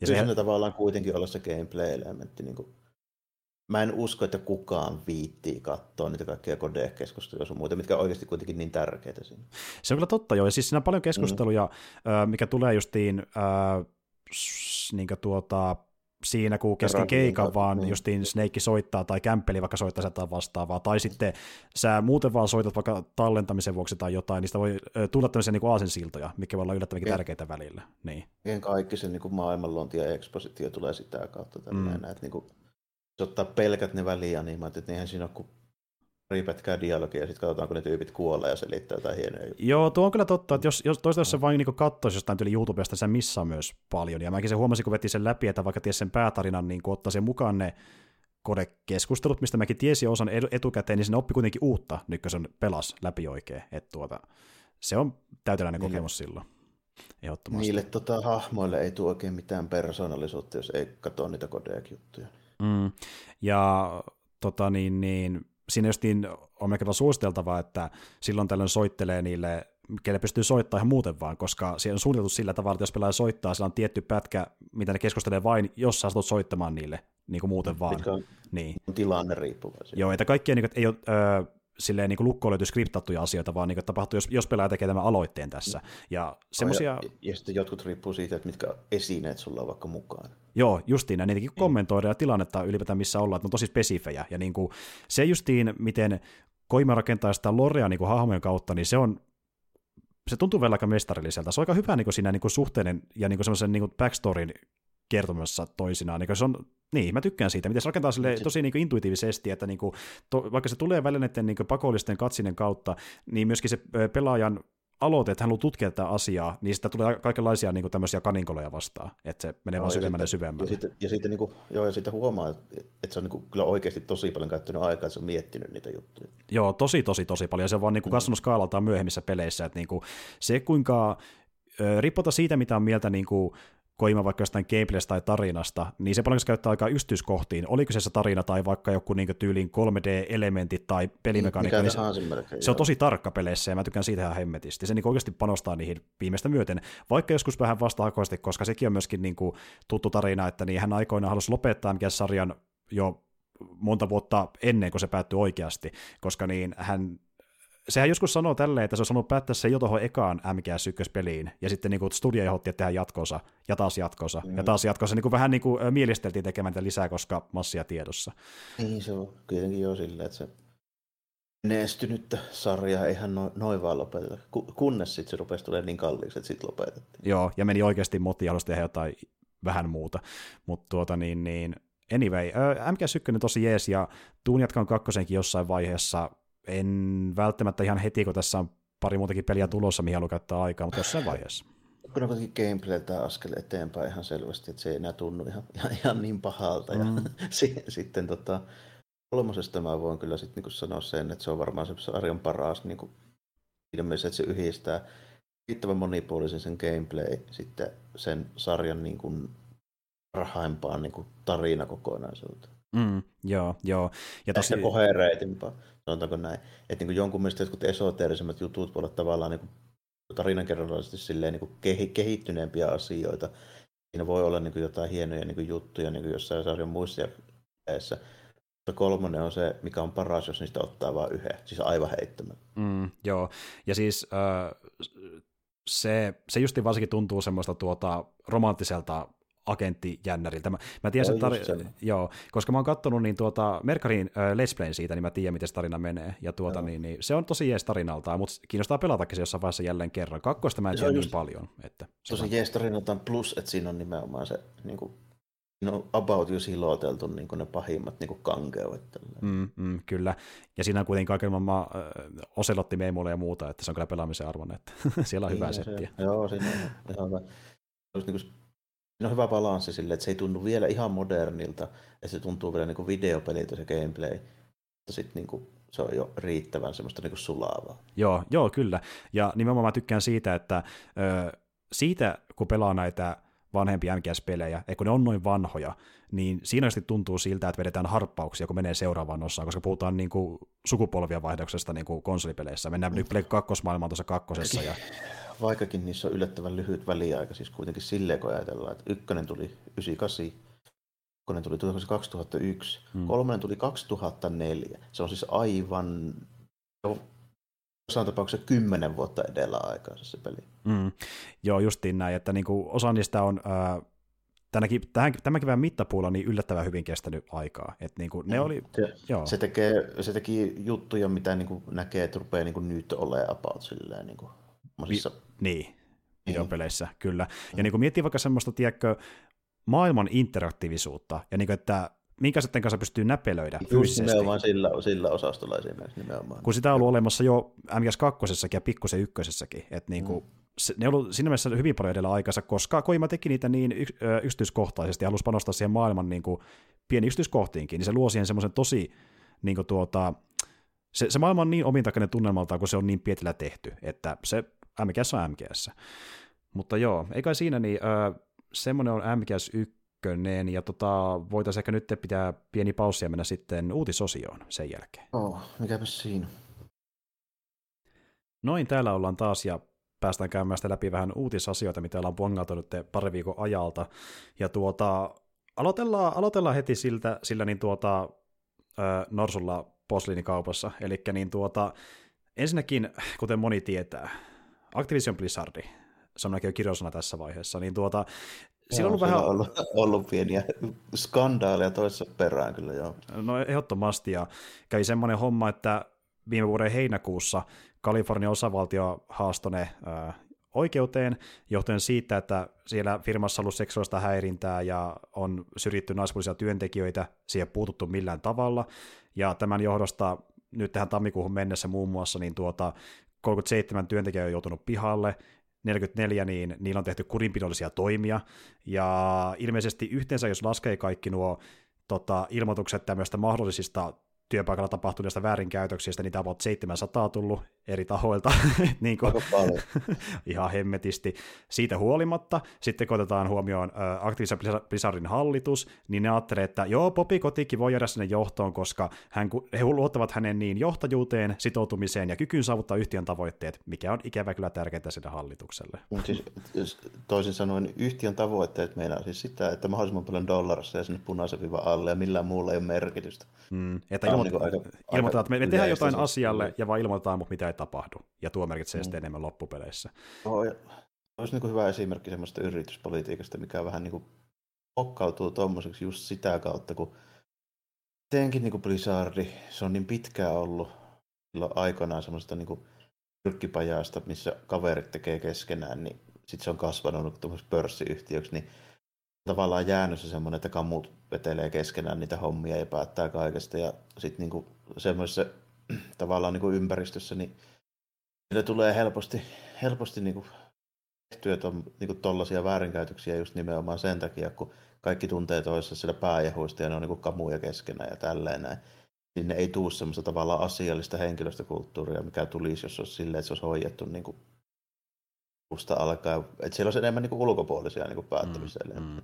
Ja se se tavallaan kuitenkin olla se gameplay-elementti. Niin kuin, mä en usko, että kukaan viittii katsoa niitä kaikkia kode-keskusteluja sun muita, mitkä on oikeasti kuitenkin niin tärkeitä siinä. Se on kyllä totta, joo. Ja siis siinä on paljon keskusteluja, mm. mikä tulee justiin äh, niin tuota, siinä, kun kesken keikan vaan niin. justiin Snake soittaa tai kämppeli vaikka soittaa sitä vastaavaa, tai sitten sä muuten vaan soitat vaikka tallentamisen vuoksi tai jotain, niin sitä voi tulla tämmöisiä niin aasensiltoja, mikä voi olla yllättävänkin ja. tärkeitä välillä. Niin. Kaikki se niin maailmanluonti ja ekspositio tulee sitä kautta. Mm. että niin kuin, ottaa pelkät ne välianimaat, että eihän siinä ole kuin pari pätkää dialogia ja sitten katsotaan, kun ne tyypit kuolee ja selittää jotain hienoja juttuja. Joo, tuo on kyllä totta, että jos, jos toista jos se vain niin katsoisi jostain tyyli YouTubesta, se missaa myös paljon. Ja mäkin se huomasin, kun veti sen läpi, että vaikka ties sen päätarinan, niin kun ottaa sen mukaan ne kodekeskustelut, mistä mäkin tiesin osan etukäteen, niin sinne oppi kuitenkin uutta, nyt kun se pelas läpi oikein. Että tuota, se on täyteläinen kokemus silloin. Ehdottomasti. Niille tota, hahmoille ei tule oikein mitään persoonallisuutta, jos ei katso niitä kodek-juttuja. Mm. Ja tota, niin, niin, siinä justiin on melkein suositeltavaa, että silloin tällöin soittelee niille, kelle pystyy soittamaan ihan muuten vaan, koska siellä on suunniteltu sillä tavalla, että jos pelaaja soittaa, sillä on tietty pätkä, mitä ne keskustelee vain, jos sä satut soittamaan niille niin kuin muuten vaan. Mitkä on niin. tilanne riippuvaisia. Joo, että kaikkia niin kuin, ei ole, öö, silleen niin lukkoon löytyy skriptattuja asioita, vaan niin kuin tapahtuu, jos, jos pelaaja tekee tämän aloitteen tässä. Ja, semmosia... ja, ja sitten jotkut riippuu siitä, että mitkä esineet sulla on vaikka mukaan. Joo, justiin näin. Niitäkin mm. kommentoidaan tilannetta ylipäätään missä ollaan, että ne on tosi spesifejä. Ja niin kuin, se justiin, miten Koima rakentaa sitä lorea niin kuin hahmojen kautta, niin se on se tuntuu vielä aika mestarilliselta. Se on aika hyvä niin kuin siinä niin kuin suhteinen ja niin kuin semmoisen niin kuin backstoryn kertomassa toisinaan. Niin se on, niin, mä tykkään siitä, miten se rakentaa sille tosi niin kuin intuitiivisesti, että niin kuin, to, vaikka se tulee välillä näiden niin pakollisten katsinen kautta, niin myöskin se pelaajan aloite, että hän haluaa tutkia tätä asiaa, niin sitä tulee kaikenlaisia niin kuin tämmöisiä kaninkoloja vastaan, että se menee no, vaan syvemmälle ja syvemmälle. Ja sitten, ja sitten, niin kuin, joo, ja sitten huomaa, että, se on niin kuin, kyllä oikeasti tosi paljon käyttänyt aikaa, että se on miettinyt niitä juttuja. Joo, tosi, tosi, tosi paljon. Se on vaan niin kuin, mm. kasvanut skaalaltaan myöhemmissä peleissä, että niin kuin, se kuinka riippuen siitä, mitä on mieltä niin kuin, koima vaikka jostain gameplaystä tai tarinasta, niin se paljon käyttää aikaa yksityiskohtiin. Oli kyseessä tarina tai vaikka joku niin tyyliin 3D-elementit tai pelimekaniikka, niin se, se on tosi tarkka peleissä ja mä tykkään siitä ihan hemmetisti. Se niin oikeasti panostaa niihin viimeistä myöten, vaikka joskus vähän vastahakoisesti, koska sekin on myöskin niin kuin tuttu tarina, että niin hän aikoinaan halusi lopettaa mikä sarjan jo monta vuotta ennen kuin se päättyi oikeasti, koska niin hän sehän joskus sanoo tälleen, että se on sanonut päättää se jo tuohon ekaan MGS 1 peliin, ja sitten niin kuin studio ehdotti, että tehdään jatkossa, ja taas jatkossa, mm. ja taas jatkossa, niin kuin vähän niin kuin mielisteltiin tekemään tätä lisää, koska massia tiedossa. Niin, se on kuitenkin jo silleen, että se menestynyttä sarjaa eihän noin noi vaan lopeteta, kunnes sitten se rupesi tulemaan niin kalliiksi, että sitten lopetettiin. Joo, ja meni oikeasti motti halusi tehdä jotain vähän muuta, mutta tuota niin, niin anyway, äh, MGS1 tosi jees, ja tuun jatkan kakkosenkin jossain vaiheessa, en välttämättä ihan heti, kun tässä on pari muutakin peliä tulossa, mihin haluaa käyttää aikaa, mutta jossain vaiheessa. Kun on kuitenkin gameplayltä askel eteenpäin ihan selvästi, että se ei enää tunnu ihan, ihan, ihan niin pahalta. Mm. Ja sitten tota, kolmosesta mä voin kyllä sitten niinku sanoa sen, että se on varmaan se sarjan paras niinku, mielessä, että se yhdistää riittävän monipuolisen sen gameplay sitten sen sarjan niinku, parhaimpaan niinku, tarinakokonaisuuteen. Mm, joo, joo. Ja tosi... Ehkä kohereetimpaa, sanotaanko näin. Että niin jonkun mielestä jotkut esoteerisemmat jutut voivat olla tavallaan niin tarinankerronnallisesti silleen niin kehittyneempiä asioita. Siinä voi olla niin jotain hienoja niin juttuja niin jossain sarjan muissa jäissä. Mutta kolmonen on se, mikä on paras, jos niistä ottaa vain yhden, siis aivan heittämällä. Mm, joo, ja siis äh, se, se justi varsinkin tuntuu semmoista tuota romanttiselta agenttijännäriltä. Mä, mä tiedän, että tar- joo, koska mä oon katsonut niin tuota, Merkarin äh, Let's Playn siitä, niin mä tiedän, miten se tarina menee. Ja tuota, niin, niin, se on tosi jees tarinaltaan, mutta kiinnostaa pelatakin se jossain vaiheessa jälleen kerran. Kakkosta mä en tiedä niin paljon. Että tosi on... jees tarinaltaan, plus että siinä on nimenomaan se niin kuin, on about jo siloteltu niin ne pahimmat niin kankeudet. Mm, mm, kyllä, ja siinä on kuitenkin kaiken maailman äh, oselottimeemuille ja muuta, että se on kyllä pelaamisen arvon, että siellä on niin, hyvä settiä. Joo, siinä on ihan hyvä. Niin kuin Siinä on hyvä balanssi sille, että se ei tunnu vielä ihan modernilta, että se tuntuu vielä niin videopeliltä se gameplay, mutta sitten niin se on jo riittävän semmoista niin sulavaa. Joo, joo, kyllä. Ja nimenomaan mä tykkään siitä, että ö, siitä kun pelaa näitä vanhempia MGS-pelejä, ja kun ne on noin vanhoja, niin siinä tuntuu siltä, että vedetään harppauksia, kun menee seuraavaan osaan, koska puhutaan niin kuin sukupolvien vaihdoksesta niin kuin konsolipeleissä. Mennään nyt Play kakkosmaailmaan tuossa kakkosessa. Ja... Vaikkakin niissä on yllättävän lyhyt väliaika, siis kuitenkin silleen, kun ajatellaan, että ykkönen tuli 98, ykkönen tuli 2001, hmm. kolmonen tuli 2004. Se on siis aivan jossain tapauksessa kymmenen vuotta edellä aikaa se peli. Mm. Joo, justiin näin, että niinku osa niistä on äh, tänäkin, tähän, tämän kevään mittapuulla niin yllättävän hyvin kestänyt aikaa. Et niinku, ne mm. oli, se, joo. Se, tekee, se teki juttuja, mitä niinku näkee, että rupeaa niinku nyt olemaan about silleen, niinku, Vi, niin, videopeleissä, niin. kyllä. Ja niin kuin miettii vaikka semmoista, tiedätkö, maailman interaktiivisuutta, ja niin kuin, että minkä sitten kanssa pystyy näpelöidä Just fyysisesti. nimenomaan sillä, sillä osastolla esimerkiksi nimenomaan. Kun sitä on ollut olemassa jo MGS2 ja pikkusen ykkösessäkin, että niin kuin, mm. se, ne on ollut siinä mielessä hyvin paljon edellä aikansa, koska Koima teki niitä niin y, ö, yksityiskohtaisesti ja halusi panostaa siihen maailman niin kuin, pieni yksityiskohtiinkin, niin se luo siihen semmoisen tosi niin kuin, tuota, se, se maailma on niin omintakainen tunnelmaltaan, kun se on niin pietillä tehty, että se MGS on MGS. Mutta joo, ei kai siinä, niin ö, semmoinen on MGS 1, ykkönen, ja tota, voitaisiin ehkä nyt pitää pieni paussi ja mennä sitten uutisosioon sen jälkeen. Oh, mikäpä siinä. Noin, täällä ollaan taas ja päästään käymään sitä läpi vähän uutisasioita, mitä ollaan bongaltu nyt pari viikon ajalta. Ja tuota, aloitellaan, aloitellaan heti siltä, sillä niin tuota, äh, Norsulla posliinikaupassa. Eli niin tuota, ensinnäkin, kuten moni tietää, Activision Blizzard, se on jo kirjosana tässä vaiheessa, niin tuota, Siinä on ollut vähän... ollut, ollut pieniä skandaaleja toisessa perään kyllä, joo. No ehdottomasti, ja kävi semmoinen homma, että viime vuoden heinäkuussa Kalifornian osavaltio haastoi ne äh, oikeuteen johtuen siitä, että siellä firmassa on ollut seksuaalista häirintää ja on syrjitty naispuolisia työntekijöitä, siihen puututtu millään tavalla, ja tämän johdosta nyt tähän tammikuuhun mennessä muun muassa niin tuota, 37 työntekijää on joutunut pihalle, 44, niin niillä on tehty kurinpidollisia toimia, ja ilmeisesti yhteensä, jos laskee kaikki nuo tota, ilmoitukset tämmöistä mahdollisista työpaikalla tapahtuneista väärinkäytöksistä, niitä on about 700 tullut eri tahoilta, niin kuin, ihan hemmetisti. Siitä huolimatta, sitten kun otetaan huomioon äh, Activision Blizzardin hallitus, niin ne ajattelee, että joo, Popi Kotikin voi jäädä sinne johtoon, koska hän, he luottavat hänen niin johtajuuteen, sitoutumiseen ja kykyyn saavuttaa yhtiön tavoitteet, mikä on ikävä kyllä tärkeää sinne hallitukselle. Siis, toisin sanoen yhtiön tavoitteet meinaa siis sitä, että mahdollisimman paljon dollarissa ja sinne punaisen viiva alle ja millään muulla ei ole merkitystä. Mm, että niin aika, ilmoitetaan, että me, me tehdään jotain asialle ja vaan ilmoitetaan, mutta mitä ei tapahdu. Ja tuo merkitsee mm. sitten enemmän loppupeleissä. Oh, olisi niin kuin hyvä esimerkki semmoista yrityspolitiikasta, mikä vähän niin kuin pokkautuu tuommoiseksi just sitä kautta, kun teenkin niin kuin Blizzardi, se on niin pitkään ollut silloin aikanaan semmoista niin kuin missä kaverit tekee keskenään, niin sitten se on kasvanut pörssiyhtiöksi, niin tavallaan jäänyt se semmoinen, että kamut vetelee keskenään niitä hommia ja päättää kaikesta. Ja sitten niinku semmoisessa tavallaan niinku ympäristössä, niin niille tulee helposti, helposti niinku tehtyä niinku tollaisia väärinkäytöksiä just nimenomaan sen takia, kun kaikki tuntee toisessa sillä pääjehuista ja ne on niinku kamuja keskenään ja tälleen näin. Niin ne ei tuu semmoista tavallaan asiallista henkilöstökulttuuria, mikä tulisi, jos olisi silleen, että se olisi hoidettu niinku alusta alkaen. Että siellä olisi enemmän niin kuin ulkopuolisia niin päättämisiä. Mm, mm.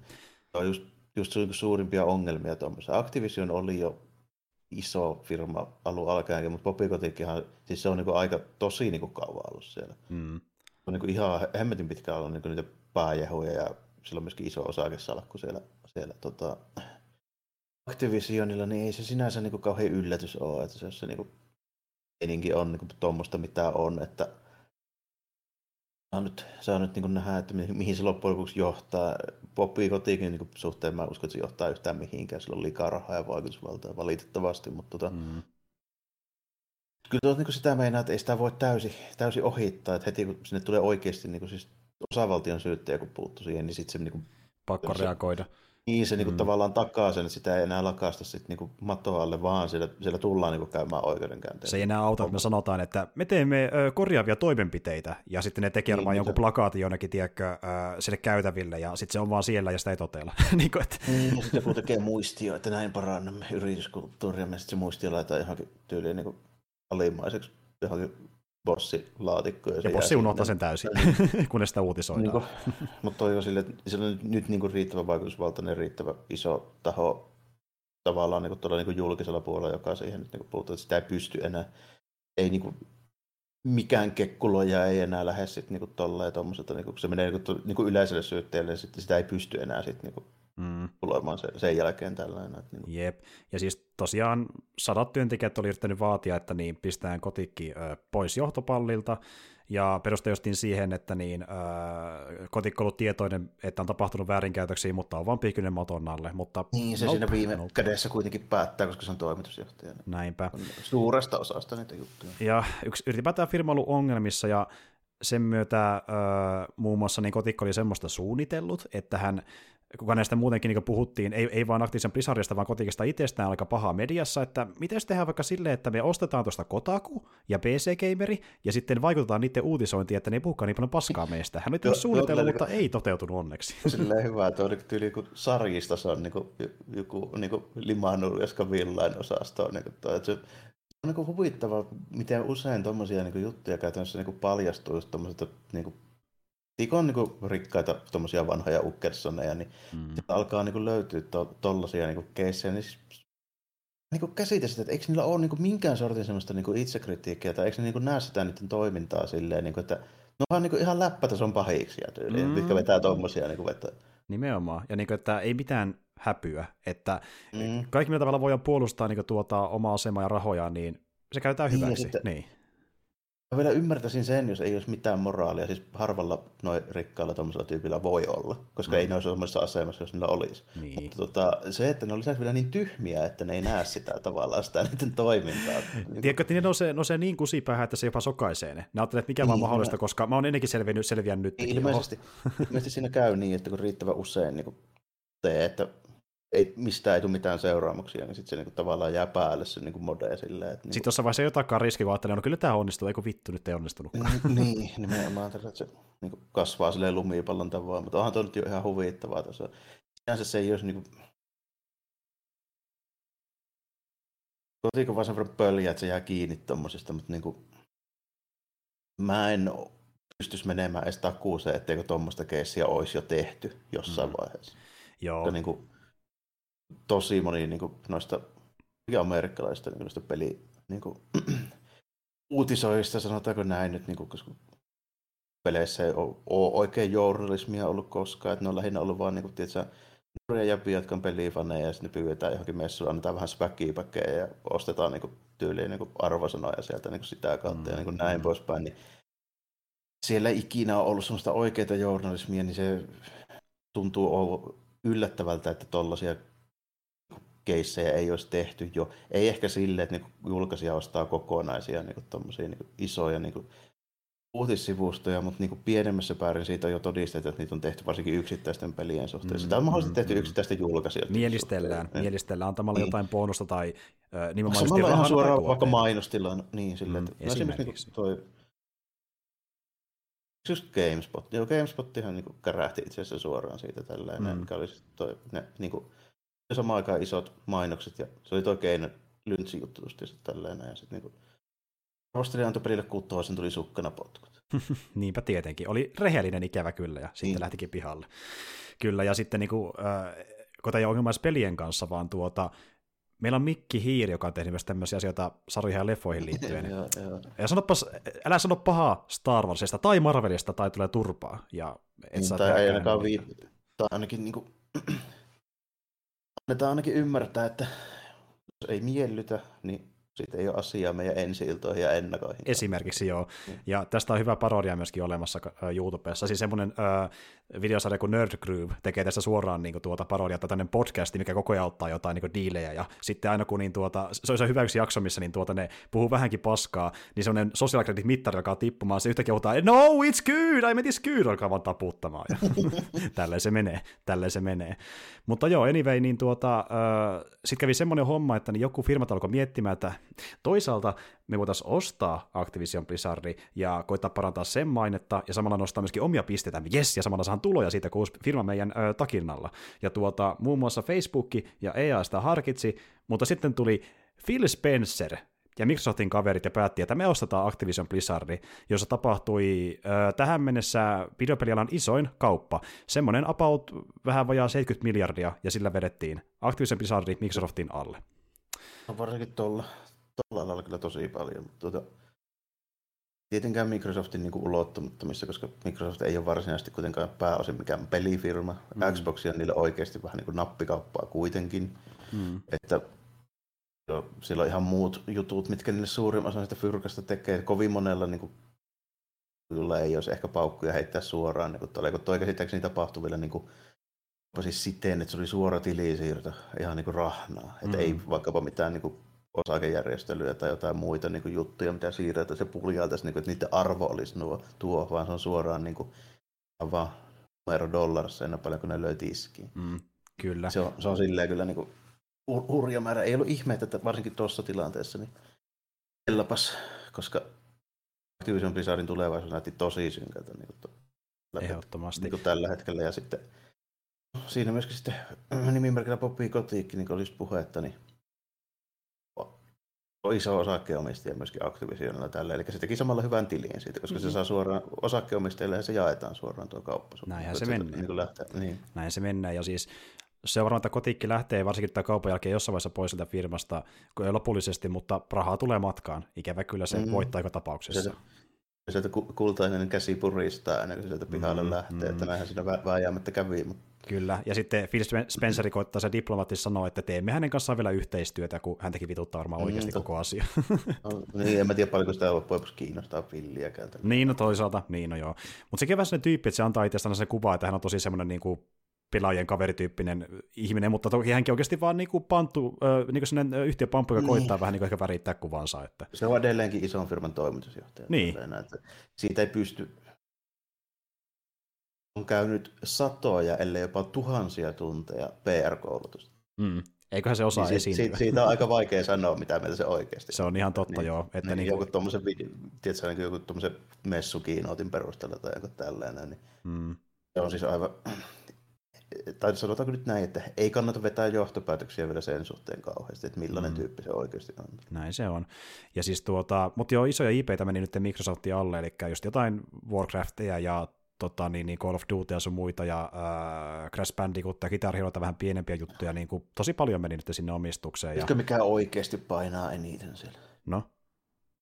Se on just, just suurimpia ongelmia tuommoisia. Activision oli jo iso firma alun alkaenkin, mutta Popikotikinhan, siis se on niin aika tosi niin kuin kauan ollut siellä. Mm. Se on niin kuin ihan hemmetin pitkään ollut niin kuin niitä pääjehuja ja sillä on myöskin iso osakesalkku siellä, siellä tota, Activisionilla, niin ei se sinänsä niin kuin kauhean yllätys ole, että se, se niin kuin, on niin tuommoista mitä on, että saa nyt, saa nyt niin nähdä, että mihin se loppujen lopuksi johtaa. Poppi kotikin niin suhteen mä uskon, että se johtaa yhtään mihinkään. Sillä on liikaa rahaa ja vaikutusvaltaa valitettavasti, mutta tota, mm. kyllä tuot, niin sitä meinaa, että ei sitä voi täysin, täysin ohittaa. Että heti kun sinne tulee oikeasti niin siis osavaltion syyttäjä, kun puuttuu siihen, niin sitten se niin kuin, Pakko se, reagoida. Niin, se niinku mm. tavallaan takaa sen, että sitä ei enää lakasta sit niinku mattoa alle, vaan siellä, siellä tullaan niinku käymään oikeudenkäynteen. Se ei enää auta, että me sanotaan, että me teemme ö, korjaavia toimenpiteitä, ja sitten ne tekee niin, jonkun se... plakaatin jonnekin, tiedätkö, ö, sinne käytäville, ja sitten se on vaan siellä, ja sitä ei toteella. niin kuin, että... niin, ja sitten joku tekee muistio, että näin parannamme yrityskulttuuria, ja sitten se muistio laitetaan johonkin tyyliin niin alimaiseksi johonkin bossilaatikko. Ja, ja bossi unohtaa sen täysin, kunnes sitä uutisoidaan. Niin mutta toi on sille, että sillä on nyt, nyt niin kuin riittävä vaikutusvaltainen, riittävä iso taho tavallaan niin kuin tuolla niin kuin julkisella puolella, joka siihen nyt niin kuin puhutaan, että sitä ei pysty enää, ei niin kuin, mikään kekkuloja ei enää lähde sitten niin tolleen tuommoiselta, niin kuin, se menee niin kuin, niin kuin yleiselle syytteelle, niin sitten sitä ei pysty enää sitten niin kuin, mm. tulemaan sen, sen jälkeen tällainen. Että niin Jep, ja siis tosiaan sadat työntekijät oli yrittänyt vaatia, että niin pistetään kotikki pois johtopallilta, ja peruste justiin siihen, että niin, ö, kotikko ollut tietoinen, että on tapahtunut väärinkäytöksiä, mutta on vaan piikynen maton alle. Mutta, niin, se nope, siinä viime nope. kädessä kuitenkin päättää, koska se on toimitusjohtaja. Näinpä. On suuresta osasta niitä juttuja. Ja yksi, ylipäätään firma ollut ongelmissa, ja sen myötä ö, muun muassa niin kotikko oli semmoista suunnitellut, että hän kuka näistä muutenkin niin puhuttiin, ei, ei vaan Activision Blizzardista, vaan kotikista itsestään aika pahaa mediassa, että miten tehdään vaikka silleen, että me ostetaan tuosta Kotaku ja PC Gameri, ja sitten vaikutetaan niiden uutisointiin, että ne ei puhukaan niin paljon paskaa meistä. Hän oli suunnitellut, mutta ei toteutunut onneksi. Silleen hyvä, että on tyyli kuin sarjista se on niin kuin, joku niin kuin Limanu, joska villain osasto. Niin kuin toi, että se, on niin huvittavaa, miten usein tuommoisia niin juttuja käytännössä niin paljastuu just niin tikon niin rikkaita tuommoisia vanhoja Ukkersoneja, niin mm. alkaa niin kuin, löytyä tuollaisia to, niin keissejä, niin siis, niin kuin käsitä sitä, että eikö niillä ole niin kuin, minkään sortin semmoista niin kuin itsekritiikkiä, tai eikö ne niin kuin, näe sitä niiden toimintaa silleen, niin kuin, että ne on niin kuin, ihan läppätason pahiksi tyyliin, mm. mitkä vetää tuommoisia niin vetää. Nimenomaan, ja niin kuin, että ei mitään häpyä, että mm. kaikki millä tavalla voidaan puolustaa niin kuin, tuota omaa asemaa ja rahoja, niin se käytetään niin, hyväksi. Sitten, niin. Mä vielä ymmärtäisin sen, jos ei olisi mitään moraalia. Siis harvalla noin rikkailla tuollaisella tyypillä voi olla, koska mm. ei ne olisi sellaisessa asemassa, jos niillä olisi. Niin. Mutta tota, se, että ne on lisäksi vielä niin tyhmiä, että ne ei näe sitä tavallaan sitä niiden toimintaa. Niin Tiedätkö, että ne nousee, nousee niin kusipäähän, että se jopa sokaisee ne. Ne ajattelee, että mikä niin, vaan mahdollista, koska mä oon ennenkin selvinnyt, selviännyt. Ilmeisesti, ilmeisesti siinä käy niin, että kun riittävän usein niin kuin tee, että ei, mistä ei tule mitään seuraamuksia, niin sitten se niinku tavallaan jää päälle se niinku mode silleen. Että niinku... Sitten tuossa vaiheessa jotakaan riski, kun ajattelee, no kyllä tämä onnistuu, eikö vittu, nyt ei onnistunut. niin, nimenomaan tällä, että se niinku kasvaa silleen lumipallon tavoin, mutta onhan tuo nyt jo ihan huvittavaa tuossa. Sinänsä se ei olisi niinku... Kotiko vaan sen verran pöljä, että se jää kiinni tommosesta, mutta niin kuin, mä en pystyisi menemään edes takuuseen, etteikö tuommoista keissiä olisi jo tehty jossain mm. vaiheessa. Joo. Ja niin kuin, tosi moni niin kuin, noista amerikkalaisista niin noista peli niin kuin, uutisoista, sanotaanko näin nyt, niin kuin, koska peleissä ei ole, ole oikein journalismia ollut koskaan, että ne on lähinnä ollut vaan niin kuin, tiedätkö, nuoria jäpiä, jotka on pelifaneja, ja sitten ne pyydetään johonkin messuun, annetaan vähän späkkiipäkkejä ja ostetaan niin kuin, tyyliin niin kuin arvosanoja sieltä niin kuin sitä kautta mm. ja niin kuin näin mm. poispäin, niin siellä ikinä on ollut sellaista oikeaa journalismia, niin se tuntuu yllättävältä, että tollaisia keissejä ei olisi tehty jo. Ei ehkä sille, että niin julkaisija ostaa kokonaisia niin kuin niin isoja niin uutissivustoja, mutta niin pienemmässä päärin siitä on jo todistettu, että niitä on tehty varsinkin yksittäisten pelien suhteen. Sitä on mahdollisesti tehty mm, yksittäisten julkaisijoiden Mielistellään, suhteen. mielistellään antamalla niin. jotain bonusta tai äh, nimenomaan Samalla ihan suoraan vaikka mainostilla, niin sille, mm, että no esimerkiksi niin toi just GameSpot. Joo, GameSpottihan niin kuin kärähti itse asiassa suoraan siitä tälleen, mm. mikä oli toi, ne, niin kuin, samaan aikaan isot mainokset, ja se oli toi Keino Lyntsin juttu just tälleen, ja sitten niin Arvostelija antoi pelille sen tuli sukkana potkut. Niinpä tietenkin. Oli rehellinen ikävä kyllä, ja sitten niin. lähtikin pihalle. Kyllä, ja sitten niin kuin, äh, kun tämä ei ole pelien kanssa, vaan tuota, meillä on Mikki Hiiri, joka on tehnyt myös tämmöisiä asioita sarjoihin ja leffoihin liittyen. ja, ja. ja sanopas, älä sano pahaa Star Warsista tai Marvelista tai tulee turpaa. Ja et niin, saa tai ei ainakaan vii... Tai ainakin niin kuin... annetaan ainakin ymmärtää, että jos ei miellytä, niin siitä ei ole asiaa meidän ensi-iltoihin ja ennakoihin. Esimerkiksi joo. Mm. Ja tästä on hyvä parodia myöskin olemassa YouTubessa. Siis semmoinen äh, videosarja kuin Nerd Groove tekee tästä suoraan niin kuin, tuota parodia tai tämmöinen podcasti, mikä koko ajan ottaa jotain niin diilejä. Ja sitten aina kun niin, tuota, se on se hyvä yksi jakso, missä niin, tuota, ne puhuu vähänkin paskaa, niin semmoinen social credit mittari alkaa tippumaan. Se yhtäkkiä huutaa, no it's good, I mean it's good, alkaa vaan taputtamaan. Ja tälleen se menee, tälleen se menee. Mutta joo, anyway, niin tuota, äh, sitten kävi semmoinen homma, että niin joku firmat alkoi miettimään, että toisaalta me voitaisiin ostaa Activision Blizzardi ja koittaa parantaa sen mainetta ja samalla nostaa myöskin omia pisteitä, yes, ja samalla saadaan tuloja siitä, kun firma meidän ö, takinnalla. Ja tuota, muun muassa Facebook ja EA sitä harkitsi, mutta sitten tuli Phil Spencer, ja Microsoftin kaverit ja päätti, että me ostetaan Activision Blizzardi, jossa tapahtui ö, tähän mennessä videopelialan isoin kauppa. Semmoinen about vähän vajaa 70 miljardia, ja sillä vedettiin Activision Blizzardi Microsoftin alle. No varsinkin tuolla, tuolla alalla kyllä tosi paljon, mutta tuota, tietenkään Microsoftin niin ulottumattomissa, koska Microsoft ei ole varsinaisesti kuitenkaan pääosin mikään pelifirma. Mm. Xboxia niille oikeasti vähän niin kuin nappikauppaa kuitenkin. Mm. Että siellä on ihan muut jutut, mitkä niille suurin osa sitä fyrkasta tekee. Kovin monella niin kuin, kyllä ei olisi ehkä paukkuja heittää suoraan. Niin kuin tuolla, kun toi käsittääkseni tapahtui vielä niin kuin, siis siten, että se oli suora tilisiirto, ihan niin kuin rahnaa. Että mm. ei vaikkapa mitään niin kuin, osakejärjestelyä tai jotain muita niin kuin, juttuja, mitä siirretään, se puljaltaisi, niin kuin, että niiden arvo olisi nuo, tuo, vaan se on suoraan niin kuin, vaan numero dollarissa enää paljon kuin ne löi tiskiin. Mm, kyllä. Se on, se on silleen kyllä niin kuin, hurja määrä. Ei ollut ihme, että varsinkin tuossa tilanteessa, niin ellapas, koska Activision Blizzardin tulevaisuus näytti tosi synkältä niin kuin, Ehdottomasti. Niin kuin tällä hetkellä. Ja sitten siinä myöskin sitten nimimerkillä Poppy Kotiikki, niin kuin olisi puhetta, niin on iso osakkeenomistaja myöskin Activisionilla tällä, eli se teki samalla hyvän tilin siitä, koska mm-hmm. se saa suoraan osakkeenomistajille ja se jaetaan suoraan tuo kauppa. Näinhän se menee. Niin lähtee, niin. Näin se menee, ja siis se on varmaan, että kotiikki lähtee varsinkin tämän kaupan jälkeen jossain vaiheessa pois sieltä firmasta lopullisesti, mutta rahaa tulee matkaan. Ikävä kyllä se mm. voittaa joka tapauksessa. Se, sieltä kultainen käsi puristaa ennen kuin sieltä pihalle mm, lähtee, mm. että näinhän siinä vääjäämättä kävi. Mutta... Kyllä, ja sitten Phil Spencer koittaa se diplomaattisesti sanoa, että teemme hänen kanssaan vielä yhteistyötä, kun häntäkin vituttaa varmaan mm, oikeasti mm, koko asia. No, niin, en mä tiedä paljonko sitä loppujen kiinnostaa Philiäkään. Niin, no toisaalta, niin no joo. Mutta sekin on vähän sellainen tyyppi, että se antaa itsestään se kuva, että hän on tosi semmoinen niin kuin pelaajien kaverityyppinen ihminen, mutta toki hänkin oikeasti vaan niin kuin panttu, äh, niin kuin yhtiöpamppu, joka niin. koittaa vähän niin kuin ehkä värittää kuvansa. Että... Se on edelleenkin ison firman toimitusjohtaja. Niin. että siitä ei pysty on käynyt satoja, ellei jopa tuhansia tunteja PR-koulutusta. Mm. Eiköhän se osaa niin esiintyä. Siitä, siitä on aika vaikea sanoa, mitä mieltä se oikeasti Se on ihan totta, niin, joo. Että niin, niin joku tuommoisen, tiedätkö, niin joku tuommoisen messukiinootin perusteella tai joku tällainen, niin mm. se on siis aivan tai sanotaanko nyt näin, että ei kannata vetää johtopäätöksiä vielä sen suhteen kauheasti, että millainen mm. tyyppi se oikeasti on. Näin se on. Ja siis tuota, mutta joo, isoja IPitä meni nyt Microsoftin alle, eli just jotain Warcraftia ja tota, niin, niin Call of Duty ja sun muita, ja äh, Crash Bandicoot ja Guitar Hero, vähän pienempiä juttuja, niin kuin, tosi paljon meni nyt sinne omistukseen. Mikä ja... mikä oikeasti painaa eniten siellä? No?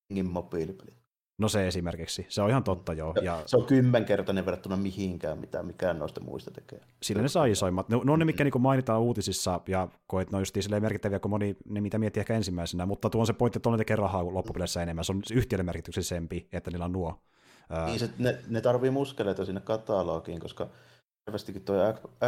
Niin mobiilipeli. No se esimerkiksi, se on ihan totta joo. Ja... Se on kymmenkertainen verrattuna mihinkään, mitä mikään noista muista tekee. Sillä ne saa isoimmat. Ne, ne on ne, mikä niin mainitaan uutisissa, ja koet ne on just merkittäviä kuin moni, ne mitä miettii ehkä ensimmäisenä, mutta tuo on se pointti, että on ne tekee rahaa loppupeleissä enemmän. Se on yhtiölle merkityksellisempi, että niillä on nuo. Niin, se, ne, ne tarvii muskeleita sinne katalogiin, koska selvästikin tuo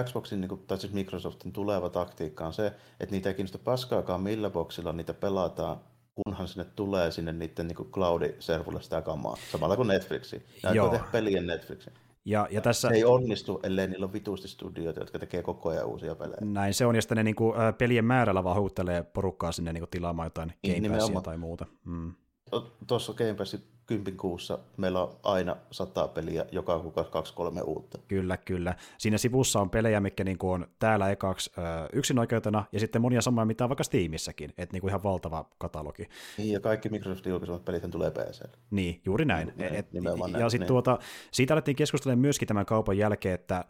Xboxin, niin kuin, tai siis Microsoftin tuleva taktiikka on se, että niitä ei kiinnosta paskaakaan millä boxilla niitä pelataan, kunhan sinne tulee sinne niiden niin cloud-servulle sitä kamaa, samalla kuin Netflixi. Ne aikoo tehdä pelien Netflixin. Ja, ja tässä... Se ei onnistu, ellei niillä ole vitusti studioita, jotka tekee koko ajan uusia pelejä. Näin se on, ja sitten ne niin kuin, pelien määrällä vaan houttelee porukkaa sinne niin kuin, tilaamaan jotain niin, Game Passia tai muuta. Mm. Tuossa Game Passin kympin kuussa meillä on aina sata peliä, joka kuukausi kaksi kolme uutta. Kyllä, kyllä. Siinä sivussa on pelejä, mikä niinku on täällä ekaksi ö, yksin-oikeutena, ja sitten monia samoja, mitä on vaikka Steamissäkin, että niinku ihan valtava katalogi. Niin, ja kaikki Microsoftin julkaisemat pelit tulee PC. Niin, juuri näin. Niin, et, ja sitten tuota, siitä alettiin keskustella myöskin tämän kaupan jälkeen, että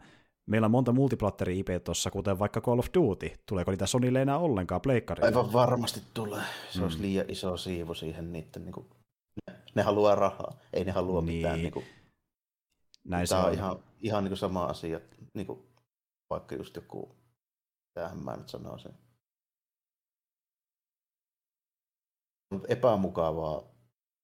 meillä on monta multiplatteri IP tuossa, kuten vaikka Call of Duty. Tuleeko niitä Sonylle enää ollenkaan pleikkarille? Aivan varmasti tulee. Se mm. olisi liian iso siivu siihen niiden niin kuin ne haluaa rahaa, ei ne halua niin. mitään. Niin kuin, Näin tämä on, on ihan, ihan niin kuin sama asia, niin kuin, vaikka just joku, tämähän mä nyt sanoisin. Epämukavaa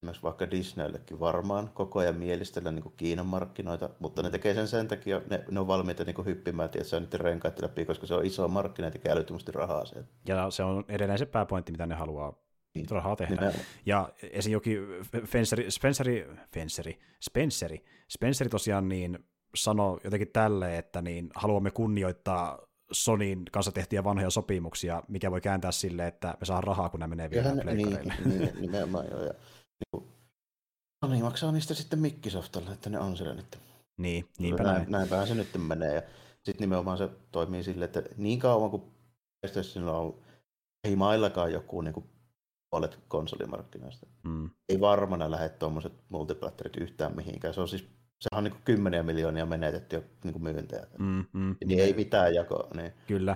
myös vaikka Disneyllekin varmaan koko ajan mielistellä niin kuin Kiinan markkinoita, mutta ne tekee sen sen takia, ne, ne on valmiita niin kuin hyppimään, että se on niiden renkaat läpi, koska se on iso markkina ja tekee älyttömästi rahaa sieltä. Ja se on edelleen se pääpointti, mitä ne haluaa rahaa tehdä. Nimenomaan. Ja esim. jokin Spenceri, Spenceri, Spenceri, Spenceri, Spenceri tosiaan niin sanoi jotenkin tälle, että niin haluamme kunnioittaa Sonin kanssa tehtyjä vanhoja sopimuksia, mikä voi kääntää sille, että me saa rahaa, kun nämä menee vielä niin, niin, nimenomaan joo. Ja, niin, Sony maksaa niistä sitten Mikkisoftalle, että ne on siellä nyt. Niin, niinpä näin. Näinpähän se nyt menee. Ja sitten nimenomaan se toimii silleen, että niin kauan kuin PlayStationilla on ei maillakaan joku niin kuin puolet konsolimarkkinoista. Mm. Ei varmana lähde tuommoiset multiplatterit yhtään mihinkään. Se on siis sehän on niin kuin kymmeniä miljoonia menetetty jo niin kuin myyntejä. Mm, mm, niin ei mitään jakoa. Niin. Kyllä.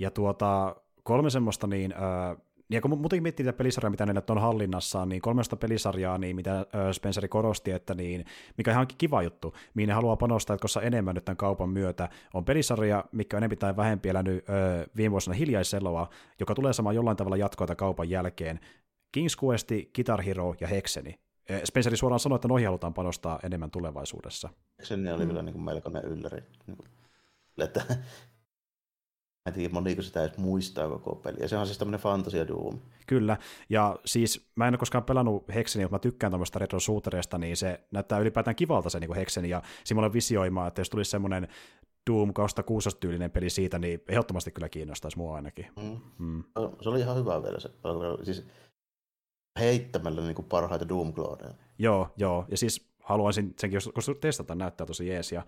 Ja tuota, kolme semmoista, niin äh, ja kun muutenkin miettii tätä pelisarjaa, mitä ne on hallinnassaan, niin kolmesta pelisarjaa, niin mitä Spenceri korosti, että niin, mikä on ihan kiva juttu, mihin ne haluaa panostaa koska enemmän nyt tämän kaupan myötä, on pelisarja, mikä on enemmän tai vähempi elänyt ö, viime vuosina hiljaiseloa, joka tulee saamaan jollain tavalla jatkoa kaupan jälkeen. King's Quest, Guitar Hero ja Hexeni. Spenceri suoraan sanoi, että noihin halutaan panostaa enemmän tulevaisuudessa. Hexeni oli mm. kyllä niin kuin melkoinen ylläri. Niin että en tiedä, moniko sitä edes muistaa koko peli. Ja se on siis tämmöinen fantasia Doom. Kyllä, ja siis mä en ole koskaan pelannut Hexeni, mutta mä tykkään tämmöistä retro niin se näyttää ylipäätään kivalta se niin Hexeni, ja siinä visioimaan, että jos tulisi semmoinen Doom 2006 tyylinen peli siitä, niin ehdottomasti kyllä kiinnostaisi mua ainakin. Mm. Mm. Se oli ihan hyvä vielä se. Siis heittämällä niin kuin parhaita doom Joo, joo. Ja siis haluaisin senkin joskus testata, näyttää tosi jees. Ja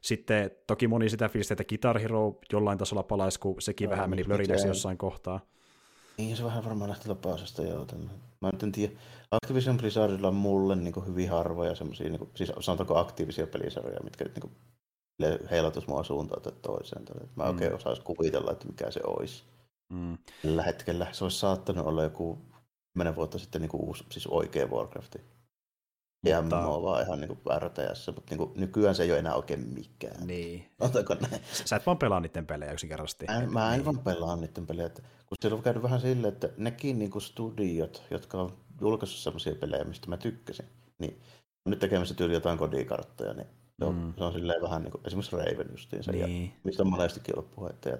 sitten toki moni sitä fiilistä, että Guitar Hero jollain tasolla palaisi, kun sekin no, vähän meni blörinäksi jossain kohtaa. Niin, se vähän varmaan lähti lapaasesta joo. Mä nyt en tiedä. Activision Blizzardilla on mulle niin kuin hyvin harvoja semmoisia, niin kuin, siis sanotaanko aktiivisia pelisarjoja, mitkä niin kuin, heilatus mua suuntaan tai toiseen. Mä mm. oikein osaisin kuvitella, että mikä se olisi. Mm. Tällä hetkellä se olisi saattanut olla joku kymmenen vuotta sitten niin kuin uusi, siis oikea Warcrafti. Mutta... MMO vaan ihan niin RTS, mutta niin kuin, nykyään se ei ole enää oikein mikään. Niin. Otako näin? Sä et vaan pelaa niiden pelejä yksinkertaisesti. Mä, mä en niin. vaan pelaa niiden pelejä. Että, kun siellä on käynyt vähän silleen, että nekin niin kuin studiot, jotka on julkaissut sellaisia pelejä, mistä mä tykkäsin, niin nyt tekemässä tyyli jotain kodikarttoja, niin se on, mm. se on silleen vähän niin kuin, esimerkiksi Raven justiinsa, niin. ja mistä on monestikin ollut puhetta. Ja,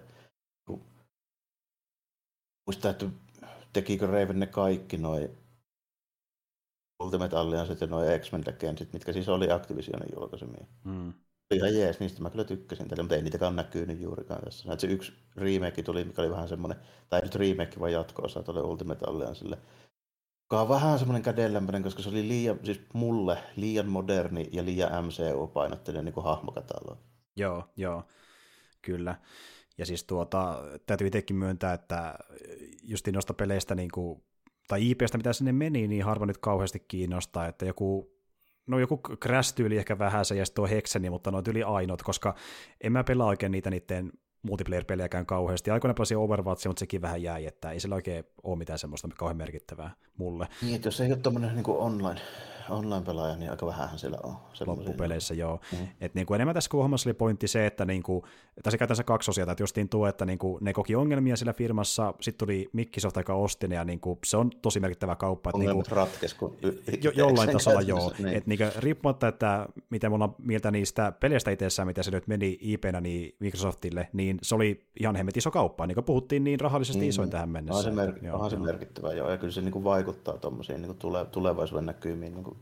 kun, muistaa, että tekikö Raven ne kaikki noin Ultimate Alliance ja noin X-Men Legendsit, mitkä siis oli Activisionin julkaisemia. Mm. Ihan jees, niistä mä kyllä tykkäsin tälle, mutta ei niitäkään näkynyt juurikaan tässä. Näet se yksi remake tuli, mikä oli vähän semmoinen, tai nyt remake vai jatko-osa tuolle Ultimate Alliancelle, joka on vähän semmoinen kädenlämpöinen, koska se oli liian, siis mulle liian moderni ja liian MCU-painotteinen niin hahmokatalogi. Joo, joo. Kyllä. Ja siis tuota, täytyy itsekin myöntää, että justiin noista peleistä niin kuin, tai IPstä, mitä sinne meni, niin harva nyt kauheasti kiinnostaa, että joku no joku Crash-tyyli ehkä vähän se, ja sitten tuo Hexeni, mutta noin yli ainoat, koska en mä pelaa oikein niitä niiden multiplayer-pelejäkään kauheasti. Aikoina pelasin Overwatchia, mutta sekin vähän jäi, että ei sillä oikein ole mitään semmoista kauhean merkittävää mulle. Niin, että jos ei ole tämmöinen niin online, online-pelaaja, niin aika vähän siellä on. Loppupeleissä, joo. Mm. Et niin kuin enemmän tässä hommassa oli pointti se, että niin kuin, tässä käytännössä kaksi osia, että justiin tuo, että niin kuin, ne koki ongelmia sillä firmassa, sitten tuli Microsoft, joka osti ne, ja niin kuin, se on tosi merkittävä kauppa. Että Ongelmat niin kuin, ratkes, kun jo, jollain tasolla joo. Niin. Et niin kuin, riippumatta, että mitä mulla on mieltä niistä peleistä itsessään, mitä se nyt meni IP-nä niin Microsoftille, niin se oli ihan hemmet iso kauppa, niin kuin puhuttiin niin rahallisesti niin. isoin tähän mennessä. On se, mer- joo, onhan se merkittävä, joo, ja kyllä se niin kuin vaikuttaa tuommoisiin niin tule- tulevaisuuden näkymiin niin kuin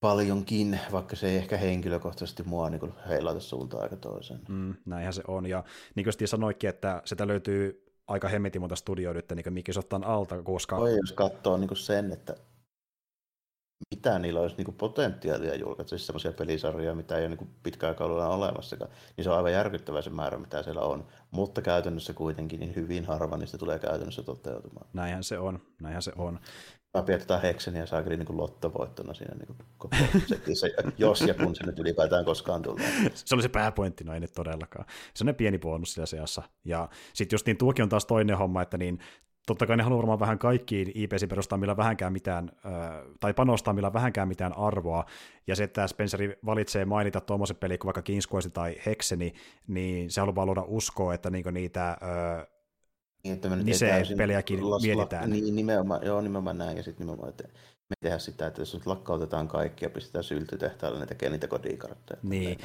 paljonkin, vaikka se ei ehkä henkilökohtaisesti mua niin heilauta suuntaan aika toiseen. Mm, näinhän se on, ja niin kuin sanoikin, että sitä löytyy aika hemmetin monta studioa nyt niin Microsoftan alta, koska... Oi, jos katsoo niin sen, että mitä niillä olisi niin potentiaalia julkaista, siis sellaisia pelisarjoja, mitä ei ole niin pitkään aikaa ollut olemassakaan, niin se on aivan järkyttävä se määrä, mitä siellä on. Mutta käytännössä kuitenkin niin hyvin harva niistä tulee käytännössä toteutumaan. Näinhän se on, näinhän se on. Pidetään Hekseniä saakeli niin lottovoittona siinä niin koko setissä, jos ja kun se nyt ylipäätään koskaan tulee. Se oli se pääpointti, no ei nyt todellakaan. Se on pieni bonus siellä seassa. Ja sitten just niin tuokin on taas toinen homma, että niin totta kai ne haluaa varmaan vähän kaikkiin IPC perustaa millä vähänkään mitään, tai panostaa millä vähänkään mitään arvoa, ja se, että Spenceri valitsee mainita tuommoisen pelin kuin vaikka King's tai Hexeni, niin se haluaa luoda uskoa, että niinku niitä niin, että me nyt Nise-peliäkin las, mietitään. Niin, nimenomaan, joo, nimenomaan näin, ja sitten nimenomaan, että me tehdään sitä, että jos nyt lakkautetaan kaikki ja pistetään syltytehtaalle, ne tekee niitä kodikartteja. Niin,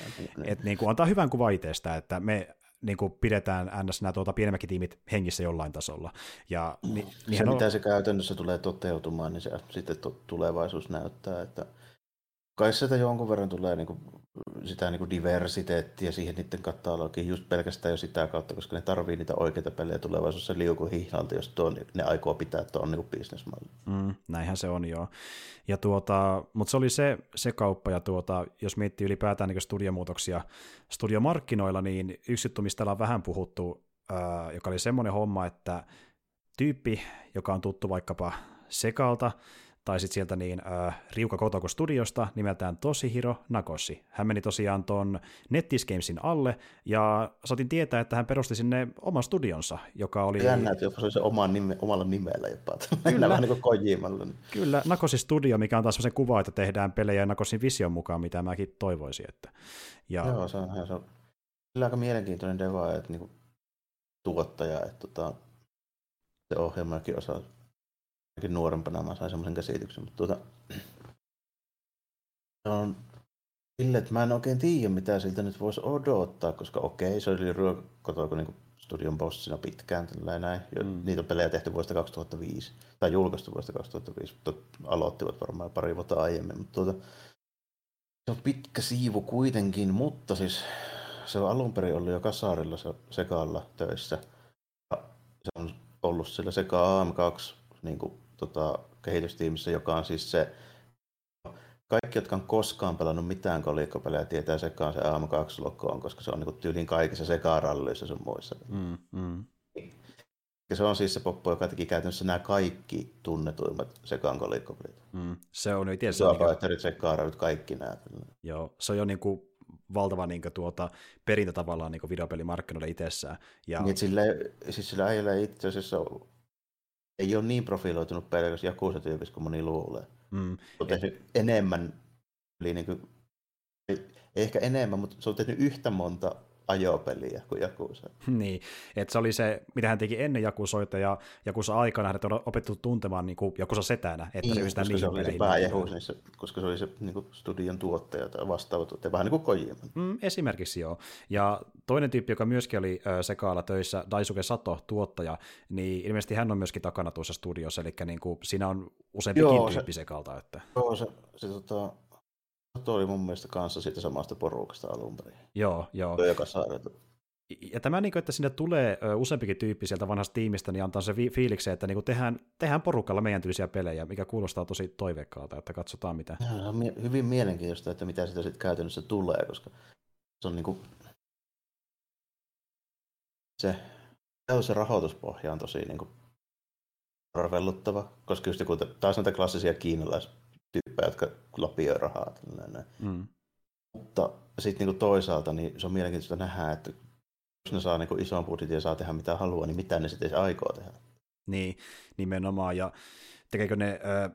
että niin kuin antaa hyvän kuvan itsestä, että me niin kuin pidetään ns. nämä tuota pienemmäkin tiimit hengissä jollain tasolla. Ja, ni, se, on... mitä se käytännössä tulee toteutumaan, niin se sitten tulevaisuus näyttää, että kai sitä jonkun verran tulee niin kuin sitä niin kuin diversiteettiä siihen niiden katalogiin just pelkästään jo sitä kautta, koska ne tarvii niitä oikeita pelejä tulevaisuudessa liuku hihnalta, jos tuo, ne aikoo pitää tuon niin bisnesmalli. Mm, näinhän se on joo. Ja tuota, mutta se oli se, se kauppa, ja tuota, jos miettii ylipäätään niin studiomuutoksia studiomarkkinoilla, niin yksi juttu, mistä on vähän puhuttu, ää, joka oli semmoinen homma, että tyyppi, joka on tuttu vaikkapa Sekalta, tai sitten sieltä niin äh, Riuka Kotoko Studiosta nimeltään Toshihiro Nakoshi. Hän meni tosiaan ton Nettis Gamesin alle, ja saatiin tietää, että hän perusti sinne oman studionsa, joka oli... Jännä, että jopa se oli se oma nime, omalla nimellä jopa. Kyllä. vähän niin kuin Kojimalla. Kyllä, Nakoshi Studio, mikä on taas se kuva, että tehdään pelejä Nakosin vision mukaan, mitä mäkin toivoisin. Että... Ja... Joo, se on, se on kyllä aika mielenkiintoinen deva, että niin tuottaja, että tota, se ohjelmakin osaa ainakin nuorempana mä sain semmoisen käsityksen, mutta tuota, se on sille, että mä en oikein tiedä, mitä siltä nyt voisi odottaa, koska okei, se oli ruokotoko niin studion bossina pitkään, näin. Mm. Niitä on pelejä tehty vuodesta 2005, tai julkaistu vuodesta 2005, mutta aloittivat varmaan pari vuotta aiemmin, mutta tuota, se on pitkä siivu kuitenkin, mutta siis se on alun perin ollut jo kasarilla se Sekalla töissä. Ja se on ollut sillä Seka AM2 niin kuin tota, kehitystiimissä, joka on siis se, kaikki, jotka on koskaan pelannut mitään kolikkopelejä, tietää sekaan se AM2 on, koska se on niin tyylin kaikissa sekarallyissa sun muissa. Mm, mm. Ja se on siis se poppo, joka teki käytännössä nämä kaikki tunnetuimmat sekaan kolikkopelit. Mm, se on itse se... Fighterit, sekarallyt, kaikki nämä. Joo, se on jo niin kuin valtava niin kuin, tuota, perintä tavallaan niin videopelimarkkinoille itsessään. Ja... Niin, sillä, siis sillä ei itse asiassa ei ole niin profiloitunut pelkästään Jakusa-tyypissä kuin moni luulee. Mm. On tehnyt et... enemmän, eli niin kuin, ei ehkä enemmän, mutta se on tehnyt yhtä monta ajopeliä kuin Jakusa. Niin, että se oli se, mitä hän teki ennen Jakusoita ja Jakusa aikana hänet on opettu tuntemaan niin kuin Jakusa setänä, että niin, se koska se oli se pääjehus, niin se, koska se oli se niin kuin studion tuottaja tai vastaava tuottaja, vähän niin kuin Kojima. Mm, esimerkiksi joo. Ja toinen tyyppi, joka myöskin oli Sekaalla töissä, Daisuke Sato, tuottaja, niin ilmeisesti hän on myöskin takana tuossa studiossa, eli niin kuin, siinä on useampikin joo, tyyppi se, Sekalta. Että... Joo, se, se tota, Tuo oli mun mielestä kanssa siitä samasta porukasta alun perin. Joo, joo. Tuo joka saarelta. Ja tämä, niin kuin, että sinne tulee useampikin tyyppi sieltä vanhasta tiimistä, niin antaa se fiiliksi, että niin kuin tehdään, tehdään porukalla meidän tyylisiä pelejä, mikä kuulostaa tosi toiveikkaalta, että katsotaan mitä. Ja, on hyvin mielenkiintoista, että mitä sitä sitten käytännössä tulee, koska se on niin kuin, se, se rahoituspohja on tosi niin kuin, arvelluttava, koska just joku, taas näitä klassisia kiinalaistyyppejä, jotka lapioi rahaa. Mm. Mutta sitten niin toisaalta niin se on mielenkiintoista nähdä, että jos ne saa niin ison budjetin ja saa tehdä mitä haluaa, niin mitä ne sitten aikoo tehdä. Niin, nimenomaan. Ja tekeekö ne ö,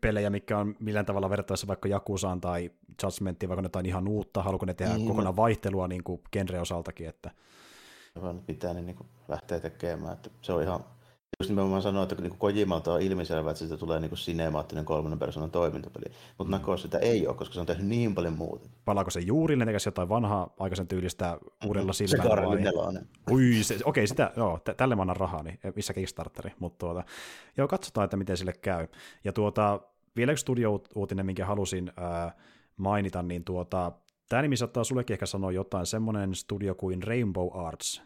pelejä, mikä on millään tavalla verrattavissa vaikka Jakusaan tai Judgmentiin, vaikka jotain ihan uutta, haluatko ne tehdä niin, kokonaan no. vaihtelua niin kuin genre-osaltakin? Että... Vaan pitää ne niin kuin lähteä tekemään, että se on ihan Just nimenomaan sanoa, että niin Kojimalta on ilmiselvää, että siitä tulee niin sinemaattinen kolmannen persoonan toimintapeli. Mutta mm. Nako sitä ei ole, koska se on tehnyt niin paljon muuta. Palaako se juurille, tekäs jotain vanhaa aikaisen tyylistä uudella silmällä? Se Ui, se, okei, sitä, joo, t- tälle mä annan rahaa, niin missä Kickstarteri. Mutta tuota, joo, katsotaan, että miten sille käy. Ja tuota, vielä yksi studio-uutinen, minkä halusin ää, mainita, niin tuota, tämä nimi saattaa sullekin ehkä sanoa jotain, semmoinen studio kuin Rainbow Arts,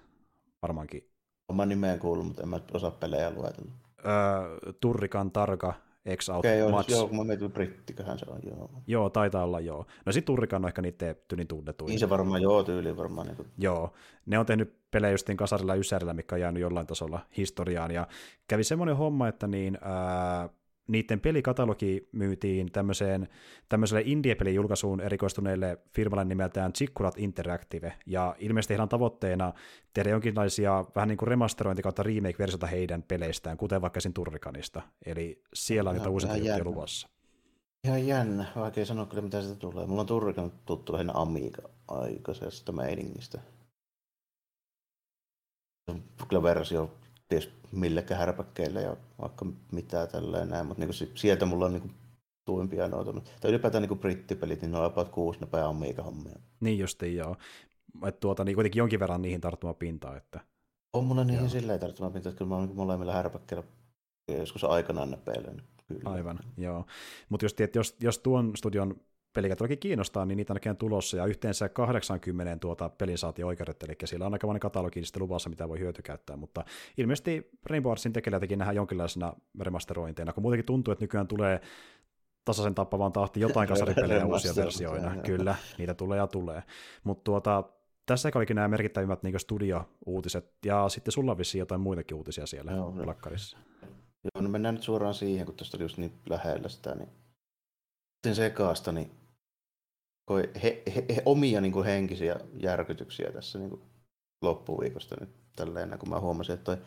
varmaankin Oma nimeen kuullut, mutta en mä osaa pelejä luetella. Öö, Turrikan Tarka, X Out okay, joo, Joo, kun mä mietin, brittiköhän se on, joo. Joo, taitaa olla joo. No sit Turrikan on ehkä niiden tyylin tunnetuin. Niin se varmaan, joo, tyyli varmaan. Niin kuin. Joo, ne on tehnyt pelejä justiin kasarilla ysärillä, mikä on jäänyt jollain tasolla historiaan, ja kävi semmoinen homma, että niin, ää, niiden pelikatalogi myytiin tämmöiseen, tämmöiselle indie-pelin julkaisuun erikoistuneelle firmalle nimeltään Zikkurat Interactive, ja ilmeisesti heillä on tavoitteena tehdä jonkinlaisia vähän niin kuin remasterointi kautta remake-versiota heidän peleistään, kuten vaikka siinä Turrikanista, eli siellä on niitä uusia juttuja luvassa. Ihan jännä, vaikea sanoa kyllä mitä sitä tulee. Mulla on Turrikan tuttu lähinnä Amiga aikaisesta meiningistä. Kyllä versio ties millekä härpäkkeille ja vaikka mitä tälleen näin, mutta niin sieltä mulla on niin tuimpia noita. Tai ylipäätään niin brittipelit, niin ne on about kuusi nopea amiga hommia. Niin justiin joo. Että tuota, niin kuitenkin jonkin verran niihin tarttuma pintaa. Että... On mulla niihin joo. silleen tarttuma pintaa, että kyllä mä oon niin molemmilla härpäkkeillä joskus aikanaan ne Kyllä. Aivan, joo. Mutta että jos, jos tuon studion pelikatalogi kiinnostaa, niin niitä on tulossa, ja yhteensä 80 tuota pelin saatiin oikeudet, eli siellä on aika katalogi sitten luvassa, mitä voi hyötykäyttää, mutta ilmeisesti Rainbow Artsin tekelijä teki nähdä jonkinlaisena remasterointeina, kun muutenkin tuntuu, että nykyään tulee tasaisen tappavaan tahti jotain kasaripelejä uusia versioina, kyllä, niitä tulee ja tulee, mutta tuota, tässä olikin nämä merkittävimmät niin studio-uutiset, ja sitten sulla on vissiin jotain muitakin uutisia siellä Joo, lakkarissa. Joo, no mennään nyt suoraan siihen, kun tuosta oli just niin lähellä sitä, niin sekaasta, niin he, he, he, omia niin kuin henkisiä järkytyksiä tässä niin kuin loppuviikosta nyt tälleen, kun mä huomasin, että toi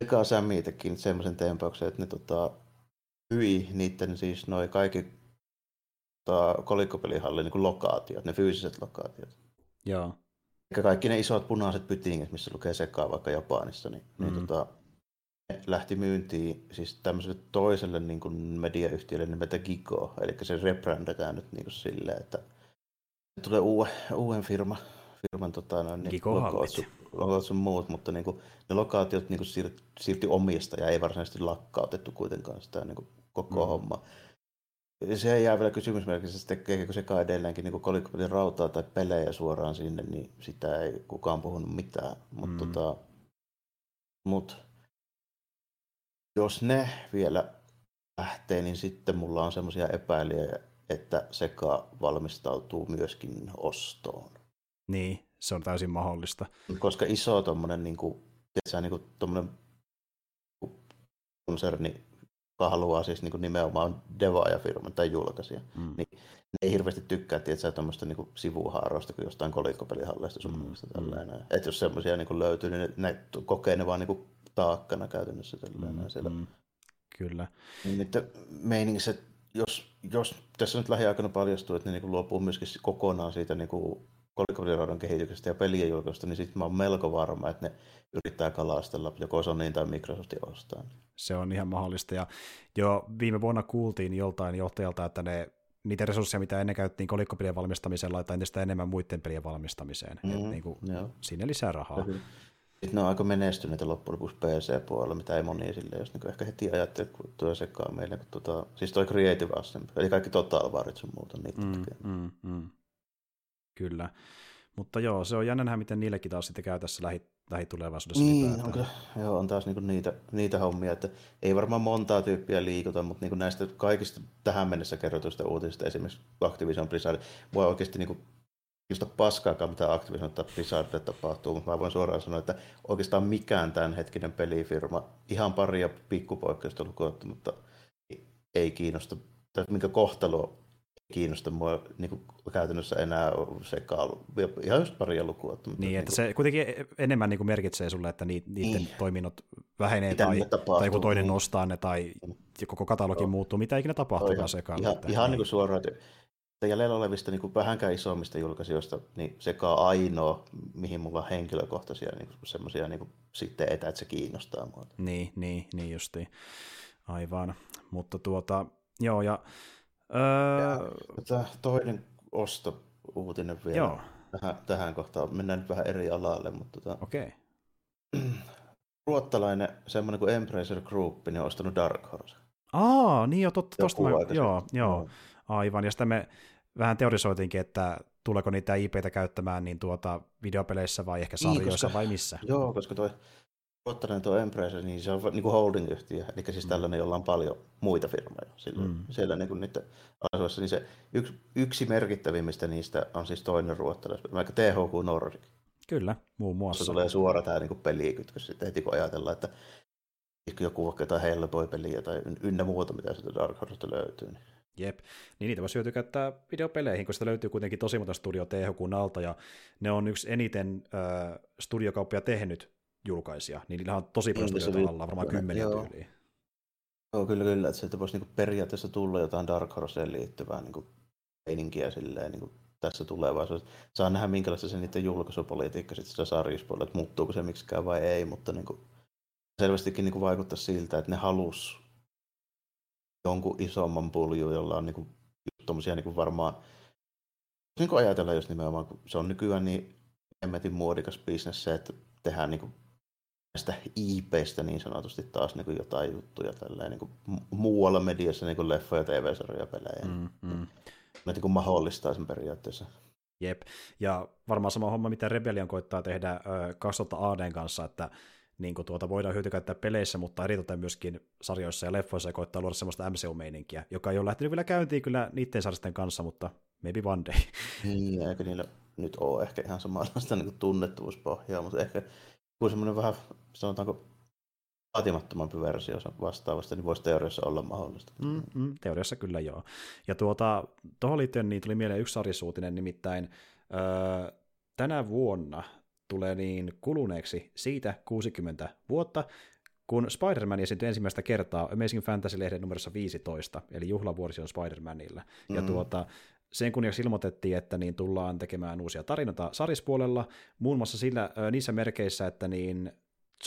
Eka Sammy teki semmoisen tempauksen, että ne tota, hyi niiden siis noin kaikki tota, kolikkopelihallin niin lokaatiot, ne fyysiset lokaatiot. Joo. Eikä kaikki ne isot punaiset pytingit, missä lukee sekaan vaikka Japanissa, niin, niin mm. niin tota, lähti myyntiin siis tämmöiselle toiselle niin kuin mediayhtiölle nimeltä Gigo, eli se rebrandataan nyt niin kuin silleen, että tulee uuden, uuden firma, firman tota, no, niin, lokaat sun muut, mutta niin kuin, ne lokaatiot niin kuin siirty, siirtyi omista ja ei varsinaisesti lakkautettu kuitenkaan sitä niin kuin, koko mm. homma. Se jää vielä kysymysmerkissä, että tekeekö sekaan edelleenkin niin kolikkopelin rautaa tai pelejä suoraan sinne, niin sitä ei kukaan puhunut mitään. Mutta mm. tota, mut, jos ne vielä lähtee, niin sitten mulla on semmoisia epäilyjä, että Seka valmistautuu myöskin ostoon. Niin, se on täysin mahdollista. Koska iso tuommoinen niin kuin, niin kuin, tommonen konserni, joka haluaa siis niin kuin nimenomaan devaajafirman tai julkaisia, mm. niin ne ei hirveästi tykkää tietää tuommoista niin sivuhaaroista kuin jostain kolikkopelihalleista sun mm. mm. Että jos semmoisia niin löytyy, niin ne, ne kokee ne vaan niin kuin taakkana käytännössä tällainen mm. siellä. Mm. Kyllä. Niin, että meiningissä, jos, jos tässä nyt lähiaikana paljastuu, että ne niin luopuu myöskin kokonaan siitä niin kolikopeliraudan kehityksestä ja pelien julkaisusta, niin sitten mä oon melko varma, että ne yrittää kalastella joko Sonyin tai Microsoftin ostaa. Se on ihan mahdollista, ja jo viime vuonna kuultiin joltain johtajalta, että ne niitä resursseja, mitä ennen käytettiin kolikkopelien valmistamiseen, laittaa entistä enemmän muiden pelien valmistamiseen. Mm, mm-hmm, niin kuin, sinne lisää rahaa. Kyllä. Sitten ne on aika menestyneitä loppujen lopuksi PC-puolella, mitä ei moni sille, jos niin ehkä heti ajattele, kun tuo sekaan meille. Kun tuota, siis toi Creative Assembly, eli kaikki Total Warit sun muuta niitä mm, mm, mm. Kyllä. Mutta joo, se on jännä nähdä, miten niillekin taas sitten käy tässä lähi, lähitulevaisuudessa. Niin, on, kyllä, joo, on taas niinku niitä, niitä hommia, että ei varmaan montaa tyyppiä liikuta, mutta niinku näistä kaikista tähän mennessä kerrotuista uutisista, esimerkiksi Activision Blizzard, voi oikeasti niinku kiinnosta paskaakaan, mitä Activision tai Blizzardille tapahtuu, mutta mä voin suoraan sanoa, että oikeastaan mikään tämänhetkinen pelifirma, ihan paria pikkupoikkeusta lukuun mutta ei kiinnosta, tai minkä kohtalo ei kiinnosta mua niin kuin käytännössä enää sekailu. Ihan just paria lukua. Mutta niin, niin että kuin... se kuitenkin enemmän niin kuin merkitsee sulle, että niiden niin. toiminnot vähenee mitä tai, tai joku toinen niin. nostaa ne tai koko katalogi no. muuttuu, mitä ikinä tapahtuu ihan, sekailu. Ihan, ihan niin kuin suoraan, että jäljellä olevista niin kuin vähänkään isommista julkaisijoista, niin sekä ainoa, mihin mulla on henkilökohtaisia niin semmoisia niin sitteitä, että se kiinnostaa mua. Niin, niin, niin justiin. Aivan. Mutta tuota, joo, ja... Öö... ja toinen osto uutinen vielä joo. Tähän, tähän kohtaan. Mennään nyt vähän eri alalle, mutta... Tota, Okei. Okay. Ruottalainen, semmoinen kuin Embracer Group, niin on ostanut Dark Horse. Aa, niin jo, totta, tosta mä, joo, joo, aivan, ja sitten me vähän teorisoitinkin, että tuleeko niitä IPtä käyttämään niin tuota videopeleissä vai ehkä niin, sarjoissa niin, koska, vai missä. Joo, koska toi Ruottalainen tuo Embracer, niin se on niin kuin holding-yhtiö, eli siis mm. tällainen, jolla on paljon muita firmoja silloin, mm. siellä niin kuin niiden asuessa, niin se yksi, yksi merkittävimmistä niistä on siis toinen ruottalainen, vaikka THQ Nordic. Kyllä, muun muassa. Se tulee suora tämä niin pelikytkös sitten heti kun ajatellaan, että joku vaikka jotain Hellboy-peliä tai ynnä muuta, mitä sieltä Dark Horsesta löytyy. Niin. Jep, niin niitä voisi hyötyä käyttää videopeleihin, koska löytyy kuitenkin tosi monta studio THQ alta, ja ne on yksi eniten äh, studiokauppia tehnyt julkaisija, niin niillä on tosi paljon niin, studioita alla, varmaan kymmeniä joo. tyyliä. Joo, kyllä, kyllä, että sieltä voisi niinku periaatteessa tulla jotain Dark Horseen liittyvää niinku meininkiä silleen, niinku tässä tulevaisuudessa. Saa nähdä, minkälaista se niiden julkaisupolitiikka sitten sitä sarjispuolella, että muuttuuko se miksikään vai ei, mutta niinku, selvästikin niinku vaikuttaa siltä, että ne halus jonkun isomman pulju, jolla on niinku, tommosia niinku varmaan, niin kuin ajatella, jos nimenomaan, kun se on nykyään niin emmetin muodikas bisnes se, että tehdään niinku näistä IPistä niin sanotusti taas niin kuin jotain juttuja tälleen, niin kuin muualla mediassa niin kuin leffoja, TV-sarjoja, pelejä. Mm, mm. Ne niin kuin mahdollistaa sen periaatteessa. Jep, ja varmaan sama homma, mitä Rebellion koittaa tehdä äh, 2000 ADn kanssa, että niin kuin tuota voidaan hyötykäyttää peleissä, mutta eritoten myöskin sarjoissa ja leffoissa ja koittaa luoda semmoista MCU-meininkiä, joka ei ole lähtenyt vielä käyntiin kyllä niiden sarjisten kanssa, mutta maybe one day. Niin, eikö niillä nyt ole ehkä ihan samanlaista niin tunnettuuspohjaa, mutta ehkä kuin semmoinen vähän, sanotaanko, vaatimattomampi versio vastaavasta, niin voisi teoriassa olla mahdollista. Mm, mm, teoriassa kyllä joo. Ja tuota, tuohon liittyen niin tuli mieleen yksi sarjisuutinen, nimittäin öö, tänä vuonna tulee niin kuluneeksi siitä 60 vuotta, kun Spider-Man esiintyi ensimmäistä kertaa Amazing Fantasy-lehden numerossa 15, eli juhlavuosi on Spider-Manilla. Mm. Ja tuota, sen kunniaksi ilmoitettiin, että niin tullaan tekemään uusia tarinoita sarispuolella, muun muassa sillä, niissä merkeissä, että niin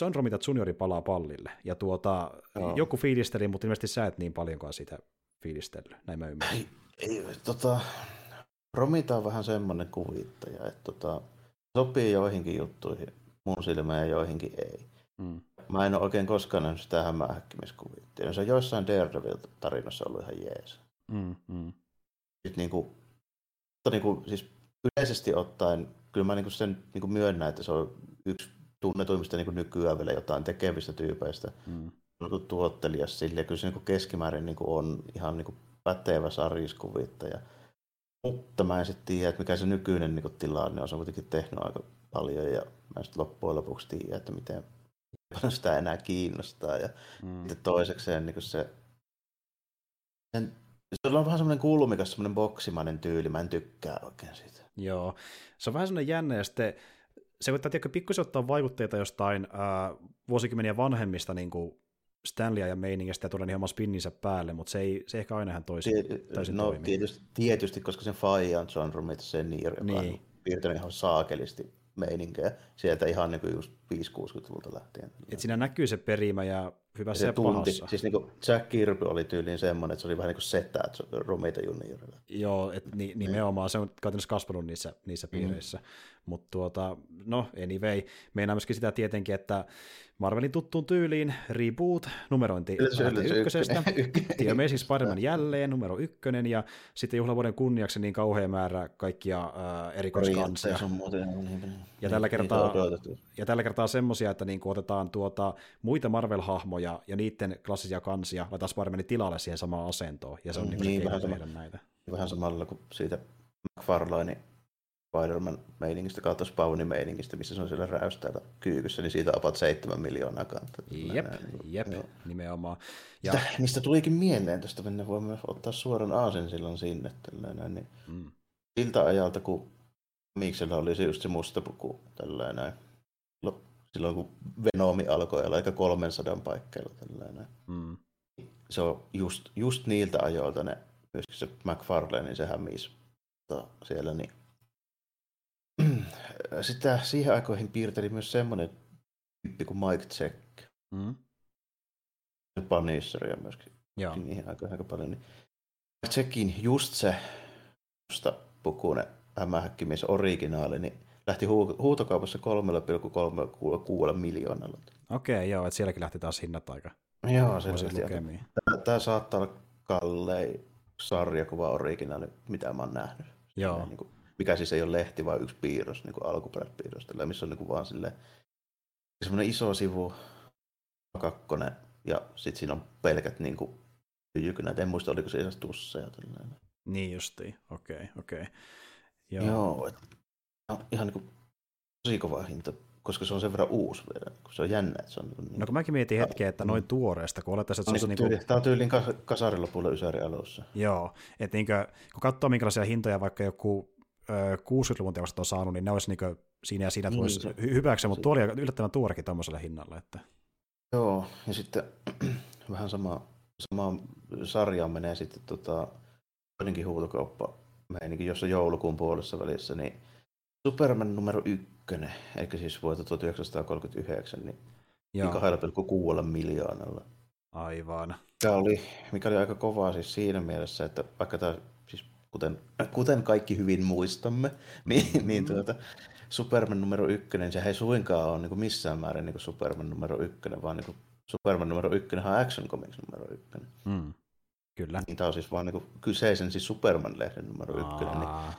John Romita Juniori palaa pallille. Ja tuota, Joo. joku fiilisteli, mutta ilmeisesti sä et niin paljonkaan sitä fiilistellyt, näin mä ymmärrän. Ei, ei, tota, Romita on vähän semmoinen kuvittaja, että tota, sopii joihinkin juttuihin, mun silmään ja joihinkin ei. Mm. Mä en ole oikein koskaan nähnyt sitä hämähäkkimiskuvittia. Se on joissain Daredevil-tarinassa ollut ihan jees. Mm, mm. Sitten niin kuin, mutta niin kuin, siis yleisesti ottaen, kyllä mä niin kuin sen niin kuin myönnän, että se on yksi tunnetuimmista niin kuin nykyään vielä jotain tekevistä tyypeistä. Mm. Niin tuottelias sille, kyllä se niin kuin keskimäärin niin kuin on ihan niin kuin pätevä sarjiskuvittaja. Mutta mä en sitten tiedä, että mikä se nykyinen niin tilanne on. Se on kuitenkin tehnyt aika paljon ja mä en sitten loppujen lopuksi tiedä, että miten paljon sitä enää kiinnostaa. Ja mm. toisekseen niin se, sen se on vähän semmoinen kulmikas, semmoinen boksimainen tyyli, mä en tykkää oikein siitä. Joo, se on vähän semmoinen jännä, ja sitten se koittaa tiedätkö, pikkusen ottaa vaikutteita jostain äh, vuosikymmeniä vanhemmista niin kuin Stanleya ja meiningistä ja tuoda niin oma spinninsä päälle, mutta se ei, se ehkä aina ihan toisi, täysin no, toimi. Tietysti, tietysti, koska sen faija on John Romita Senior, joka niin. on piirtänyt ihan saakelisti meininkejä sieltä ihan niin kuin just 5-60-luvulta lähtien. Et siinä näkyy se perimä ja hyvässä ja, ja tunti, pahassa. Siis niin kuin Jack Kirby oli tyyliin semmoinen, että se oli vähän niin kuin setä Romita juniorilla. Joo, et ni, nimenomaan se on käytännössä kasvanut niissä, niissä mm. piireissä. Mm. Mutta tuota, no anyway, meinaa myöskin sitä tietenkin, että Marvelin tuttuun tyyliin reboot, numerointi ykkösestä, The Amazing Spider-Man jälleen, numero ykkönen, ja sitten juhlavuoden kunniaksi niin kauhean määrä kaikkia äh, erikoiskansia. Ja tällä kertaa, ja tällä kertaa semmosia, että niin otetaan tuota, muita Marvel-hahmoja ja niiden klassisia kansia, laitetaan Spider-Manin tilalle siihen samaan asentoon, ja se on mm, niin, niin vähän, sama, näitä. vähän samalla kuin siitä McFarlane Spider-Man-meiningistä kautta Spawni-meiningistä, missä se on siellä räystäällä kyykyssä, niin siitä about 7 miljoonaa kantaa. Jep, jep, joo. nimenomaan. Ja... Sitä, mistä tulikin mieleen, tästä mennä voimme ottaa suoran aasen silloin sinne. Tällainen, niin mm. Siltä ajalta, kun Miksellä oli se just se musta puku, tällainen, silloin kun Venomi alkoi olla aika 300 paikkeilla tällainen. Mm. Se on just, just niiltä ajoilta ne, myöskin se McFarlane, niin se hämisi siellä, niin sitä siihen aikoihin piirteli myös semmoinen tyyppi kuin Mike Check. Mm. Punisheria myöskin. Joo. Niihin aikoihin aika paljon. Niin Mike Checkin just se musta pukunen hämähäkkimies originaali, niin lähti hu- huutokaupassa 3,36 miljoonalla. Okei, okay, joo, että sielläkin lähti taas hinnat aika Joo, se. Tämä, tämä saattaa olla kallein sarjakuva originaali, mitä mä oon nähnyt. Joo. Niin kuin, mikä siis ei ole lehti, vaan yksi piirros, niin kuin alkuperäispiirros, missä on niin kuin vaan silleen, semmoinen iso sivu, kakkonen, ja sitten siinä on pelkät niin kuin, jykynät. En muista, oliko se edes tusseja. Tällainen. Niin justiin, okei, okay, okei. Okay. Joo, Joo et, no, ihan niin kuin, tosi kova hinta, koska se on sen verran uusi vielä, se on jännä. Että se on niin, no kun mäkin mietin hetkeä, että noin tuoreesta, kun olettaisiin, että se on... Niin niin kuin... Tämä on tyyliin kas, kasarilla puolella Ysäri alussa. Joo, että niin kuin, kun katsoo minkälaisia hintoja vaikka joku 60-luvun teokset on saanut, niin ne olisi niin siinä ja siinä niin, tulisi se, hyväksi, mutta tuo oli yllättävän tuorekin tuommoisella hinnalla. Että... Joo, ja sitten vähän sama, sama sarjaan menee sitten tota, toinenkin huutokauppa meininki, jossa joulukuun puolessa välissä, niin Superman numero ykkönen, eli siis vuotta 1939, niin Joo. 2,6 miljoonalla. Aivan. Tämä oli, mikä oli aika kovaa siis siinä mielessä, että vaikka tämä, kuten, kuten kaikki hyvin muistamme, niin, mm-hmm. niin tuota, Superman numero ykkönen, se ei suinkaan ole niin missään määrin niin Superman numero ykkönen, vaan niin Superman numero ykkönen on Action Comics numero ykkönen. Mm. Kyllä. Niin tämä on siis vaan niin kyseisen siis Superman-lehden numero Aa. ykkönen. Niin,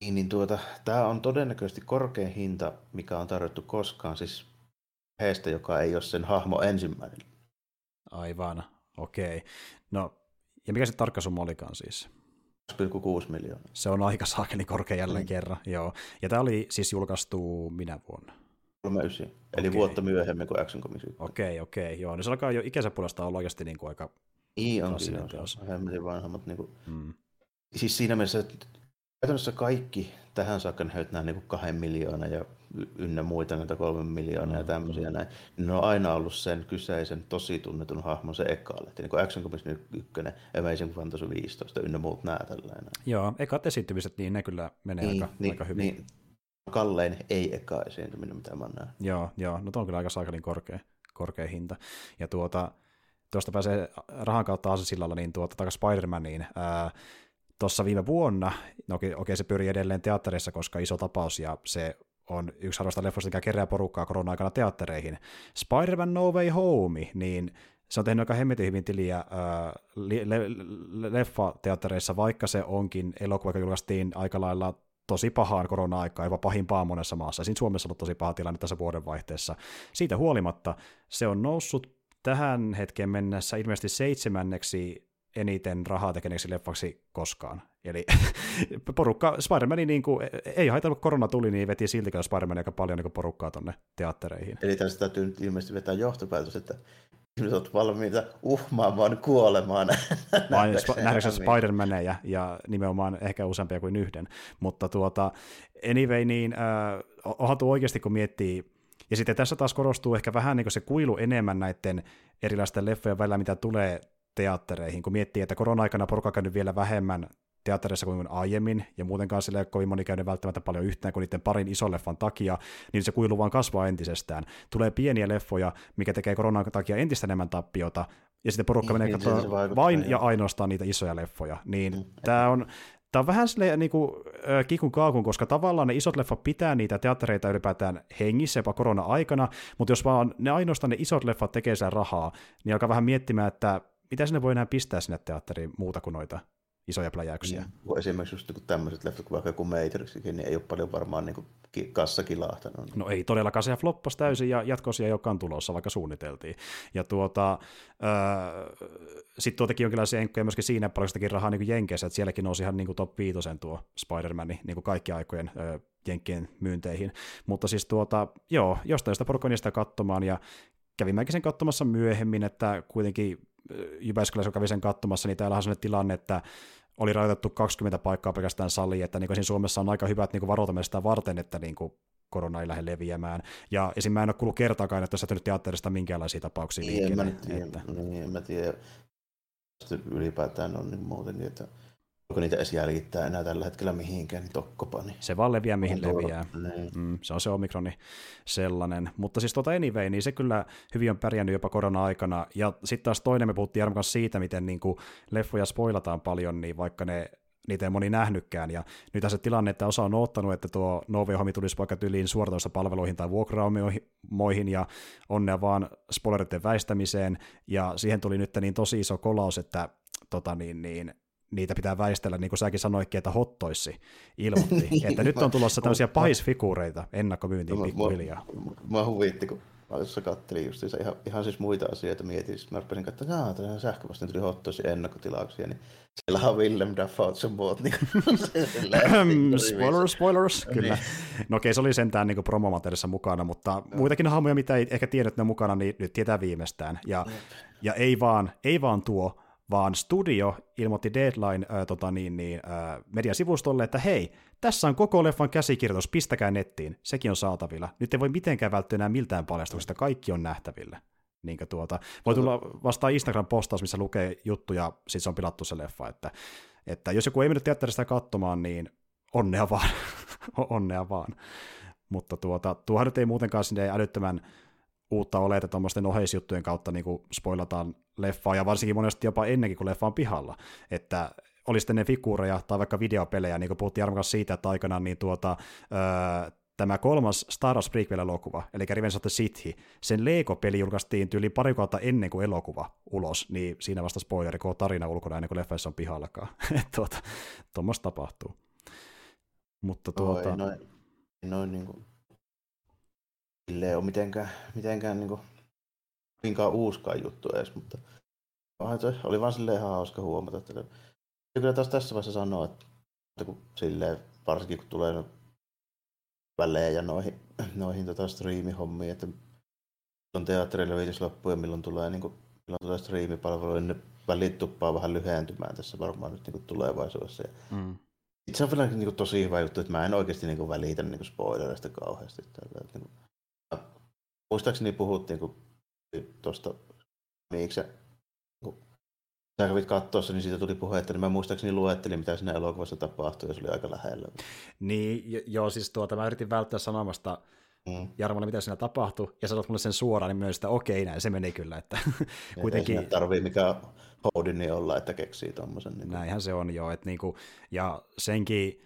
niin, niin tuota, tämä on todennäköisesti korkein hinta, mikä on tarjottu koskaan siis heistä, joka ei ole sen hahmo ensimmäinen. Aivan, okei. No, ja mikä se tarkka summa olikaan siis? 2,6 miljoonaa. Se on aika saakeli korkea jälleen mm. kerran, joo. Ja tämä oli siis julkaistu minä vuonna? 39, eli okay. vuotta myöhemmin kuin Action Comics Okei, okay, okei, okay, joo. Niin se alkaa jo ikänsä puolesta olla oikeasti niin kuin aika niin onkin, se on hemmetin vanhemmat. Niin kuin, mm. Siis siinä mielessä, että käytännössä kaikki tähän saakka nähdyt nämä niin kahden miljoonaa ja ynnä muita näitä kolmen miljoonaa mm. ja tämmöisiä näin, niin ne on aina ollut sen kyseisen tosi tunnetun hahmon se eka lehti, niin kuin Action Comics 1, Amazing Fantasy 15 ynnä muut nämä tällainen. Joo, ekat esiintymiset, niin ne kyllä menee niin, aika, niin, aika hyvin. Niin, kallein ei eka esiintyminen, mitä mä näen. Joo, joo, no on kyllä aika saakelin korkea, korkea hinta. Ja tuota, tuosta pääsee rahan kautta aasisillalla, niin tuota takaisin Spider-Maniin. Tuossa viime vuonna, no okei, okei, se pyörii edelleen teatterissa, koska iso tapaus, ja se on yksi harvoista leffoista, mikä kerää porukkaa korona-aikana teattereihin. Spider-Man No Way Home, niin se on tehnyt aika hemmetin hyvin tiliä äh, le- le- leffateattereissa, vaikka se onkin elokuva, joka julkaistiin aika lailla tosi pahaan korona-aikaan, jopa pahimpaa monessa maassa. Siinä Suomessa on ollut tosi paha tilanne tässä vuodenvaihteessa. Siitä huolimatta se on noussut tähän hetkeen mennessä ilmeisesti seitsemänneksi eniten rahaa tekeneeksi leffaksi koskaan. Eli porukka, Spider-Man niin kuin, ei haitannut, kun korona tuli, niin veti silti Spider-Man aika paljon niin porukkaa tonne teattereihin. Eli tästä täytyy nyt ilmeisesti vetää johtopäätös, että ihmiset ovat valmiita uhmaamaan kuolemaan. Nähdäkseni Spider-Maneja ja nimenomaan ehkä useampia kuin yhden. Mutta tuota, anyway, niin äh, onhan tuo oikeasti, kun miettii ja sitten tässä taas korostuu ehkä vähän niin kuin se kuilu enemmän näiden erilaisten leffojen välillä, mitä tulee teattereihin, kun miettii, että korona-aikana porukka on käynyt vielä vähemmän teatterissa kuin aiemmin, ja muutenkaan sille ei ole kovin moni käynyt välttämättä paljon yhteen kuin niiden parin ison leffan takia, niin se kuilu vaan kasvaa entisestään. Tulee pieniä leffoja, mikä tekee koronan takia entistä enemmän tappiota, ja sitten porukka menee niin, katsomaan vain ja ainoastaan niitä isoja leffoja. Niin mm. tämä on, Tämä on vähän silleen niin kuin, äh, kikun kaakun, koska tavallaan ne isot leffat pitää niitä teattereita ylipäätään hengissä jopa korona-aikana, mutta jos vaan ne ainoastaan ne isot leffat tekee sen rahaa, niin alkaa vähän miettimään, että mitä sinne voi enää pistää sinne teatteriin muuta kuin noita isoja pläjäyksiä. Mm. Esimerkiksi just niin tämmöiset leffat kuin vaikka joku Matrixikin, niin ei ole paljon varmaan niin kassa kilahtanut. No ei todellakaan, se floppasi täysin ja jatkoisia ei olekaan tulossa, vaikka suunniteltiin. Ja tuota, äh, sitten tuotakin jonkinlaisia enkkoja myöskin siinä paljon rahaa niin Jenkeissä, että sielläkin nousi ihan niin kuin top 5 tuo Spider-Man niin kuin kaikki aikojen äh, Jenkkien myynteihin. Mutta siis tuota, joo, jostain sitä porukkaa niistä katsomaan ja kävin mäkin sen katsomassa myöhemmin, että kuitenkin Jyväskylässä, kun kävin sen katsomassa, niin täällä on sellainen tilanne, että oli rajoitettu 20 paikkaa pelkästään saliin, että niin kuin Suomessa on aika hyvät niin varoitamme sitä varten, että niin kuin korona ei lähde leviämään. Ja esim. mä en ole kuullut kertaakaan, että tässä nyt teatterista minkäänlaisia tapauksia niin, liikkeelle. En mä tiedä, että... niin, en mä tiedä. ylipäätään on niin muuten niin, että onko niitä edes jäljittää enää tällä hetkellä mihinkään, niin tokkopa. Niin. Se vaan leviää mihin tuo, leviää. Niin. Mm, se on se omikroni sellainen. Mutta siis tuota anyway, niin se kyllä hyvin on pärjännyt jopa korona-aikana. Ja sitten taas toinen, me puhuttiin Jarmo kanssa siitä, miten niin kuin leffoja spoilataan paljon, niin vaikka ne niitä ei moni nähnytkään. Ja nyt se tilanne, että osa on ottanut, että tuo Novi-hommi tulisi vaikka tyliin suoratoista palveluihin tai vuokraamoihin ja onnea vaan spoileritten väistämiseen. Ja siihen tuli nyt niin tosi iso kolaus, että tota niin, niin, niitä pitää väistellä, niin kuin säkin sanoitkin, että hottoissi ilmoitti, että nyt on tulossa tämmöisiä pahisfiguureita ennakkomyyntiin pikkuhiljaa. Mä huvitti, kun mä tuossa kattelin just ihan, ihan siis muita asioita mietin, sitten mä rupesin katsomaan, että tämä sähköpostin tuli hottoissi ennakkotilauksia, niin siellä on Willem Dafoe sen muut. Niin spoilers, spoilers, kyllä. Niin. No okei, se oli sentään niin promomateriaalissa mukana, mutta muitakin hahmoja, mitä ei ehkä tiedä, että ne on mukana, niin nyt tietää viimeistään. Ja, ja ei, vaan, ei vaan tuo, vaan studio ilmoitti Deadline äh, tota niin, niin, äh, mediasivustolle, että hei, tässä on koko leffan käsikirjoitus, pistäkää nettiin, sekin on saatavilla. Nyt ei voi mitenkään välttyä enää miltään paljastuksesta, kaikki on nähtävillä. Niin tuota, voi tulla vastaan Instagram-postaus, missä lukee juttuja, sitten se on pilattu se leffa, että, että jos joku ei mennyt teatterista katsomaan, niin onnea vaan, onnea vaan. Mutta tuota, tuohan nyt ei muutenkaan sinne älyttömän uutta ole, että tuommoisten oheisjuttujen kautta niin spoilataan leffaa, ja varsinkin monesti jopa ennenkin, kuin leffa on pihalla. Että oli sitten ne figuureja tai vaikka videopelejä, niin kuin puhuttiin Jarmo siitä, että aikanaan niin tuota, öö, tämä kolmas Star Wars prequel-elokuva, eli Revenge of the Sith, sen Lego-peli julkaistiin yli pari kautta ennen kuin elokuva ulos, niin siinä vasta spoileri, kun on tarina ulkona ennen kuin leffa on pihallakaan. tuota, tuommoista tapahtuu. Mutta tuota... Oi, noin, noin niin kuin sille ole mitenkään, mitenkään niin kuin, minkäänkaan uuskaan juttu edes, mutta oli vaan silleen ihan hauska huomata. Että kyllä taas tässä vaiheessa sanoa, että kun silleen, varsinkin kun tulee välejä noihin, noihin tota striimihommiin, että on teatterille viitis loppu ja milloin tulee, niin kuin, milloin tulee striimipalvelu, niin välit tuppaa vähän lyhentymään tässä varmaan nyt niin kuin tulevaisuudessa. mm. Se on vielä niin kuin, tosi hyvä juttu, että mä en oikeasti niin kuin, välitä niin kuin spoilereista kauheasti. Tällä, että, niin kuin, muistaakseni puhuttiin, kun tuosta miksi kun sä kävit katsoessa, niin siitä tuli puhetta, niin mä muistaakseni luettelin, mitä siinä elokuvassa tapahtui, ja se oli aika lähellä. Niin, joo, siis tuota, mä yritin välttää sanomasta mm. Jarmolle, mitä siinä tapahtui, ja sanot mulle sen suoraan, niin myös, että okei, näin se meni kyllä, että kuitenkin... Ei tarvii mikä Houdini olla, että keksii tuommoisen. Niin Näinhän se on joo, että niinku, ja senkin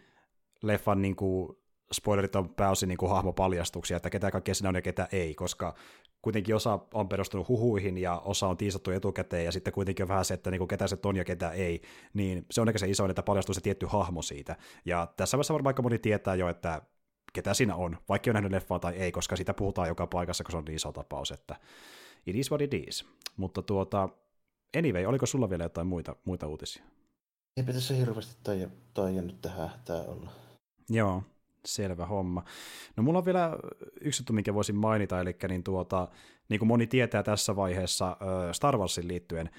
leffan niinku spoilerit on pääosin niin kuin hahmopaljastuksia, että ketä kaikkea siinä on ja ketä ei, koska kuitenkin osa on perustunut huhuihin ja osa on tiisattu etukäteen ja sitten kuitenkin on vähän se, että niin kuin ketä se on ja ketä ei, niin se on ehkä se isoin, että paljastuu se tietty hahmo siitä. Ja tässä vaiheessa varmaan aika moni tietää jo, että ketä siinä on, vaikka on nähnyt leffaa tai ei, koska sitä puhutaan joka paikassa, kun se on niin iso tapaus, että it is what it is. Mutta tuota, anyway, oliko sulla vielä jotain muita, muita uutisia? Eipä tässä hirveästi tai nyt tähän tämä olla. Joo, Selvä homma. No mulla on vielä yksi juttu, minkä voisin mainita, eli niin, tuota, niin kuin moni tietää tässä vaiheessa Star Warsin liittyen,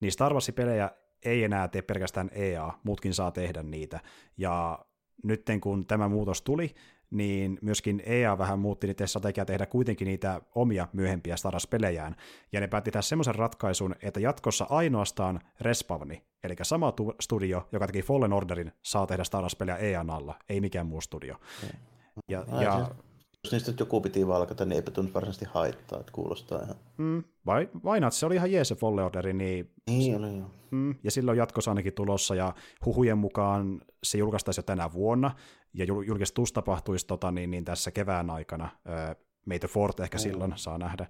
niin Star Warsin pelejä ei enää tee pelkästään EA, muutkin saa tehdä niitä. Ja nyt kun tämä muutos tuli, niin myöskin EA vähän muutti niitä strategiaa tehdä kuitenkin niitä omia myöhempiä Star Wars-pelejään, ja ne päätti tehdä semmoisen ratkaisun, että jatkossa ainoastaan Respawni, eli sama tu- studio, joka teki Fallen Orderin, saa tehdä Star Wars-pelejä EAN alla, ei mikään muu studio. Ja, ja jos niistä joku piti valkata, niin eipä tunnu varsinaisesti haittaa, että kuulostaa ihan... Mm, vai, vai not, se oli ihan jees se Fallen Orderi, niin... Niin oli joo. Mm, ja silloin jatkossa ainakin tulossa, ja huhujen mukaan se julkaistaisi jo tänä vuonna, ja julkistus tapahtuisi tota, niin, niin tässä kevään aikana. Meitä Fort ehkä mm. silloin saa nähdä.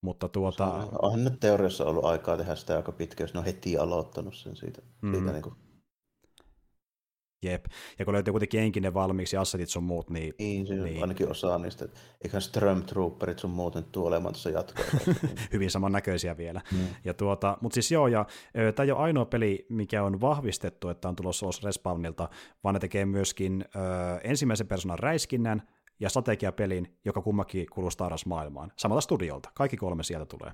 Mutta tuota... On nyt teoriassa ollut aikaa tehdä sitä aika pitkä, jos ne on heti aloittanut sen siitä, mm. siitä niin kuin Jep, ja kun löytyy kuitenkin enkinen valmiiksi ja assetit sun muut, niin... Niin, se niin. ainakin osaa niistä. Eiköhän Stormtrooperit sun muuten tuu olemaan tuossa jatkoa. Hyvin samannäköisiä vielä. Mm. Ja tuota, mutta siis joo, ja tämä ei ole ainoa peli, mikä on vahvistettu, että on tulossa ulos Respawnilta, vaan ne tekee myöskin ö, ensimmäisen persoonan räiskinnän, ja strategiapelin, joka kummakin kuuluu Star Wars-maailmaan. Samalta studiolta. Kaikki kolme sieltä tulee.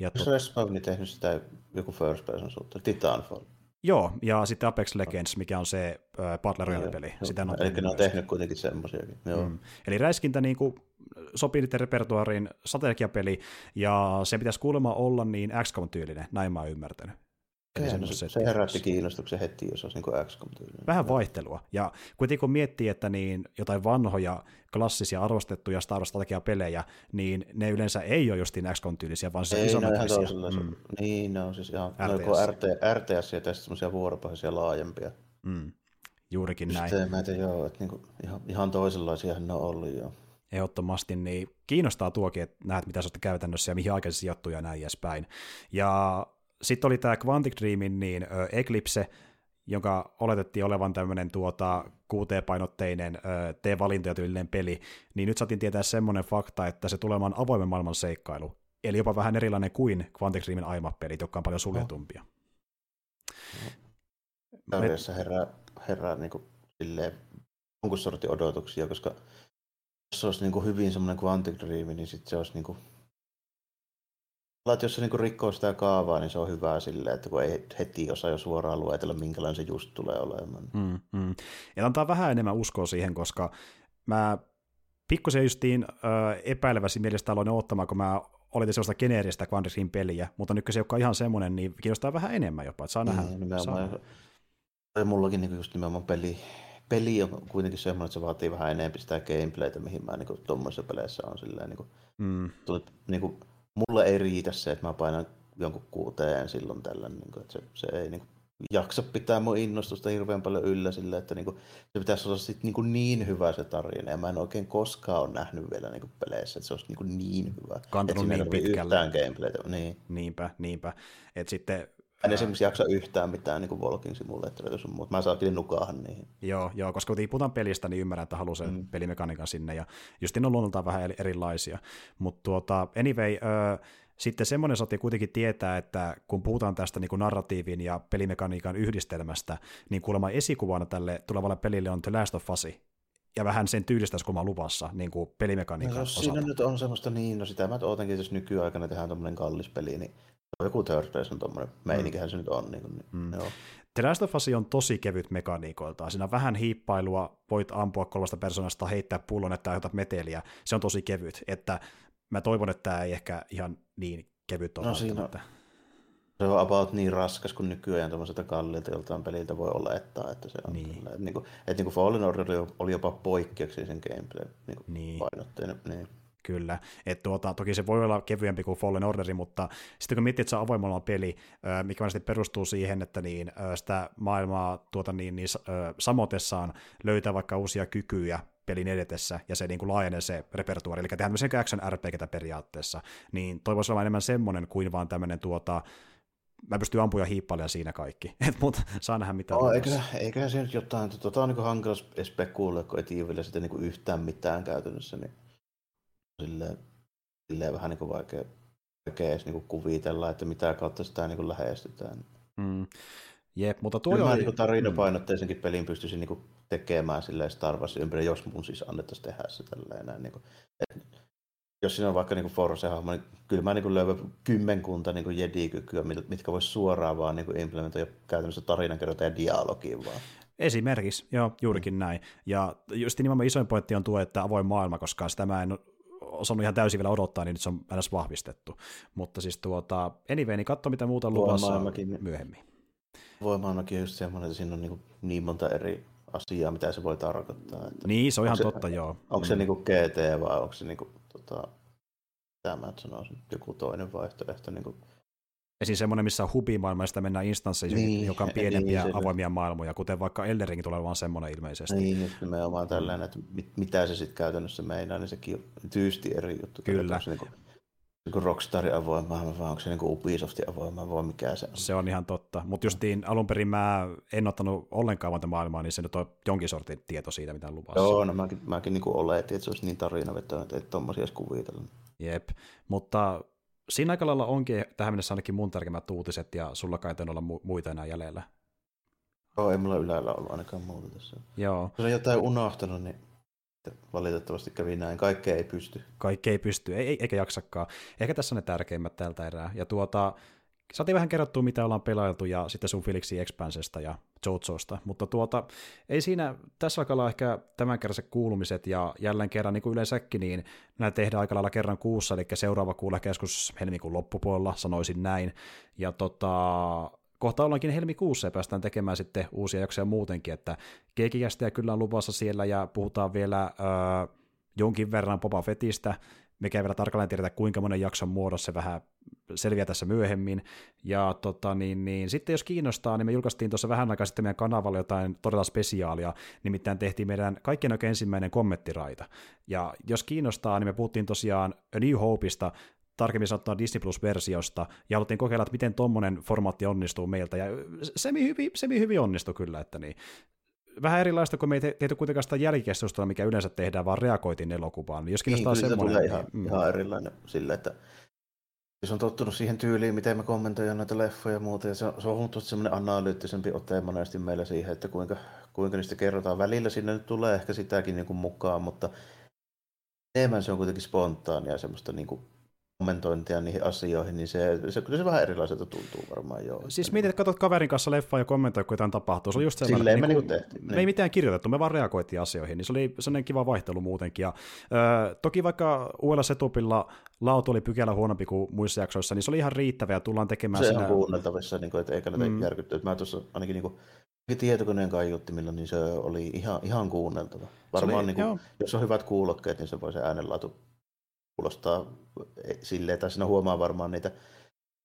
Ja to... Respawn tehnyt sitä joku first person suhteen? Titanfall? Joo, ja sitten Apex Legends, mikä on se äh, Battle Royale-peli. Sitä on Eli ne on tehnyt kuitenkin semmoisiakin. Joo. Mm. Eli räiskintä niin kuin, sopii niiden repertuariin strategiapeli, ja se pitäisi kuulemma olla niin XCOM-tyylinen, näin mä oon ymmärtänyt. Eli se, se herätti kiinnostuksen heti, jos olisi niin XCOM tyylinen. Vähän vaihtelua. Ja kuitenkin kun miettii, että niin jotain vanhoja, klassisia, arvostettuja Star Wars-pelejä, niin ne yleensä ei ole justiin XCOM-tyylisiä, vaan se ei, ne mm. Niin, ne on siis ihan RTS. RT, RTS ja tästä semmoisia vuoropohjaisia laajempia. Mm. Juurikin näin. Systeemeitä, joo, että niinku, ihan, ihan toisenlaisia ne on ollut jo. Ehdottomasti, niin kiinnostaa tuokin, että näet mitä on käytännössä ja mihin aikaan se sijoittuu ja näin edespäin. Ja sitten oli tämä Quantic Dreamin niin Eclipse, jonka oletettiin olevan tämmöinen tuota, QT-painotteinen tee valintoja tyylinen peli, niin nyt saatiin tietää semmoinen fakta, että se tulemaan avoimen maailman seikkailu, eli jopa vähän erilainen kuin Quantic Dreamin aiemmat jotka on paljon suljetumpia. Teoriassa herää, herää niin kuin, silleen, jonkun sortin odotuksia, koska jos se olisi niin kuin hyvin semmoinen Quantic Dream, niin sitten se olisi niin kuin että jos se niinku rikkoo sitä kaavaa, niin se on hyvä silleen, että kun ei heti osaa jo suoraan luetella, minkälainen se just tulee olemaan. Mm, mm. Ja antaa vähän enemmän uskoa siihen, koska mä pikkusen justiin äh, epäilevästi mielestä aloin ottamaan, kun mä olitin sellaista geneeristä Quandrisin peliä, mutta nyt se ei olekaan ihan semmoinen, niin kiinnostaa vähän enemmän jopa, että saa nähdä. Mm, saa. Ja mullakin niin just nimenomaan peli, peli on kuitenkin semmoinen, että se vaatii vähän enemmän sitä gameplaytä, mihin mä niin tuommoisissa peleissä on silleen, niin kuin, mm. tuli, niin kuin, mulle ei riitä se, että mä painan jonkun kuuteen silloin tällä, niin kuin, että se, se ei niin kuin, jaksa pitää mun innostusta hirveän paljon yllä sille, että niin kuin, se pitäisi olla sit niin, kuin niin hyvä se tarina, ja mä en oikein koskaan ole nähnyt vielä niin kuin peleissä, että se olisi niin, kuin niin hyvä. Kantanut niin pitkälle. gameplaytä. Niin. Niinpä, niinpä. Et sitten en esimerkiksi jaksa yhtään mitään niin Walking Simulatoreita sun muuta. Mä kyllä nukahan niihin. Joo, joo, koska kun puhutaan pelistä, niin ymmärrän, että haluaa sen mm. pelimekaniikan sinne, ja just ne on luonnoltaan vähän erilaisia. Mutta tuota, anyway, ö, sitten semmoinen saatiin kuitenkin tietää, että kun puhutaan tästä niin kuin narratiivin ja pelimekaniikan yhdistelmästä, niin kuulemma esikuvana tälle tulevalle pelille on The Last of Us, ja vähän sen tyylistä kun luvassa niin kuin pelimekaniikan no, osalta. Siinä nyt on semmoista niin, no sitä mä ootankin, jos nykyaikana tehdään tuommoinen kallis peli, niin joku third person tuommoinen meininkihän mm. se nyt on. Niin kuin, niin, mm. joo. The Last of Us on tosi kevyt mekaniikoiltaan. Siinä on vähän hiippailua, voit ampua kolmesta persoonasta, heittää pullon, että aiheutat meteliä. Se on tosi kevyt. Että mä toivon, että tämä ei ehkä ihan niin kevyt ole. No siinä on. Se on about niin raskas kuin nykyään tuommoiselta kalliilta joltain peliltä voi olla, että, että se on. Niin. Tällä, että, niin kuin, että niin kuin Fallen Order oli jopa poikkeuksellisen gameplay niin kuin niin. painotteinen. Niin. Kyllä, että tuota, toki se voi olla kevyempi kuin Fallen Orderi, mutta sitten kun miettii, että se on avoimella peli, mikä varmasti perustuu siihen, että niin, sitä maailmaa tuota, niin, niin, samotessaan löytää vaikka uusia kykyjä pelin edetessä, ja se niin kuin laajenee se repertuari, eli tehdään myös action RPGtä periaatteessa, niin toivoisi olla enemmän semmoinen kuin vaan tämmöinen tuota, mä pystyn ampuja hiippailemaan siinä kaikki, mutta saa nähdä mitä on. Eiköhän, eiköhän se nyt jotain, tota on niin hankala spekuloida, kun ei vielä sitä niin yhtään mitään käytännössä, niin silleen, silleen vähän niin kuin vaikea, vaikea edes niin kuin kuvitella, että mitä kautta sitä niin kuin lähestytään. Mm. Jep, mutta tuo Kyllä oli... niin tarinapainotteisenkin pelin pystyisin niin kuin tekemään silleen Star Wars ympäri, jos mun siis annettaisiin tehdä se tälleen näin. Niin kuin, et, jos siinä on vaikka niin Force-hahmo, niin kyllä mä niin löydän kymmenkunta niin jedi-kykyä, mitkä voisi suoraan vaan niin implementoida käytännössä tarinankerronta ja dialogiin vaan. Esimerkiksi, joo, juurikin mm. näin. Ja just nimenomaan isoin pointti on tuo, että avoin maailma, koska sitä mä en osannut ihan täysin vielä odottaa, niin nyt se on edes vahvistettu. Mutta siis tuota, anyway, niin katso mitä muuta luvassa myöhemmin. Voimaailmakin on just semmoinen, että siinä on niin, niin monta eri asiaa, mitä se voi tarkoittaa. Että niin, se on ihan se, totta, joo. Onko mm. se niin kuin GT vai onko se niin kuin, tota, mitä mä sanoisin, joku toinen vaihtoehto. Niin kuin... Esim. semmoinen, missä on hubimaailma ja mennään instansseihin, niin, joka on pienempiä niin, avoimia maailmoja, kuten vaikka Eldering tulee olemaan semmoinen ilmeisesti. Niin, just nimenomaan tällainen, että mit, mitä se sitten käytännössä meinaa, niin sekin on tyysti eri juttu. Kyllä. Niin kuin, niin Rockstarin avoimaa, vai onko se niin Ubisoftin avoimaa, vai mikä se on? Se on ihan totta, mutta justiin alun perin mä en ottanut ollenkaan monta maailmaa, niin se nyt on jonkin sortin tieto siitä, mitä on luvassa. Joo, no mäkin, mäkin niin oletin, että se olisi niin tarinavetoinen, että ei tuommoisia edes kuvitella. Jep, mutta siinä aika lailla onkin tähän mennessä ainakin mun tärkeimmät uutiset, ja sulla kai olla mu- muita enää jäljellä. Joo, ei mulla ylällä ollut ainakaan muuta tässä. Joo. Jos on jotain unohtanut, niin valitettavasti kävi näin. Kaikkea ei pysty. Kaikkea ei pysty, ei, ei, eikä jaksakaan. Ehkä tässä on ne tärkeimmät tältä erää. Ja tuota, saatiin vähän kerrottua, mitä ollaan pelailtu, ja sitten sun Felixi Expansesta ja Jojosta, mutta tuota, ei siinä, tässä alkaa ehkä tämän kerran se kuulumiset, ja jälleen kerran niin kuin yleensäkin, niin nämä tehdään aika lailla kerran kuussa, eli seuraava kuulla keskus helmikuun loppupuolella, sanoisin näin, ja tota, kohta ollaankin helmikuussa ja päästään tekemään sitten uusia jaksoja muutenkin, että kekikästiä kyllä on luvassa siellä ja puhutaan vielä öö, jonkin verran Boba Fettistä, mikä ei vielä tarkalleen tiedetä, kuinka monen jakson muodossa se vähän selviää tässä myöhemmin. Ja tota, niin, niin, sitten jos kiinnostaa, niin me julkaistiin tuossa vähän aikaa sitten meidän kanavalla jotain todella spesiaalia, nimittäin tehtiin meidän kaikkien oikein ensimmäinen kommenttiraita. Ja jos kiinnostaa, niin me puhuttiin tosiaan A New Hopeista, tarkemmin sanottuna Disney Plus-versiosta, ja haluttiin kokeilla, että miten tuommoinen formaatti onnistuu meiltä, ja semi hyvin, semi hyvin onnistui kyllä, että niin, vähän erilaista, kun me ei tehty kuitenkaan sitä jälkikeskustelua, mikä yleensä tehdään, vaan reagoitiin elokuvaan. Niin jos kiinnostaa niin, semmoinen... Tulee ihan, niin, ihan erilainen sillä, että jos on tottunut siihen tyyliin, miten me kommentoidaan näitä leffoja ja muuta, ja se on, se on huomattavasti semmoinen analyyttisempi ote monesti meillä siihen, että kuinka, kuinka niistä kerrotaan. Välillä sinne nyt tulee ehkä sitäkin niin kuin mukaan, mutta enemmän se on kuitenkin spontaania semmoista niin kuin kommentointia niihin asioihin, niin se, se kyllä se vähän erilaiselta tuntuu varmaan joo. Siis mietit, että katsot kaverin kanssa leffaa ja kommentoi, kun jotain tapahtuu. Se oli just sellainen, Silleen me niin kuin, tehtiin. Me niin. ei mitään kirjoitettu, me vaan reagoitiin asioihin, niin se oli sellainen kiva vaihtelu muutenkin. Ja, ö, toki vaikka uudella setupilla laatu oli pykälä huonompi kuin muissa jaksoissa, niin se oli ihan riittävä ja tullaan tekemään se on kuunneltavissa, niin kuin, että eikä näitä mm. järkytty. Mä tuossa ainakin niin kuin, tietokoneen kaiuttimilla, niin se oli ihan, ihan kuunneltava. Varmaan, oli, niin kuin, jos on hyvät kuulokkeet, niin se voi se äänenlaatu kuulostaa silleen, tai siinä huomaa varmaan niitä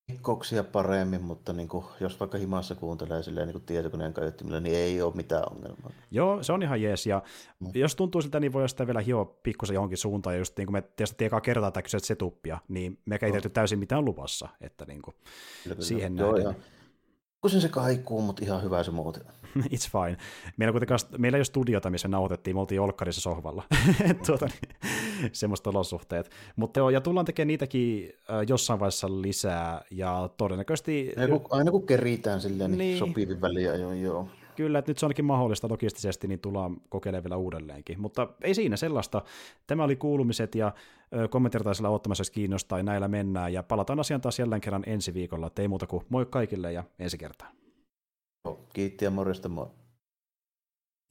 heikkouksia paremmin, mutta niin kuin, jos vaikka himassa kuuntelee silleen niin kuin tietokoneen kaiuttimilla, niin ei ole mitään ongelmaa. Joo, se on ihan jees, ja mm. jos tuntuu siltä, niin voi sitä vielä hioa pikkusen johonkin suuntaan, ja just niin kuin me tietysti ekaa kertaa tätä kyseistä setuppia, niin me ei no. täysin mitään luvassa, että niin kuin, kyllä, kyllä. siihen Joo, nähden. Kun se kaikuu, mutta ihan hyvä se muuten. It's fine. Meillä, kuitenkaan, meillä ei ole studiota, missä nauhoitettiin, me oltiin Olkkarissa sohvalla. tuota, niin, semmoista olosuhteet. Mutta joo, ja tullaan tekemään niitäkin jossain vaiheessa lisää, ja todennäköisesti... Aina kun, aina kun keritään silleen, niin, niin sopivin väliä, joo, joo. Kyllä, että nyt se onkin mahdollista logistisesti, niin tullaan kokeilemaan vielä uudelleenkin. Mutta ei siinä sellaista. Tämä oli kuulumiset ja kommenttirtaisella ottamassa, jos kiinnostaa, ja näillä mennään. Ja palataan asiaan taas jälleen kerran ensi viikolla. Ei muuta kuin moi kaikille ja ensi kertaan. Kiitti ja morjesta moi.